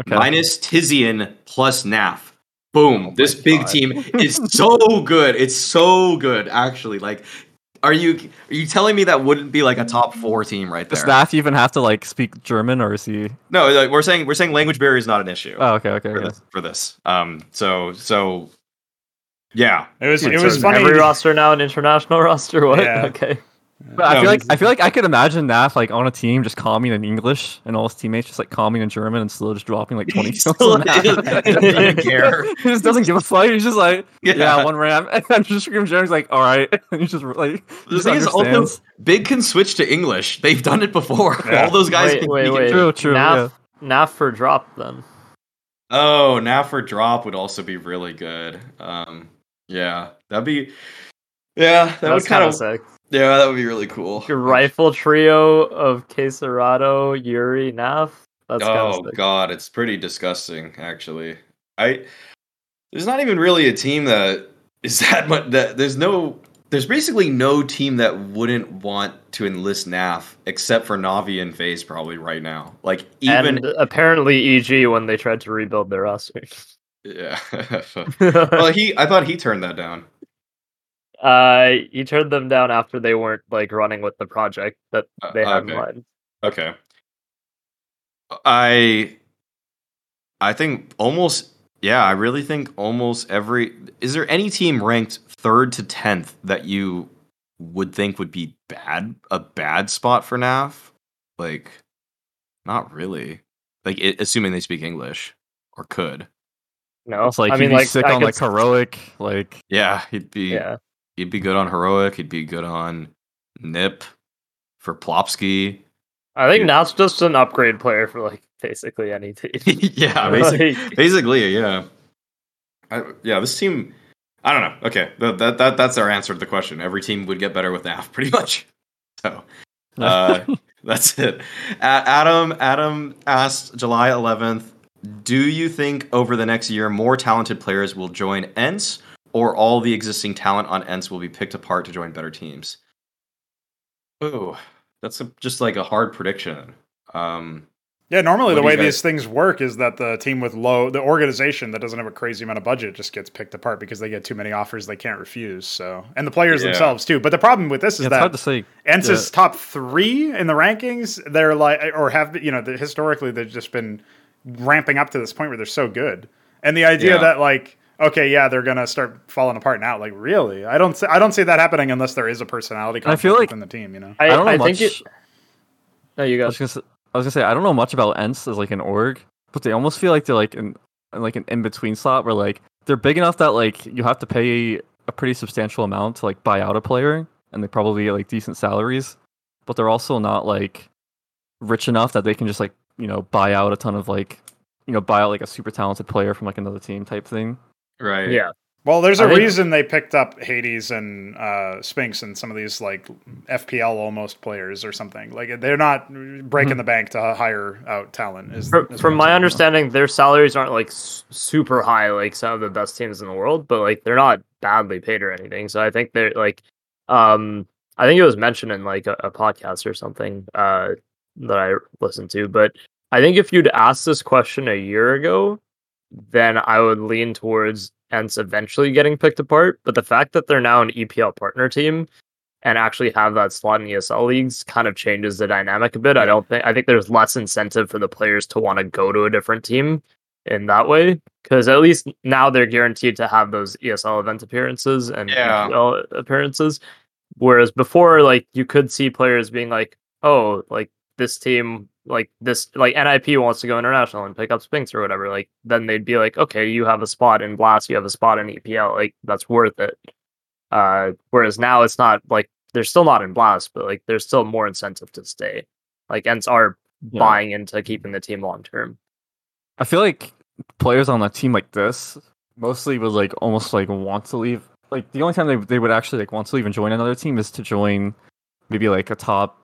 Okay. Minus Tizian plus NAF. Boom. Oh this big God. team is so good. It's so good, actually. Like, are you are you telling me that wouldn't be like a top four team right there? Does there? NAF even have to like speak German, or is he? no, like, we're saying we're saying language barrier is not an issue Oh, okay, okay. for, yeah. this, for this. Um, so so yeah, It was Dude, it was is funny. Every roster now an international roster. What? Yeah. Okay. But I No, feel like I feel like I could imagine NAF like on a team just calming in English and all his teammates just like calming in German and still just dropping like twenty kills. Still on NAF. doesn't- doesn't care. he just doesn't give a fuck. He's just like, yeah, Yeah. one ram, and then just scream Jeremy's like, all right, and he's just like, The just thing is also, understands. Big can switch to English. They've done it before. Yeah. All those guys Wait, can wait, speak wait. True, true, NAF, NAF for drop then. Oh, now for drop would also be really good. Um, yeah, that'd be. Yeah, that would kind kind of. of sick. Yeah, that would be really cool. Your rifle trio of KSCERATO, yuurih, NAF. That's oh sick. god, it's pretty disgusting. Actually, I there's not even really a team that is that much. That there's no there's basically no team that wouldn't want to enlist NAF except for Navi and FaZe probably right now. Like even and apparently EG when they tried to rebuild their roster. yeah. well, he I thought he turned that down. uh, he turned them down after they weren't like running with the project that Uh, they had in mind. Okay. I I think almost yeah, I really think almost every is there any team ranked 3rd to 10th that you would think would be bad a bad spot for NAF? Like not really. Like i assuming they speak English or could. No, It's like I he'd mean, be like sick I on like s- heroic, like Yeah, he'd be yeah. he'd be good on heroic, he'd be good on NIP for Plopski. I think Yeah. Nat's just an upgrade player for like basically any team. yeah, basically Like, Basically, yeah. I, yeah, this team. I don't know. Okay, that, that that that's our answer to the question. Every team would get better with NAF, pretty much. So uh, that's it. Adam Adam asked July 11th. Do you think over the next year more talented players will join ENCE, or all the existing talent on ENCE will be picked apart to join better teams? Ooh, that's a, just like a hard prediction. Um, Yeah, normally the way guys- these things work is that the team with low, the organization that doesn't have a crazy amount of budget just gets picked apart because they get too many offers they can't refuse. So, and the players Yeah. themselves too. But the problem with this is Yeah, it's hard that to say. ENCE yeah. is top three in the rankings. They're like, or have you know, the, historically they've just been ramping up to this point where they're so good. And the idea Yeah. that like, okay, yeah, they're gonna start falling apart now. Like, really? I don't, see, I don't see that happening unless there is a personality I feel like- within the team. You know? I, I don't know I much. think it. No, you I was gonna say, I was gonna say I don't know much about ENCE as like an org, but they almost feel like they're like in, in like an in between slot where like they're big enough that like you have to pay a pretty substantial amount to like buy out a player, and they probably get like decent salaries, but they're also not like rich enough that they can just like you know buy out a ton of like you know buy out like a super talented player from like another team type thing. right. Yeah, Well, there's I a think- reason they picked up Hades and uh, Spinx and some of these like FPL almost players or something. Like they're not breaking the bank to hire out talent. Is, from, is from my saying. understanding, their salaries aren't like s- super high, like some of the best teams in the world, but like they're not badly paid or anything. So I think they're like, um, I think it was mentioned in like a, a podcast or something uh, that I listen to. But I think if you'd asked this question a year ago, then I would lean towards ENCE eventually getting picked apart. But the fact that they're now an EPL partner team and actually have that slot in ESL leagues kind of changes the dynamic a bit. I don't think I think there's less incentive for the players to want to go to a different team in that way because at least now they're guaranteed to have those ESL event appearances and Yeah. EPL appearances. Whereas before, like you could see players being like, "Oh, like this team, like this, like NIP wants to go international and pick up Spinx or whatever." Like then they'd be like, "Okay, you have a spot in Blast, you have a spot in EPL, like that's worth it." Uh, whereas now it's not like they're still not in Blast, but like there's still more incentive to stay. Like ENCE are Yeah. buying into keeping the team long term. I feel like players on a team like this mostly would like almost like want to leave. Like the only time they they would actually like want to leave and join another team is to join maybe like a top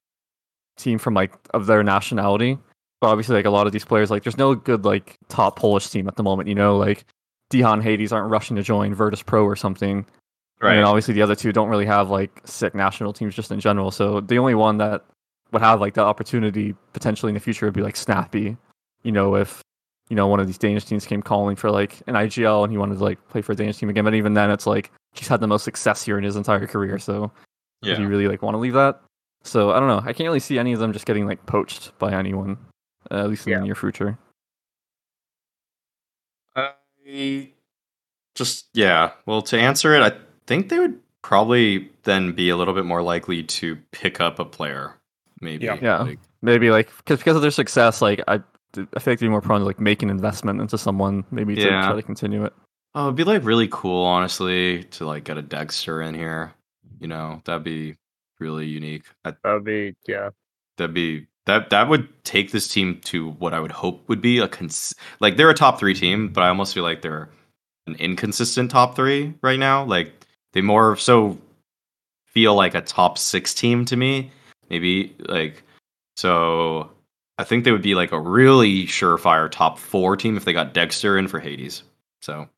team from like of their nationality. But obviously like a lot of these players like there's no good like top Polish team at the moment, you know, like Dihan Hades aren't rushing to join Virtus Pro or something. Right. And obviously the other two don't really have like sick national teams just in general. So the only one that would have like the opportunity potentially in the future would be like Snappi. You know, if you know one of these Danish teams came calling for like an IGL and he wanted to like play for a Danish team again. But even then, it's like he's had the most success here in his entire career. So yeah. if you really like want to leave that, so I don't know. I can't really see any of them just getting like poached by anyone, uh, at least in Yeah. the near future. I just yeah. Well, to answer it, I think they would probably then be a little bit more likely to pick up a player. Maybe. Yeah. Yeah. Like, Maybe like because because of their success, like I. I feel like they'd be more prone to like make an investment into someone, maybe to Yeah. try to continue it. oh, it'd be like really cool, honestly, to like get a Dexter in here. You know, that'd be really unique. That would be yeah. that'd be that that would take this team to what I would hope would be a cons- like they're a top three team, but I almost feel like they're an inconsistent top three right now. Like they more so feel like a top six team to me. Maybe like so. I think they would be like a really surefire top four team if they got Dexter in for Hades. So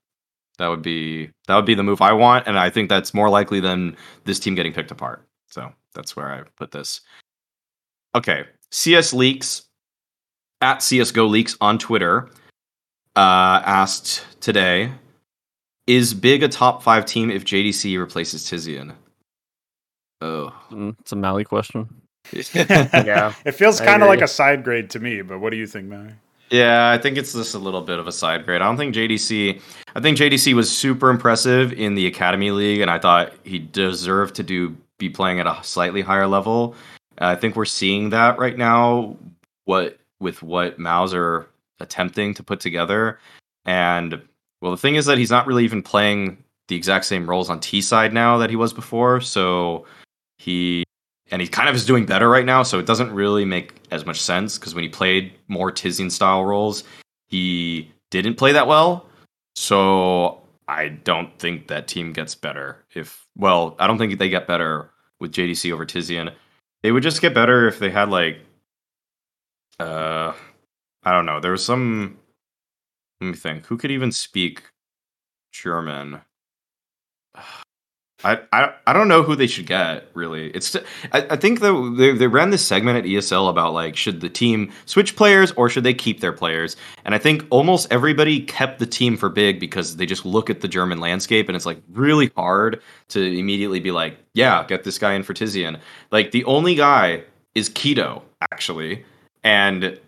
That would be that would be the move I want, and I think that's more likely than this team getting picked apart. So that's where I put this. Okay, CS leaks at CS:GO leaks on Twitter uh, asked today: Is Big a top five team if JDC replaces Tizian? Oh, It's a Mally question. Yeah. it feels kind of like a side grade to me, but what do you think, man? Yeah, I think it's just a little bit of a side grade. I don't think JDC. I think JDC was super impressive in the Academy League, and I thought he deserved to do be playing at a slightly higher level. I think we're seeing that right now. What with what MOUZ are attempting to put together, and well, the thing is that he's not really even playing the exact same roles on T side now that he was before. So he and he kind of is doing better right now, so it doesn't really make as much sense because when he played more Tizian style roles, he didn't play that well. So I don't think that team gets better. If well, I don't think they get better with JDC over Tizian. They would just get better if they had like uh I don't know. There was some let me think. Who could even speak German? I, I I don't know who they should get really. It's I, I think that they they ran this segment at ESL about like should the team switch players or should they keep their players? And I think almost everybody kept the team for big because they just look at the German landscape and it's like really hard to immediately be like, yeah, get this guy in for tiziaN. Like the only guy is k1to actually, and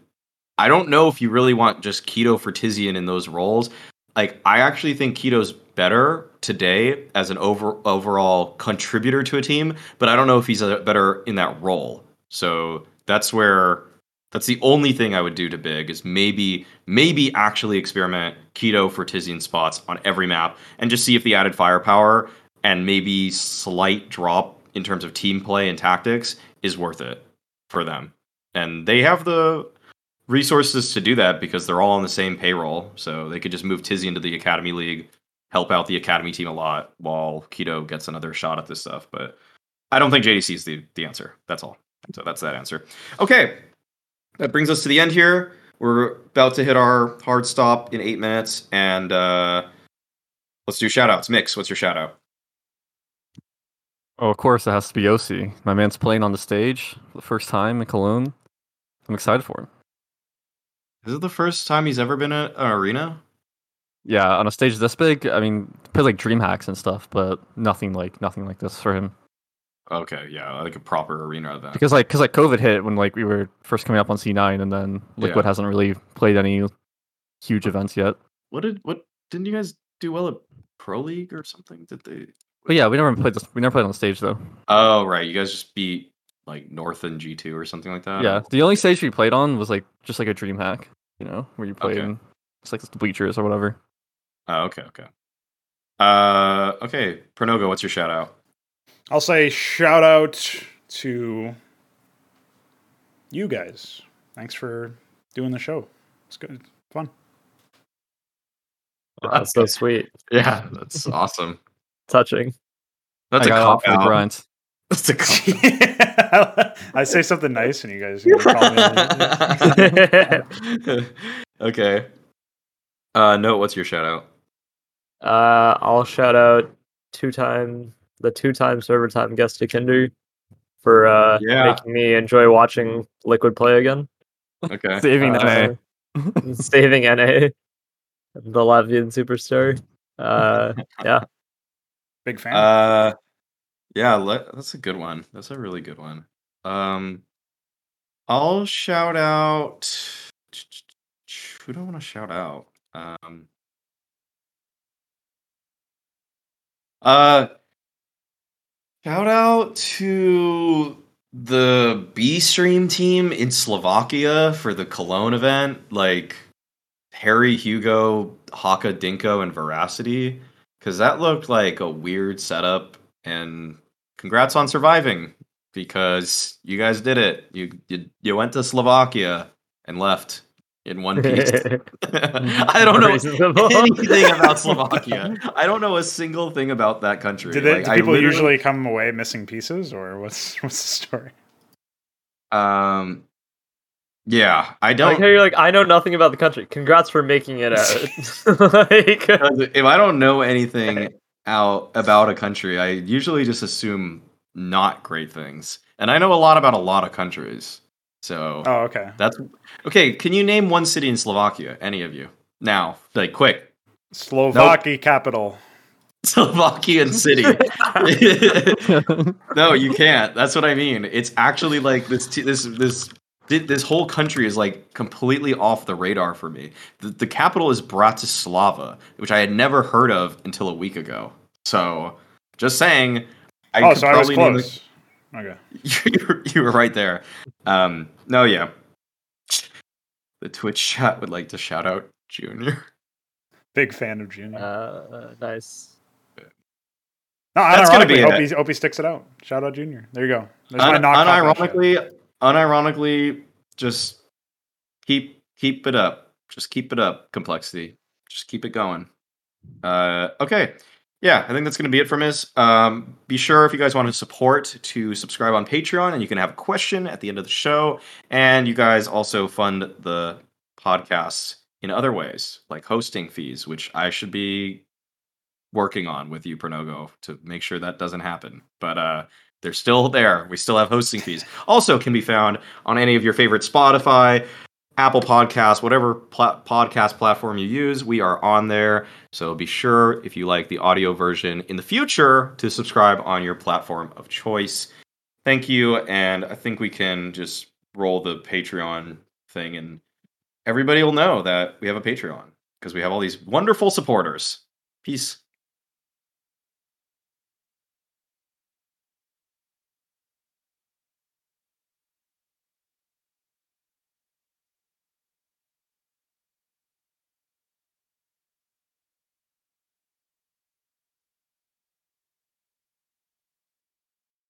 I don't know if you really want just k1to for tiziaN in those roles. Like I actually think k1to's better today as an over overall contributor to a team, but I don't know if he's better in that role. So that's where that's the only thing I would do to Big is maybe maybe actually experiment k1to for tiziaN spots on every map and just see if the added firepower and maybe slight drop in terms of team play and tactics is worth it for them. And they have the resources to do that because they're all on the same payroll. So they could just move Tizzy into the Academy League, help out the Academy team a lot while k1to gets another shot at this stuff. But I don't think JDC is the, the answer. That's all. So that's that answer. Okay. That brings us to the end here. We're about to hit our hard stop in eight minutes. And uh, let's do shout outs. Mix, what's your shout out? Oh, of course, it has to be Yossi. My man's playing on the stage for the first time in Cologne. I'm excited for him. Is it the first time he's ever been at an arena? Yeah, on a stage this big, I mean, plays like DreamHacks and stuff, but nothing like nothing like this for him. Okay, yeah, like a proper arena event. Because like, because like COVID hit when like we were first coming up on C9, and then Liquid Yeah. hasn't really played any huge events yet. What did what didn't you guys do well at Pro League or something? Did they? But yeah, we never played this. We never played on the stage though. Oh right, you guys just beat like North and G two or something like that. yeah, the only stage we played on was like just like a DreamHack, you know, where you play Okay. in it's like the bleachers or whatever. Oh, okay, okay. Uh, okay, Pronogo, what's your shout out? I'll say shout out to you guys. Thanks for doing the show. It's good, fun. That's so sweet. Yeah, that's awesome. Touching. That's I a got cop out. grind. That's a cop I say something nice and you guys you call me. okay. Uh, no, what's your shout out? Uh, I'll shout out two time the two time server time guest Yekindar for uh Yeah. making me enjoy watching Liquid play again. Okay. Saving Uh, NA. saving NA, the Latvian superstar. Uh, yeah, Big fan. Uh, yeah, le- that's a good one. That's a really good one. Um, I'll shout out. Who do I want to shout out? Um, uh, shout out to the B Stream team in Slovakia for the Cologne event. Like Harry, Hugo, Haka, Dinko, and Veracity because that looked like a weird setup. And congrats on surviving because you guys did it. You you, you went to Slovakia and left in one piece. I don't know anything about Slovakia. I don't know a single thing about that country. Did they, Like, do people literally- usually come away missing pieces, or what's what's the story? Um, Yeah, I don't. how you're like, I know nothing about the country. Congrats for making it out. like, if I don't know anything out about a country, I usually just assume not great things. And I know a lot about a lot of countries. So Oh, okay. that's okay. Can you name one city in Slovakia? Any of you? Now, like quick. Slovakia capital. Slovakian city. no, you can't. That's what I mean. It's actually like this. T- this this this whole country is like completely off the radar for me. The, the capital is Bratislava, which I had never heard of until a week ago. So, just saying. I oh, could so I was close. Okay. you, were, you were right there. Um, no, yeah. The Twitch chat would like to shout out Junior. Big fan of Junior. uh, nice. no, that's gonna unironically, be hope, it. he, hope he sticks it out. Shout out Junior. There you go. There's Un- unironically, unironically, just keep keep it up. Just keep it up. Complexity. Just keep it going. Uh, okay. Yeah, I think that's going to be it from us. Um, be sure if you guys want to support to subscribe on Patreon, and you can have a question at the end of the show. And you guys also fund the podcasts in other ways, like hosting fees, which I should be working on with you, Pronogo, to make sure that doesn't happen. But uh, they're still there. We still have hosting fees. Also, can be found on any of your favorite Spotify, Apple Podcasts, whatever pla- podcast platform you use. We are on there. So be sure, if you like the audio version in the future, to subscribe on your platform of choice. Thank you. And I think we can just roll the Patreon thing, and everybody will know that we have a Patreon because we have all these wonderful supporters. Peace.